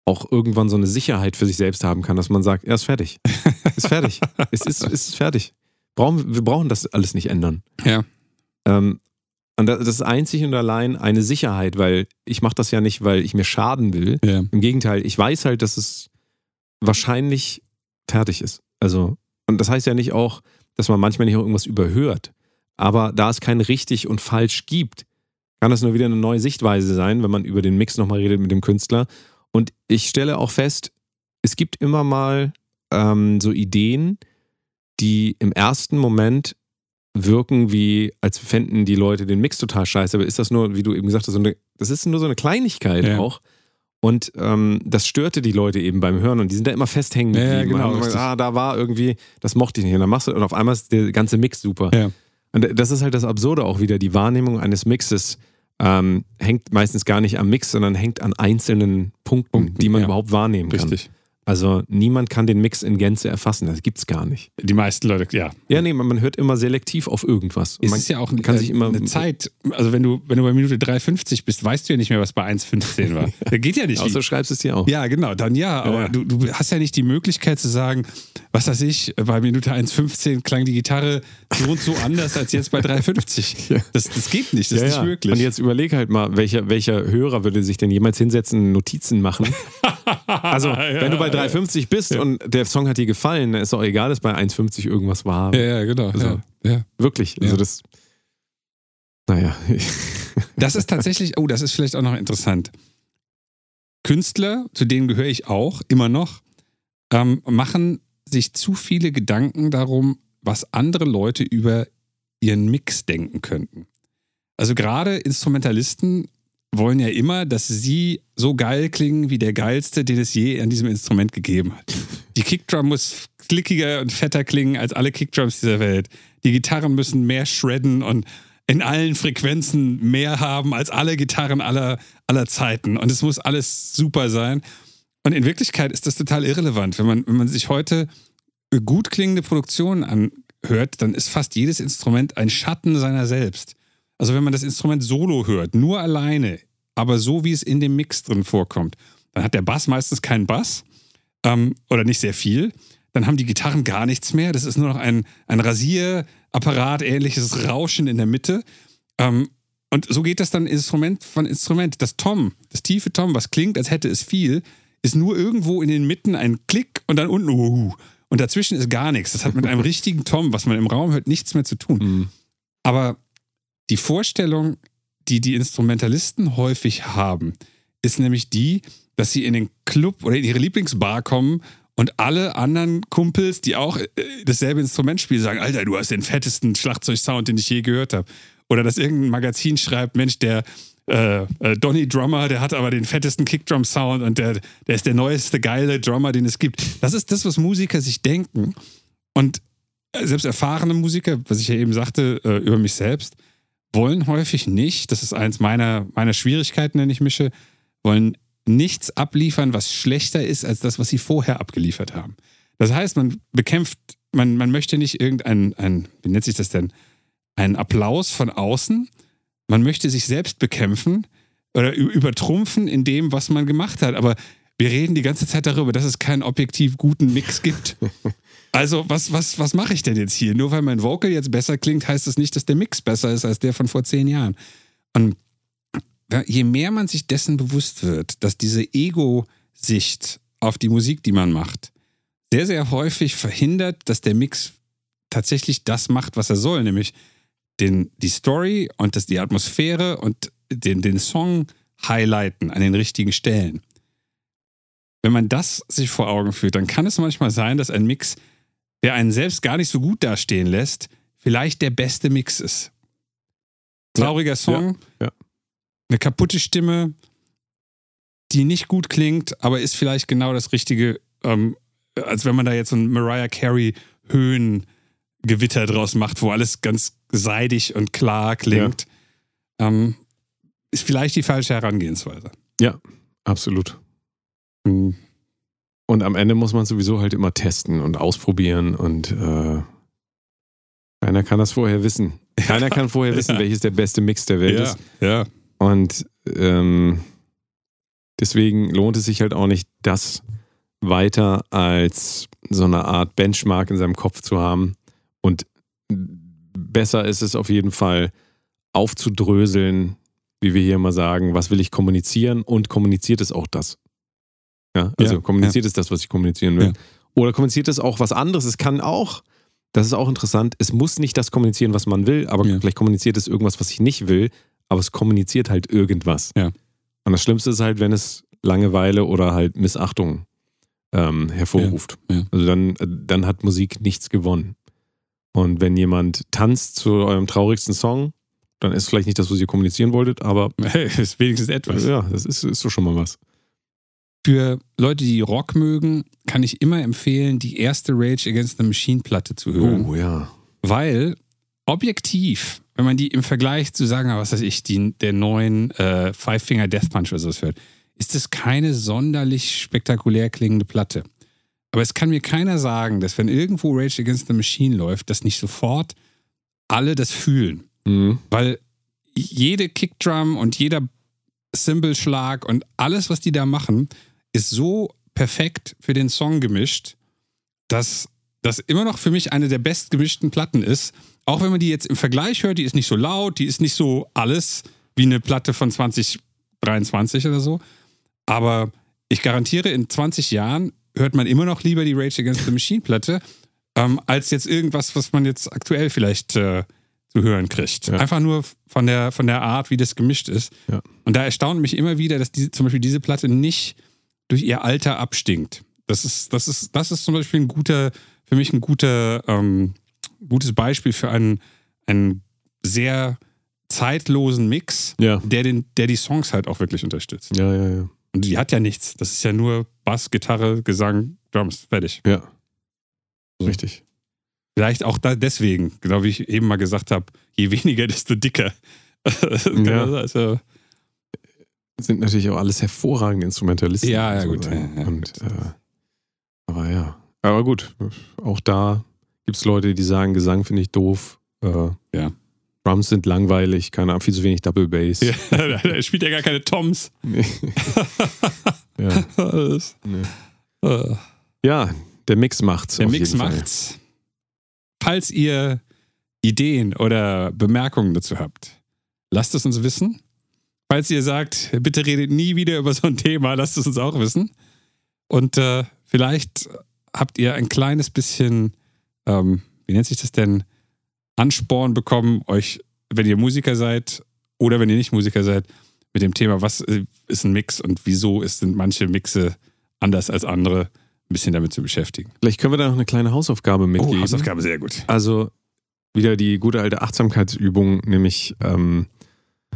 [SPEAKER 3] auch irgendwann so eine Sicherheit für sich selbst haben kann, dass man sagt, ja, ist fertig. *laughs* Ist fertig. es ist, ist fertig. Brauchen, wir brauchen das alles nicht ändern.
[SPEAKER 2] Ja.
[SPEAKER 3] Ähm, und das das ist einzig und allein eine Sicherheit, weil ich mache das ja nicht, weil ich mir schaden will.
[SPEAKER 2] Ja.
[SPEAKER 3] Im Gegenteil, ich weiß halt, dass es wahrscheinlich fertig ist. Also, und das heißt ja nicht auch, dass man manchmal nicht auch irgendwas überhört. Aber da es kein richtig und falsch gibt, kann das nur wieder eine neue Sichtweise sein, wenn man über den Mix nochmal redet mit dem Künstler. Und ich stelle auch fest, es gibt immer mal ähm, so Ideen, die im ersten Moment wirken wie, als fänden die Leute den Mix total scheiße. Aber ist das nur, wie du eben gesagt hast, so eine, das ist nur so eine Kleinigkeit
[SPEAKER 2] Ja.
[SPEAKER 3] auch. Und ähm, das störte die Leute eben beim Hören und die sind da immer fest hängen
[SPEAKER 2] Ja,
[SPEAKER 3] geblieben.
[SPEAKER 2] genau, richtig.
[SPEAKER 3] gesagt, ah, da war irgendwie, das mochte ich nicht. Und dann machst du, und auf einmal ist der ganze Mix super.
[SPEAKER 2] Ja.
[SPEAKER 3] Und das ist halt das Absurde auch wieder. Die Wahrnehmung eines Mixes ähm, hängt meistens gar nicht am Mix, sondern hängt an einzelnen Punkten,
[SPEAKER 2] Punkten,
[SPEAKER 3] die man
[SPEAKER 2] ja.
[SPEAKER 3] überhaupt wahrnehmen kann.
[SPEAKER 2] Richtig.
[SPEAKER 3] Also niemand kann den Mix in Gänze erfassen. Das gibt's gar nicht.
[SPEAKER 2] Die meisten Leute, ja.
[SPEAKER 3] Ja, nee, man man hört immer selektiv auf irgendwas.
[SPEAKER 2] Es
[SPEAKER 3] man
[SPEAKER 2] ist ja auch
[SPEAKER 3] kann sich immer
[SPEAKER 2] eine Zeit. Also wenn du, wenn du bei Minute 3,50 bist, weißt du ja nicht mehr, was bei 1,15 war. *laughs* Da geht ja nicht.
[SPEAKER 3] Außer du schreibst es dir auch.
[SPEAKER 2] ja, genau, dann ja, aber
[SPEAKER 3] Ja.
[SPEAKER 2] Du, du hast ja nicht die Möglichkeit zu sagen, was weiß ich, bei Minute 1,15 klang die Gitarre so und so anders als jetzt bei 3,50. *laughs*
[SPEAKER 3] Ja.
[SPEAKER 2] Das, das geht nicht, das
[SPEAKER 3] Ja,
[SPEAKER 2] ist nicht möglich.
[SPEAKER 3] Und jetzt überleg halt mal, welcher, welcher Hörer würde sich denn jemals hinsetzen, Notizen machen? *laughs* Also, wenn du bei 3,50 bist und der Song hat dir gefallen, dann ist auch egal, dass bei 1,50 irgendwas war.
[SPEAKER 2] ja, ja, genau.
[SPEAKER 3] Also-. Wirklich. Also
[SPEAKER 2] Ja.
[SPEAKER 3] das. Naja. *laughs*
[SPEAKER 2] Das ist tatsächlich, oh, das ist vielleicht auch noch interessant. Künstler, zu denen gehöre ich auch, immer noch, ähm, machen sich zu viele Gedanken darum, was andere Leute über ihren Mix denken könnten. Also gerade Instrumentalisten wollen ja immer, dass sie so geil klingen wie der geilste, den es je an diesem Instrument gegeben hat. Die Kickdrum muss klickiger und fetter klingen als alle Kickdrums dieser Welt. Die Gitarren müssen mehr shredden und in allen Frequenzen mehr haben als alle Gitarren aller, aller Zeiten. Und es muss alles super sein. Und in Wirklichkeit ist das total irrelevant. Wenn man, wenn man sich heute gut klingende Produktionen anhört, dann ist fast jedes Instrument ein Schatten seiner selbst. Also wenn man das Instrument solo hört, nur alleine, aber so wie es in dem Mix drin vorkommt, dann hat der Bass meistens keinen Bass ähm, oder nicht sehr viel. Dann haben die Gitarren gar nichts mehr. Das ist nur noch ein, ein Rasierapparat, ähnliches Rauschen in der Mitte. Ähm, und so geht das dann Instrument von Instrument. Das Tom, das tiefe Tom, was klingt, als hätte es viel, ist nur irgendwo in den Mitten ein Klick und dann unten Uhu. Und dazwischen ist gar nichts. Das hat mit einem *laughs* richtigen Tom, was man im Raum hört, nichts mehr zu tun.
[SPEAKER 3] Mhm.
[SPEAKER 2] Aber die Vorstellung, die die Instrumentalisten häufig haben, ist nämlich die, dass sie in den Club oder in ihre Lieblingsbar kommen und alle anderen Kumpels, die auch äh, dasselbe Instrument spielen, sagen, Alter, du hast den fettesten Schlagzeugsound, den ich je gehört habe. Oder dass irgendein Magazin schreibt, Mensch, der äh, äh, Donny Drummer, der hat aber den fettesten Kickdrum-Sound und der, der ist der neueste geile Drummer, den es gibt. Das ist das, was Musiker sich denken. Und äh, selbst erfahrene Musiker, was ich ja eben sagte äh, über mich selbst, wollen häufig nicht, das ist eins meiner, meiner Schwierigkeiten, wenn ich mische, wollen nichts abliefern, was schlechter ist als das, was sie vorher abgeliefert haben. Das heißt, man bekämpft, man, man möchte nicht irgendein, ein, wie nennt sich das denn, einen Applaus von außen. Man möchte sich selbst bekämpfen oder übertrumpfen in dem, was man gemacht hat. Aber wir reden die ganze Zeit darüber, dass es keinen objektiv guten Mix gibt. *laughs* Also, was, was, was mache ich denn jetzt hier? Nur weil mein Vocal jetzt besser klingt, heißt das nicht, dass der Mix besser ist als der von vor zehn Jahren. Und je mehr man sich dessen bewusst wird, dass diese Ego-Sicht auf die Musik, die man macht, sehr, sehr häufig verhindert, dass der Mix tatsächlich das macht, was er soll, nämlich den, die Story und das, die Atmosphäre und den, den Song highlighten an den richtigen Stellen. Wenn man das sich vor Augen führt, dann kann es manchmal sein, dass ein Mix, der einen selbst gar nicht so gut dastehen lässt, vielleicht der beste Mix ist. Trauriger Song,
[SPEAKER 3] ja.
[SPEAKER 2] eine kaputte Stimme, die nicht gut klingt, aber ist vielleicht genau das Richtige, ähm, als wenn man da jetzt so ein Mariah Carey Höhengewitter draus macht, wo alles ganz seidig und klar klingt. Ähm, ist vielleicht die falsche Herangehensweise.
[SPEAKER 3] Ja, absolut.
[SPEAKER 2] Hm.
[SPEAKER 3] Und am Ende muss man sowieso halt immer testen und ausprobieren und äh, keiner kann das vorher wissen. Keiner kann vorher *laughs* wissen,
[SPEAKER 2] Ja.
[SPEAKER 3] welches der beste Mix der Welt
[SPEAKER 2] Ja,
[SPEAKER 3] ist.
[SPEAKER 2] ja.
[SPEAKER 3] Und ähm, deswegen lohnt es sich halt auch nicht, das weiter als so eine Art Benchmark in seinem Kopf zu haben. Und besser ist es auf jeden Fall aufzudröseln, wie wir hier immer sagen, was will ich kommunizieren und kommuniziert es auch das. Ja, also
[SPEAKER 2] Ja,
[SPEAKER 3] kommuniziert es das, was ich kommunizieren will.
[SPEAKER 2] Ja.
[SPEAKER 3] Oder kommuniziert es auch was anderes. Es kann auch, das ist auch interessant, es muss nicht das kommunizieren, was man will, aber
[SPEAKER 2] Ja.
[SPEAKER 3] vielleicht kommuniziert es irgendwas, was ich nicht will, aber es kommuniziert halt irgendwas.
[SPEAKER 2] Ja.
[SPEAKER 3] Und das Schlimmste ist halt, wenn es Langeweile oder halt Missachtung ähm, hervorruft.
[SPEAKER 2] Ja, ja.
[SPEAKER 3] Also dann, dann hat Musik nichts gewonnen. Und wenn jemand tanzt zu eurem traurigsten Song, dann ist vielleicht nicht das, was ihr kommunizieren wolltet, aber *laughs*
[SPEAKER 2] Hey, ist wenigstens etwas.
[SPEAKER 3] ja, das ist, ist doch schon mal was.
[SPEAKER 2] Für Leute, die Rock mögen, kann ich immer empfehlen, die erste Rage Against the Machine Platte zu hören.
[SPEAKER 3] Oh ja.
[SPEAKER 2] Weil objektiv, wenn man die im Vergleich zu sagen, was weiß ich, die, der neuen äh, Five Finger Death Punch oder sowas hört, ist es keine sonderlich spektakulär klingende Platte. Aber es kann mir keiner sagen, dass wenn irgendwo Rage Against the Machine läuft, dass nicht sofort alle das fühlen.
[SPEAKER 3] Mhm.
[SPEAKER 2] Weil jede Kickdrum und jeder Cymbelschlag und alles, was die da machen, ist so perfekt für den Song gemischt, dass das immer noch für mich eine der bestgemischten Platten ist. Auch wenn man die jetzt im Vergleich hört, die ist nicht so laut, die ist nicht so alles wie eine Platte von 2023 oder so. Aber ich garantiere, in 20 Jahren hört man immer noch lieber die Rage Against the Machine Platte, ähm, als jetzt irgendwas, was man jetzt aktuell vielleicht äh, zu hören kriegt.
[SPEAKER 3] Ja.
[SPEAKER 2] Einfach nur von der, von der Art, wie das gemischt ist.
[SPEAKER 3] Ja.
[SPEAKER 2] Und da erstaunt mich immer wieder, dass diese, zum Beispiel diese Platte nicht durch ihr Alter abstinkt. Das ist, das ist, das ist zum Beispiel ein guter, für mich ein guter, ähm, gutes Beispiel für einen, einen sehr zeitlosen Mix,
[SPEAKER 3] Ja.
[SPEAKER 2] der, den, der die Songs halt auch wirklich unterstützt.
[SPEAKER 3] Ja, ja, ja.
[SPEAKER 2] Und die hat ja nichts. Das ist ja nur Bass, Gitarre, Gesang, Drums, fertig.
[SPEAKER 3] Ja.
[SPEAKER 2] So.
[SPEAKER 3] Richtig.
[SPEAKER 2] Vielleicht auch da deswegen, genau wie ich eben mal gesagt habe, je weniger, *laughs* desto dicker. *laughs*
[SPEAKER 3] Ja.
[SPEAKER 2] also,
[SPEAKER 3] Sind natürlich auch alles hervorragende Instrumentalisten.
[SPEAKER 2] Ja, ja, gut. Ja, ja,
[SPEAKER 3] Und, äh, aber ja. Aber gut, auch da gibt es Leute, die sagen, Gesang finde ich doof. Äh,
[SPEAKER 2] Ja.
[SPEAKER 3] Drums sind langweilig, keine Ahnung, viel zu wenig Double Bass.
[SPEAKER 2] ja, *laughs* er spielt ja gar keine Toms.
[SPEAKER 3] Nee. *laughs* ja.
[SPEAKER 2] Das-
[SPEAKER 3] Nee.
[SPEAKER 2] äh.
[SPEAKER 3] ja, der Mix macht's.
[SPEAKER 2] Der Mix
[SPEAKER 3] jeden Fall.
[SPEAKER 2] macht's. Falls ihr Ideen oder Bemerkungen dazu habt, lasst es uns wissen. Falls ihr sagt, bitte redet nie wieder über so ein Thema, lasst es uns auch wissen. Und äh, vielleicht habt ihr ein kleines bisschen, ähm, wie nennt sich das denn, Ansporn bekommen, euch, wenn ihr Musiker seid oder wenn ihr nicht Musiker seid, mit dem Thema, was äh, ist ein Mix und wieso sind manche Mixe anders als andere, ein bisschen damit zu beschäftigen.
[SPEAKER 3] Vielleicht können wir da noch eine kleine Hausaufgabe mitgeben.
[SPEAKER 2] Oh, Hausaufgabe sehr gut.
[SPEAKER 3] Also wieder die gute alte Achtsamkeitsübung, nämlich ähm,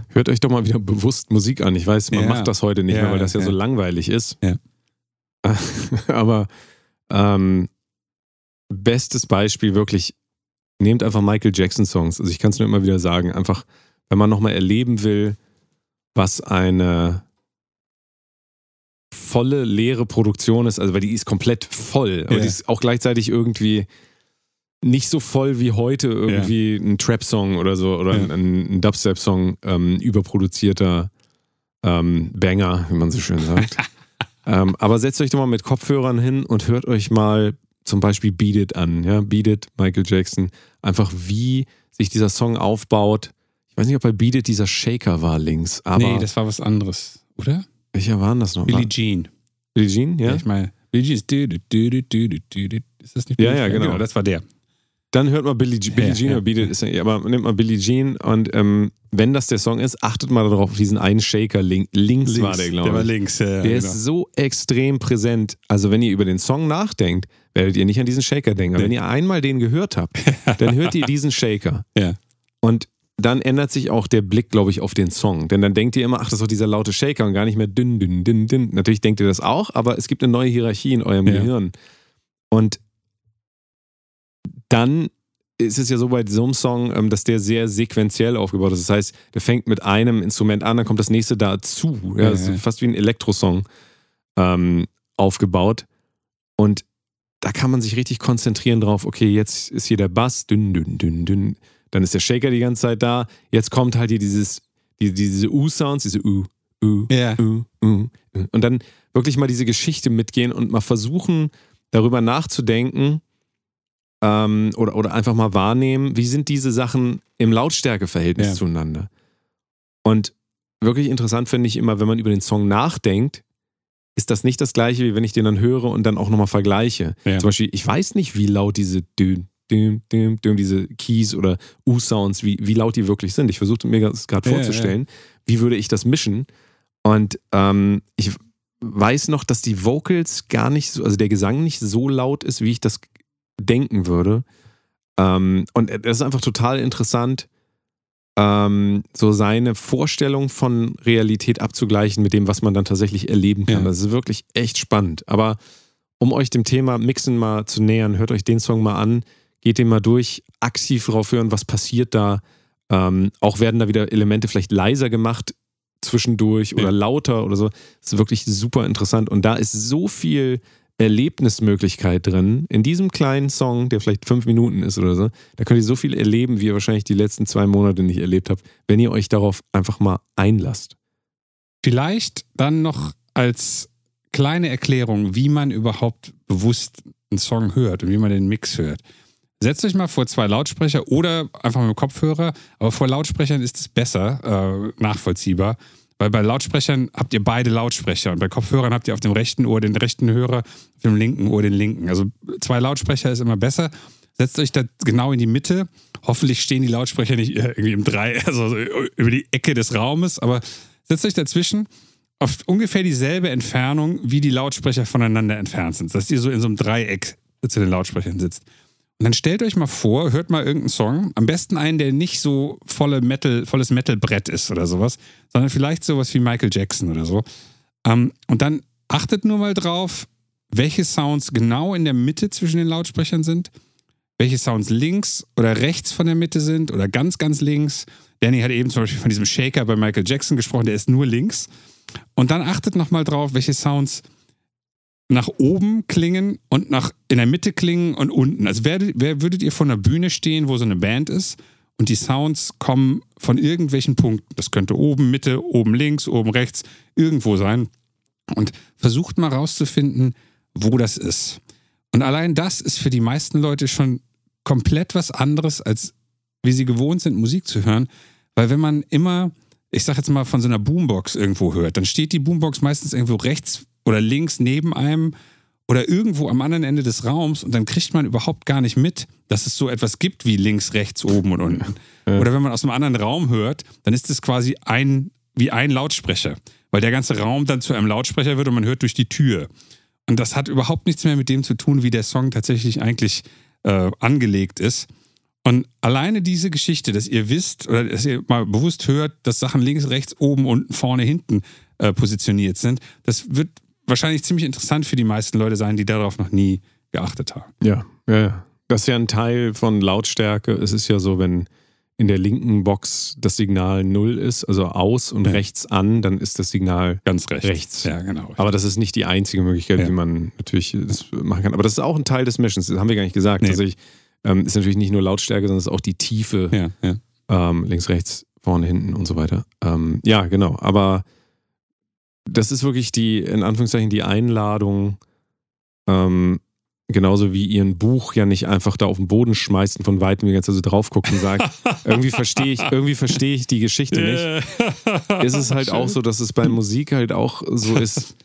[SPEAKER 3] hört euch doch mal wieder bewusst Musik an. Ich weiß, man
[SPEAKER 2] Ja.
[SPEAKER 3] macht das heute nicht
[SPEAKER 2] Ja,
[SPEAKER 3] mehr, weil das ja,
[SPEAKER 2] ja.
[SPEAKER 3] so langweilig ist. *laughs* Aber ähm, bestes Beispiel wirklich, nehmt einfach Michael Jackson Songs. Also ich kann es nur immer wieder sagen, einfach, wenn man nochmal erleben will, was eine volle, leere Produktion ist, also weil die ist komplett voll, aber
[SPEAKER 2] Ja.
[SPEAKER 3] die ist auch gleichzeitig irgendwie nicht so voll wie heute irgendwie ein Trap-Song oder so oder
[SPEAKER 2] Ja.
[SPEAKER 3] ein, ein Dubstep-Song, ähm, überproduzierter ähm, Banger, wie man so schön sagt. *laughs* ähm, aber setzt euch doch mal mit Kopfhörern hin und hört euch mal zum Beispiel Beat It an, ja, Beat It, Michael Jackson, einfach wie sich dieser Song aufbaut. Ich weiß nicht, ob bei Beat It dieser Shaker war links, aber
[SPEAKER 2] nee, das war was anderes, oder?
[SPEAKER 3] welcher war denn das nochmal?
[SPEAKER 2] Billie Jean.
[SPEAKER 3] Billie Jean, ja?
[SPEAKER 2] Ich meine, Billie Jean ist. Ist das nicht
[SPEAKER 3] Ja,
[SPEAKER 2] Billie
[SPEAKER 3] ja,
[SPEAKER 2] Jean?
[SPEAKER 3] genau.
[SPEAKER 2] Das war der.
[SPEAKER 3] Dann hört mal Billie, Je- Billie Jean
[SPEAKER 2] ja,
[SPEAKER 3] ist, ja- aber nehmt mal Billie Jean und ähm, wenn das der Song ist, achtet mal darauf, auf diesen einen Shaker link, links, war der, glaube
[SPEAKER 2] Der war
[SPEAKER 3] ich.
[SPEAKER 2] links, ja,
[SPEAKER 3] Der
[SPEAKER 2] genau.
[SPEAKER 3] ist so extrem präsent. Also, wenn ihr über den Song nachdenkt, werdet ihr nicht an diesen Shaker denken. Aber
[SPEAKER 2] Nee.
[SPEAKER 3] wenn ihr einmal den gehört habt, dann hört ihr diesen Shaker. *laughs*
[SPEAKER 2] Ja.
[SPEAKER 3] Und dann ändert sich auch der Blick, glaube ich, auf den Song. Denn dann denkt ihr immer, ach, das ist doch dieser laute Shaker und gar nicht mehr dünn, dünn, dünn, dünn. Natürlich denkt ihr das auch, aber es gibt eine neue Hierarchie in eurem
[SPEAKER 2] Ja.
[SPEAKER 3] Gehirn. Und dann ist es ja so bei so einem Song, ähm, dass der sehr sequenziell aufgebaut ist. Das heißt, der fängt mit einem Instrument an, dann kommt das nächste dazu. Ja,
[SPEAKER 2] Ja,
[SPEAKER 3] das ist
[SPEAKER 2] ja.
[SPEAKER 3] fast wie ein Elektrosong ähm, aufgebaut. Und da kann man sich richtig konzentrieren drauf, okay, jetzt ist hier der Bass, dünn, dünn, dünn, dünn. Dann ist der Shaker die ganze Zeit da. Jetzt kommt halt hier dieses, die, diese U-Sounds, diese U, U,
[SPEAKER 2] Ja.
[SPEAKER 3] U, U, U. Und dann wirklich mal diese Geschichte mitgehen und mal versuchen, darüber nachzudenken ähm, oder, oder einfach mal wahrnehmen, wie sind diese Sachen im Lautstärkeverhältnis
[SPEAKER 2] Ja.
[SPEAKER 3] zueinander. Und wirklich interessant finde ich immer, wenn man über den Song nachdenkt, ist das nicht das gleiche, wie wenn ich den dann höre und dann auch nochmal vergleiche.
[SPEAKER 2] Ja.
[SPEAKER 3] Zum Beispiel, ich weiß nicht, wie laut diese düm, düm, düm, düm, diese Keys oder U-Sounds, wie, wie laut die wirklich sind. Ich versuchte mir das gerade
[SPEAKER 2] Ja,
[SPEAKER 3] vorzustellen, wie würde ich das mischen. Und ähm, ich weiß noch, dass die Vocals gar nicht so, also der Gesang nicht so laut ist, wie ich das denken würde. Ähm, und das ist einfach total interessant, ähm, so seine Vorstellung von Realität abzugleichen mit dem, was man dann tatsächlich erleben kann.
[SPEAKER 2] Ja.
[SPEAKER 3] Das ist wirklich echt spannend. Aber um euch dem Thema Mixen mal zu nähern, hört euch den Song mal an, geht den mal durch, aktiv drauf hören, was passiert da. Ähm, auch werden da wieder Elemente vielleicht leiser gemacht zwischendurch oder
[SPEAKER 2] Ja.
[SPEAKER 3] lauter oder so. Das ist wirklich super interessant. Und da ist so viel Erlebnismöglichkeit drin. In diesem kleinen Song, der vielleicht fünf Minuten ist oder so, da könnt ihr so viel erleben, wie ihr wahrscheinlich die letzten zwei Monate nicht erlebt habt, wenn ihr euch darauf einfach mal einlasst.
[SPEAKER 2] Vielleicht dann noch als kleine Erklärung, wie man überhaupt bewusst einen Song hört und wie man den Mix hört. Setzt euch mal vor zwei Lautsprecher oder einfach mit dem Kopfhörer, aber vor Lautsprechern ist es besser äh, nachvollziehbar, weil bei Lautsprechern habt ihr beide Lautsprecher und bei Kopfhörern habt ihr auf dem rechten Ohr den rechten Hörer, auf dem linken Ohr den linken. Also zwei Lautsprecher ist immer besser. Setzt euch da genau in die Mitte. Hoffentlich stehen die Lautsprecher nicht irgendwie im Drei, *laughs* also so über die Ecke des Raumes, aber setzt euch dazwischen auf ungefähr dieselbe Entfernung, wie die Lautsprecher voneinander entfernt sind. Dass ihr so in so einem Dreieck zu den Lautsprechern sitzt. Und dann stellt euch mal vor, hört mal irgendeinen Song, am besten einen, der nicht so volle Metal, volles Metalbrett ist oder sowas, sondern vielleicht sowas wie Michael Jackson oder so. Ähm, und dann achtet nur mal drauf, welche Sounds genau in der Mitte zwischen den Lautsprechern sind, welche Sounds links oder rechts von der Mitte sind oder ganz, ganz links. Danny hat eben zum Beispiel von diesem Shaker bei Michael Jackson gesprochen, der ist nur links. Und dann achtet nochmal drauf, welche Sounds nach oben klingen und nach in der Mitte klingen und unten. Also wer, wer würdet ihr von der Bühne stehen, wo so eine Band ist und die Sounds kommen von irgendwelchen Punkten. Das könnte oben, Mitte, oben links, oben rechts, irgendwo sein. Und versucht mal rauszufinden, wo das ist. Und allein das ist für die meisten Leute schon komplett was anderes, als wie sie gewohnt sind, Musik zu hören. Weil wenn man immer, ich sag jetzt mal, von so einer Boombox irgendwo hört, dann steht die Boombox meistens irgendwo rechts oder links neben einem oder irgendwo am anderen Ende des Raums und dann kriegt man überhaupt gar nicht mit, dass es so etwas gibt wie links, rechts, oben und unten. Oder wenn man aus einem anderen Raum hört, dann ist es quasi ein, wie ein Lautsprecher, weil der ganze Raum dann zu einem Lautsprecher wird und man hört durch die Tür. Und das hat überhaupt nichts mehr mit dem zu tun, wie der Song tatsächlich eigentlich äh, angelegt ist. Und alleine diese Geschichte, dass ihr wisst oder dass ihr mal bewusst hört, dass Sachen links, rechts, oben, unten, vorne, hinten äh, positioniert sind, das wird wahrscheinlich ziemlich interessant für die meisten Leute sein, die darauf noch nie geachtet haben.
[SPEAKER 3] Ja, ja, ja. Das ist ja ein Teil von Lautstärke. Es ist ja so, wenn in der linken Box das Signal null ist, also aus und
[SPEAKER 2] Ja.
[SPEAKER 3] rechts an, dann ist das Signal
[SPEAKER 2] Ganz rechts.
[SPEAKER 3] rechts.
[SPEAKER 2] Ja, genau.
[SPEAKER 3] Aber das ist nicht die einzige Möglichkeit,
[SPEAKER 2] Ja.
[SPEAKER 3] wie man natürlich das machen kann. Aber das ist auch ein Teil des Mischens. Das haben wir gar nicht gesagt.
[SPEAKER 2] Nee.
[SPEAKER 3] Tatsächlich ähm, ist natürlich nicht nur Lautstärke, sondern es ist auch die Tiefe
[SPEAKER 2] ja.
[SPEAKER 3] ähm, links, rechts, vorne, hinten und so weiter. Ähm, ja, genau. Aber das ist wirklich die, in Anführungszeichen, die Einladung, ähm, genauso wie ihr ein Buch ja nicht einfach da auf den Boden schmeißt und von weitem die ganze Zeit so drauf guckt und sagt, *laughs* irgendwie verstehe ich, irgendwie verstehe ich die Geschichte nicht. Ist es halt auch so, dass es bei Musik halt auch so ist.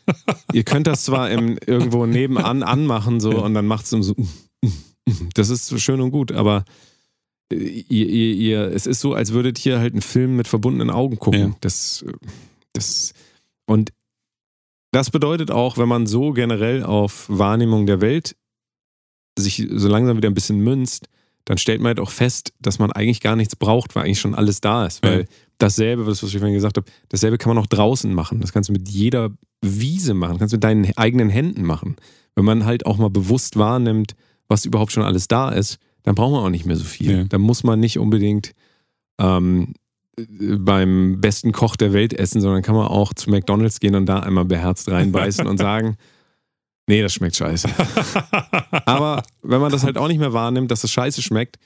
[SPEAKER 3] Ihr könnt das zwar im, irgendwo nebenan anmachen so und dann macht es so. Das ist schön und gut, aber äh, ihr, ihr, ihr, es ist so, als würdet ihr halt einen Film mit verbundenen Augen gucken.
[SPEAKER 2] Ja.
[SPEAKER 3] Das, das, und das bedeutet auch, wenn man so generell auf Wahrnehmung der Welt sich so langsam wieder ein bisschen münzt, dann stellt man halt auch fest, dass man eigentlich gar nichts braucht, weil eigentlich schon alles da ist. Weil
[SPEAKER 2] Ja.
[SPEAKER 3] dasselbe, was ich vorhin gesagt habe, dasselbe kann man auch draußen machen. Das kannst du mit jeder Wiese machen, kannst du mit deinen eigenen Händen machen. Wenn man halt auch mal bewusst wahrnimmt, was überhaupt schon alles da ist, dann braucht man auch nicht mehr so viel.
[SPEAKER 2] Ja.
[SPEAKER 3] Dann muss man nicht unbedingt ähm, äh, beim besten Koch der Welt essen, sondern kann man auch zu McDonalds gehen und da einmal beherzt reinbeißen und sagen, *laughs* nee, das schmeckt scheiße. *laughs* Aber wenn man das halt auch nicht mehr wahrnimmt, dass es scheiße schmeckt,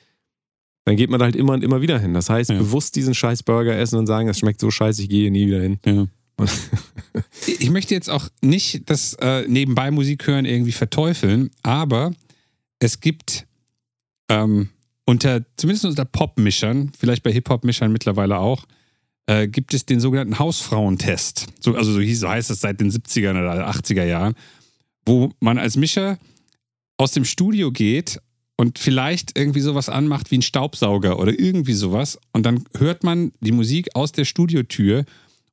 [SPEAKER 3] dann geht man da halt immer und immer wieder hin. Das heißt,
[SPEAKER 2] Ja.
[SPEAKER 3] bewusst diesen scheiß Burger essen und sagen, das schmeckt so scheiße, ich gehe nie wieder hin.
[SPEAKER 2] Ja. *laughs* Ich möchte jetzt auch nicht das äh, nebenbei Musik hören irgendwie verteufeln, aber es gibt ähm, unter, zumindest unter Pop-Mischern, vielleicht bei Hip-Hop-Mischern mittlerweile auch, äh, gibt es den sogenannten Hausfrauentest. So, also so, hieß, so heißt es seit den 70er oder 80er Jahren, wo man als Mischer aus dem Studio geht und vielleicht irgendwie sowas anmacht wie ein Staubsauger oder irgendwie sowas und dann hört man die Musik aus der Studiotür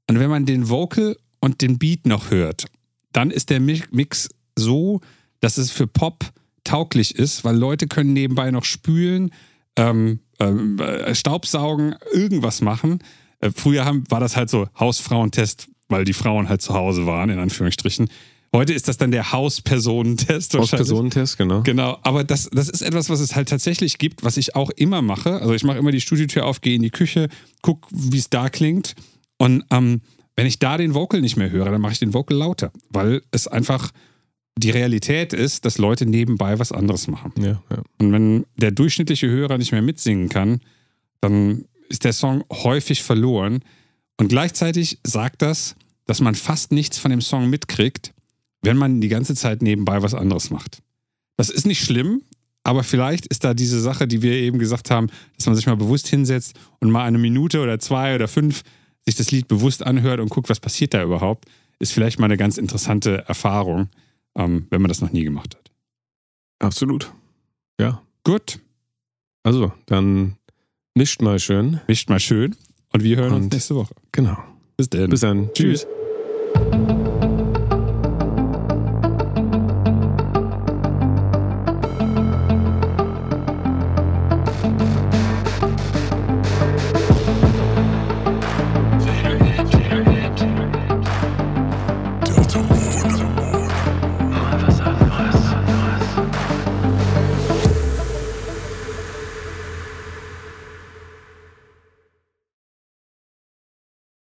[SPEAKER 2] und wenn man den Vocal und den Beat noch hört, dann ist der Mi- Mix so, dass es für Pop tauglich ist, weil Leute können nebenbei noch spülen, ähm, ähm, äh, Staubsaugen, irgendwas machen. Äh, früher haben, war das halt so Hausfrauentest, weil die Frauen halt zu Hause waren, in Anführungsstrichen. Heute ist das dann der Hauspersonentest.
[SPEAKER 3] Hauspersonentest, genau.
[SPEAKER 2] Genau, aber das, das ist etwas, was es halt tatsächlich gibt, was ich auch immer mache. Also ich mache immer die Studiotür auf, gehe in die Küche, guck, wie es da klingt. Und ähm, wenn ich da den Vocal nicht mehr höre, dann mache ich den Vocal lauter, weil es einfach die Realität ist, dass Leute nebenbei was anderes machen.
[SPEAKER 3] Ja, ja.
[SPEAKER 2] Und wenn der durchschnittliche Hörer nicht mehr mitsingen kann, dann ist der Song häufig verloren. Und gleichzeitig sagt das, dass man fast nichts von dem Song mitkriegt, wenn man die ganze Zeit nebenbei was anderes macht. Das ist nicht schlimm, aber vielleicht ist da diese Sache, die wir eben gesagt haben, dass man sich mal bewusst hinsetzt und mal eine Minute oder zwei oder fünf sich das Lied bewusst anhört und guckt, was passiert da überhaupt, ist vielleicht mal eine ganz interessante Erfahrung, ähm, wenn man das noch nie gemacht hat.
[SPEAKER 3] Absolut. Ja.
[SPEAKER 2] Gut,
[SPEAKER 3] Also, dann mischt mal schön.
[SPEAKER 2] mischt mal schön und wir hören uns
[SPEAKER 3] Und-
[SPEAKER 2] nächste Woche.
[SPEAKER 3] Genau.
[SPEAKER 2] Bis dann.
[SPEAKER 3] Bis dann.
[SPEAKER 2] Tschüss.
[SPEAKER 3] Tschüss.